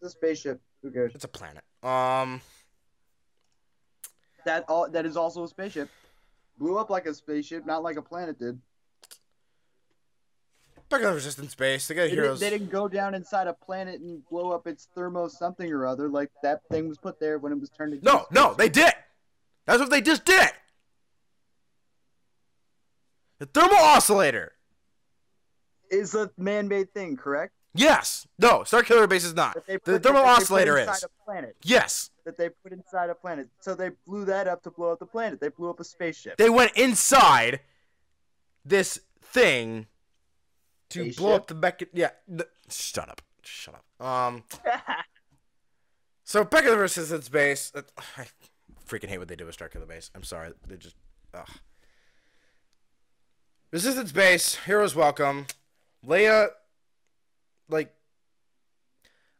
S2: It's a spaceship. Who cares?
S1: It's a planet. Um.
S2: That all that is also a spaceship. Blew up like a spaceship, not like a planet did.
S1: Back on Resistance Base, they got
S2: They, didn't-
S1: heroes.
S2: they didn't go down inside a planet and blow up its thermo something or other like that thing was put there when it was turned into.
S1: No, no,
S2: spaceship.
S1: they did. That's what they just did. The thermal oscillator.
S2: is a man-made thing, correct?
S1: Yes. No, Starkiller Base is not. The thermal
S2: that they put
S1: oscillator is.
S2: A planet.
S1: Yes.
S2: That they put inside a planet. So they blew that up to blow up the planet. They blew up a spaceship.
S1: They went inside this thing to blow up the Beckett. Yeah. th- shut up. Shut up. Um. So back at the Resistance Base. uh, I freaking hate what they do with Starkiller Base. I'm sorry. They just. Ugh. Resistance Base. Heroes welcome. Leia. Like.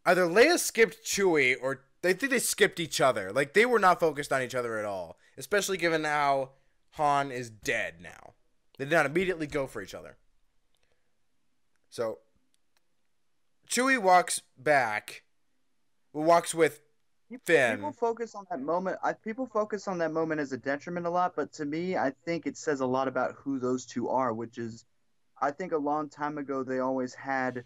S1: Either Leia skipped Chewie or they think they skipped each other. Like they were not focused on each other at all. Especially given how Han is dead now. They did not immediately go for each other. So Chewie walks back, walks with Finn.
S2: People focus on that moment. I, people focus on that moment as a detriment a lot, but to me, I think it says a lot about who those two are. Which is, I think a long time ago they always had,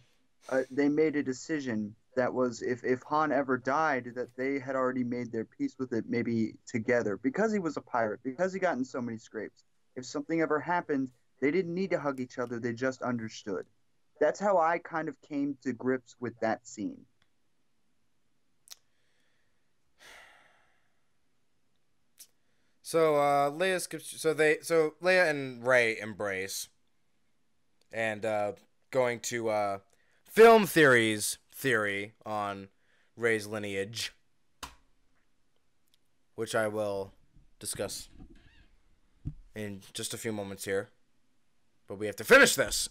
S2: uh, they made a decision that was if if Han ever died, that they had already made their peace with it, maybe together, because he was a pirate, because he got in so many scrapes. If something ever happened, they didn't need to hug each other; they just understood. That's how I kind of came to grips with that scene.
S1: So uh, Leia skips. So they. So Leia and Rey embrace, and uh, going to uh, film theories theory on Rey's lineage, which I will discuss in just a few moments here. But we have to finish this.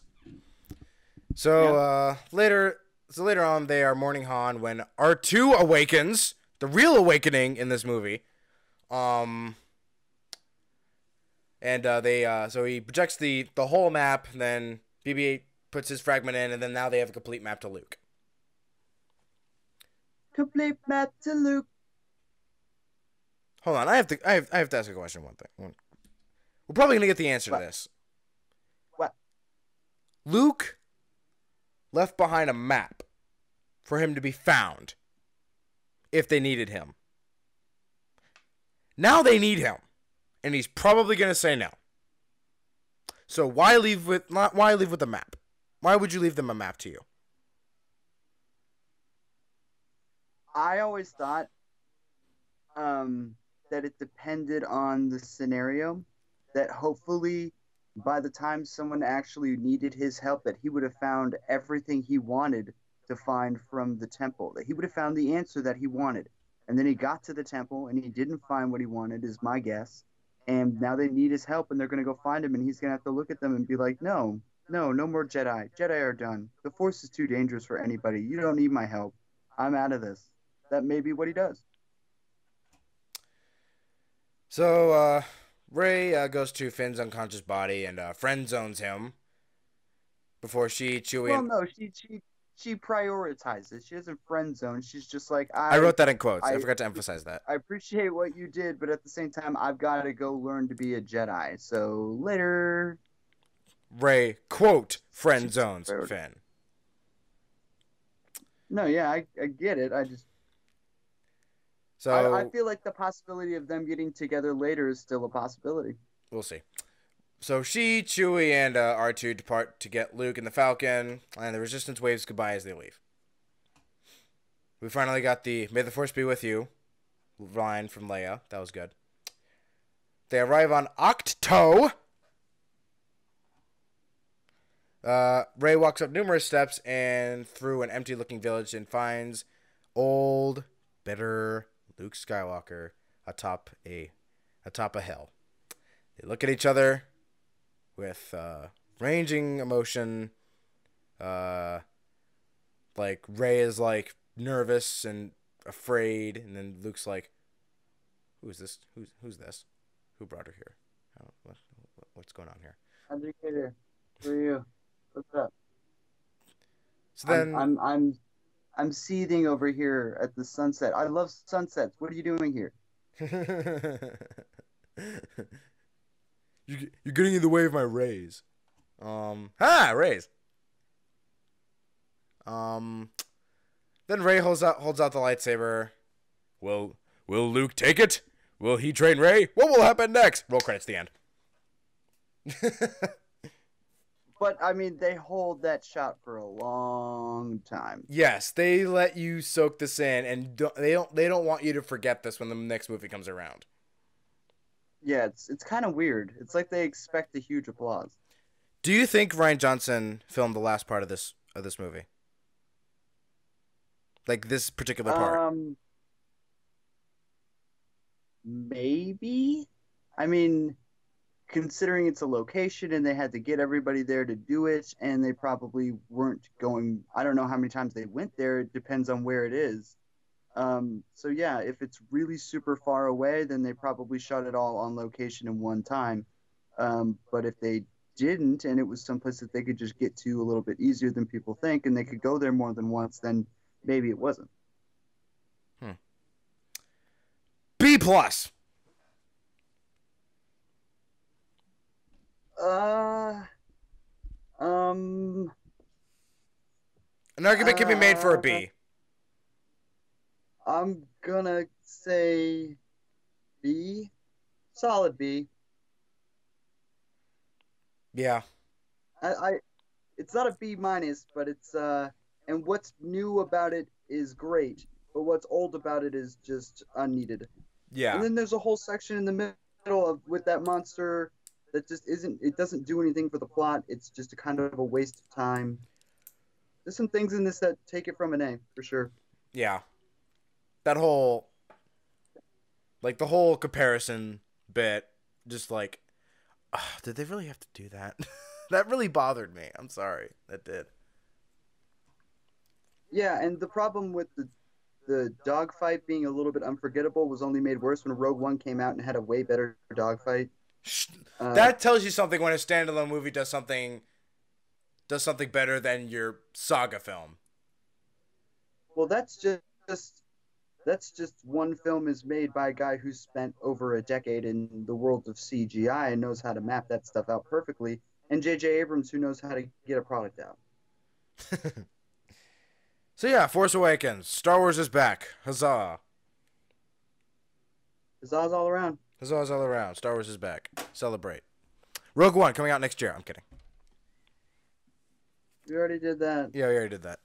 S1: So
S2: Yeah.
S1: uh, later, so later on, they are mourning Han when R two awakens, the real awakening in this movie. Um, and uh, they uh, so he projects the the whole map, then BB-8 puts his fragment in, and then now they have a complete map to Luke.
S2: Complete map to Luke.
S1: Hold on, I have to I have, I have to ask a question. One thing, we're probably gonna get the answer
S2: What?
S1: to this.
S2: What?
S1: Luke left behind a map for him to be found if they needed him. Now they need him, and he's probably gonna say no. So why leave with not why leave with a map? Why would you leave them a map to you?
S2: I always thought um, that it depended on the scenario. That hopefully, by the time someone actually needed his help, that he would have found everything he wanted to find from the temple. That he would have found the answer that he wanted. And then he got to the temple and he didn't find what he wanted, is my guess. And now they need his help and they're going to go find him and he's going to have to look at them and be like, no, no, no more Jedi. Jedi are done. The Force is too dangerous for anybody. You don't need my help. I'm out of this that may be what he does.
S1: So uh, Rey uh, goes to Finn's unconscious body and uh, friend zones him before she, Chewie,
S2: Well,
S1: and
S2: no, she she she prioritizes. She doesn't friend zone. She's just like I.
S1: I wrote that in quotes. I,
S2: I-
S1: forgot to emphasize that.
S2: I appreciate what you did, but at the same time, I've got to go learn to be a Jedi. So later.
S1: Rey quote friend zones. Finn.
S2: No, yeah, I, I get it. I just
S1: So
S2: I, I feel like the possibility of them getting together later is still a possibility.
S1: we'll see. So she, Chewie, and uh, R2 depart to get Luke and the Falcon, and the Resistance waves goodbye as they leave. We finally got the "May the Force be with you" line from Leia. That was good. They arrive on Ahch-To. Uh, Rey walks up numerous steps and through an empty-looking village and finds old, bitter Luke Skywalker atop a atop a hill. They look at each other with uh, ranging emotion. Uh, like Rey is like nervous and afraid, and then Luke's like, "Who is this? Who's who's this? Who brought her here? What, what- what's going on here?"
S2: Educator, who are you? What's up?
S1: So then,
S2: I'm, I'm I'm I'm seething over here at the sunset. I love sunsets. What are you doing here?
S1: you you're getting in the way of my rays. Um, ha, rays. Um, then Rey holds out holds out the lightsaber. Will Will Luke take it? Will he train Rey? What will happen next? Roll credits. The end.
S2: But I mean, they hold that shot for a long time.
S1: yes, they let you soak this in, and don't, they don't they don't want you to forget this when the next movie comes around.
S2: Yeah, it's it's kind of weird. It's like they expect a huge applause.
S1: Do you think Rian Johnson filmed the last part of this of this movie? Like this particular part?
S2: Um, maybe. I mean, considering it's a location and they had to get everybody there to do it, and they probably weren't going. I don't know how many times they went there. It depends on where it is. Um, so yeah, if it's really super far away, then they probably shot it all on location in one time. Um, but if they didn't, and it was someplace that they could just get to a little bit easier than people think, and they could go there more than once, then maybe it wasn't.
S1: B plus.
S2: Uh, um,
S1: An argument can be made for a B.
S2: I'm gonna say B, solid B.
S1: Yeah.
S2: I, I it's not a B minus, but it's uh, and what's new about it is great, but what's old about it is just unneeded.
S1: Yeah.
S2: And then there's a whole section in the middle of with that monster that just isn't. It doesn't do anything for the plot. It's just a kind of a waste of time. There's some things in this that take it from an A for sure.
S1: Yeah. That whole like the whole comparison bit just like ah, did they really have to do that? that really bothered me. I'm sorry. That did.
S2: Yeah, and the problem with the the dogfight being a little bit unforgettable was only made worse when Rogue One came out and had a way better dogfight. Uh,
S1: that tells you something when a standalone movie does something does something better than your saga film.
S2: well, that's just that's just one film is made by a guy who spent over a decade in the world of CGI and knows how to map that stuff out perfectly, and J.J. Abrams who knows how to get a product out.
S1: So yeah, Force Awakens. Star Wars is back. Huzzah.
S2: Huzzahs all around.
S1: Huzzahs all around. Star Wars is back. Celebrate. Rogue One coming out next year. I'm kidding.
S2: We already did that.
S1: Yeah, we already did that.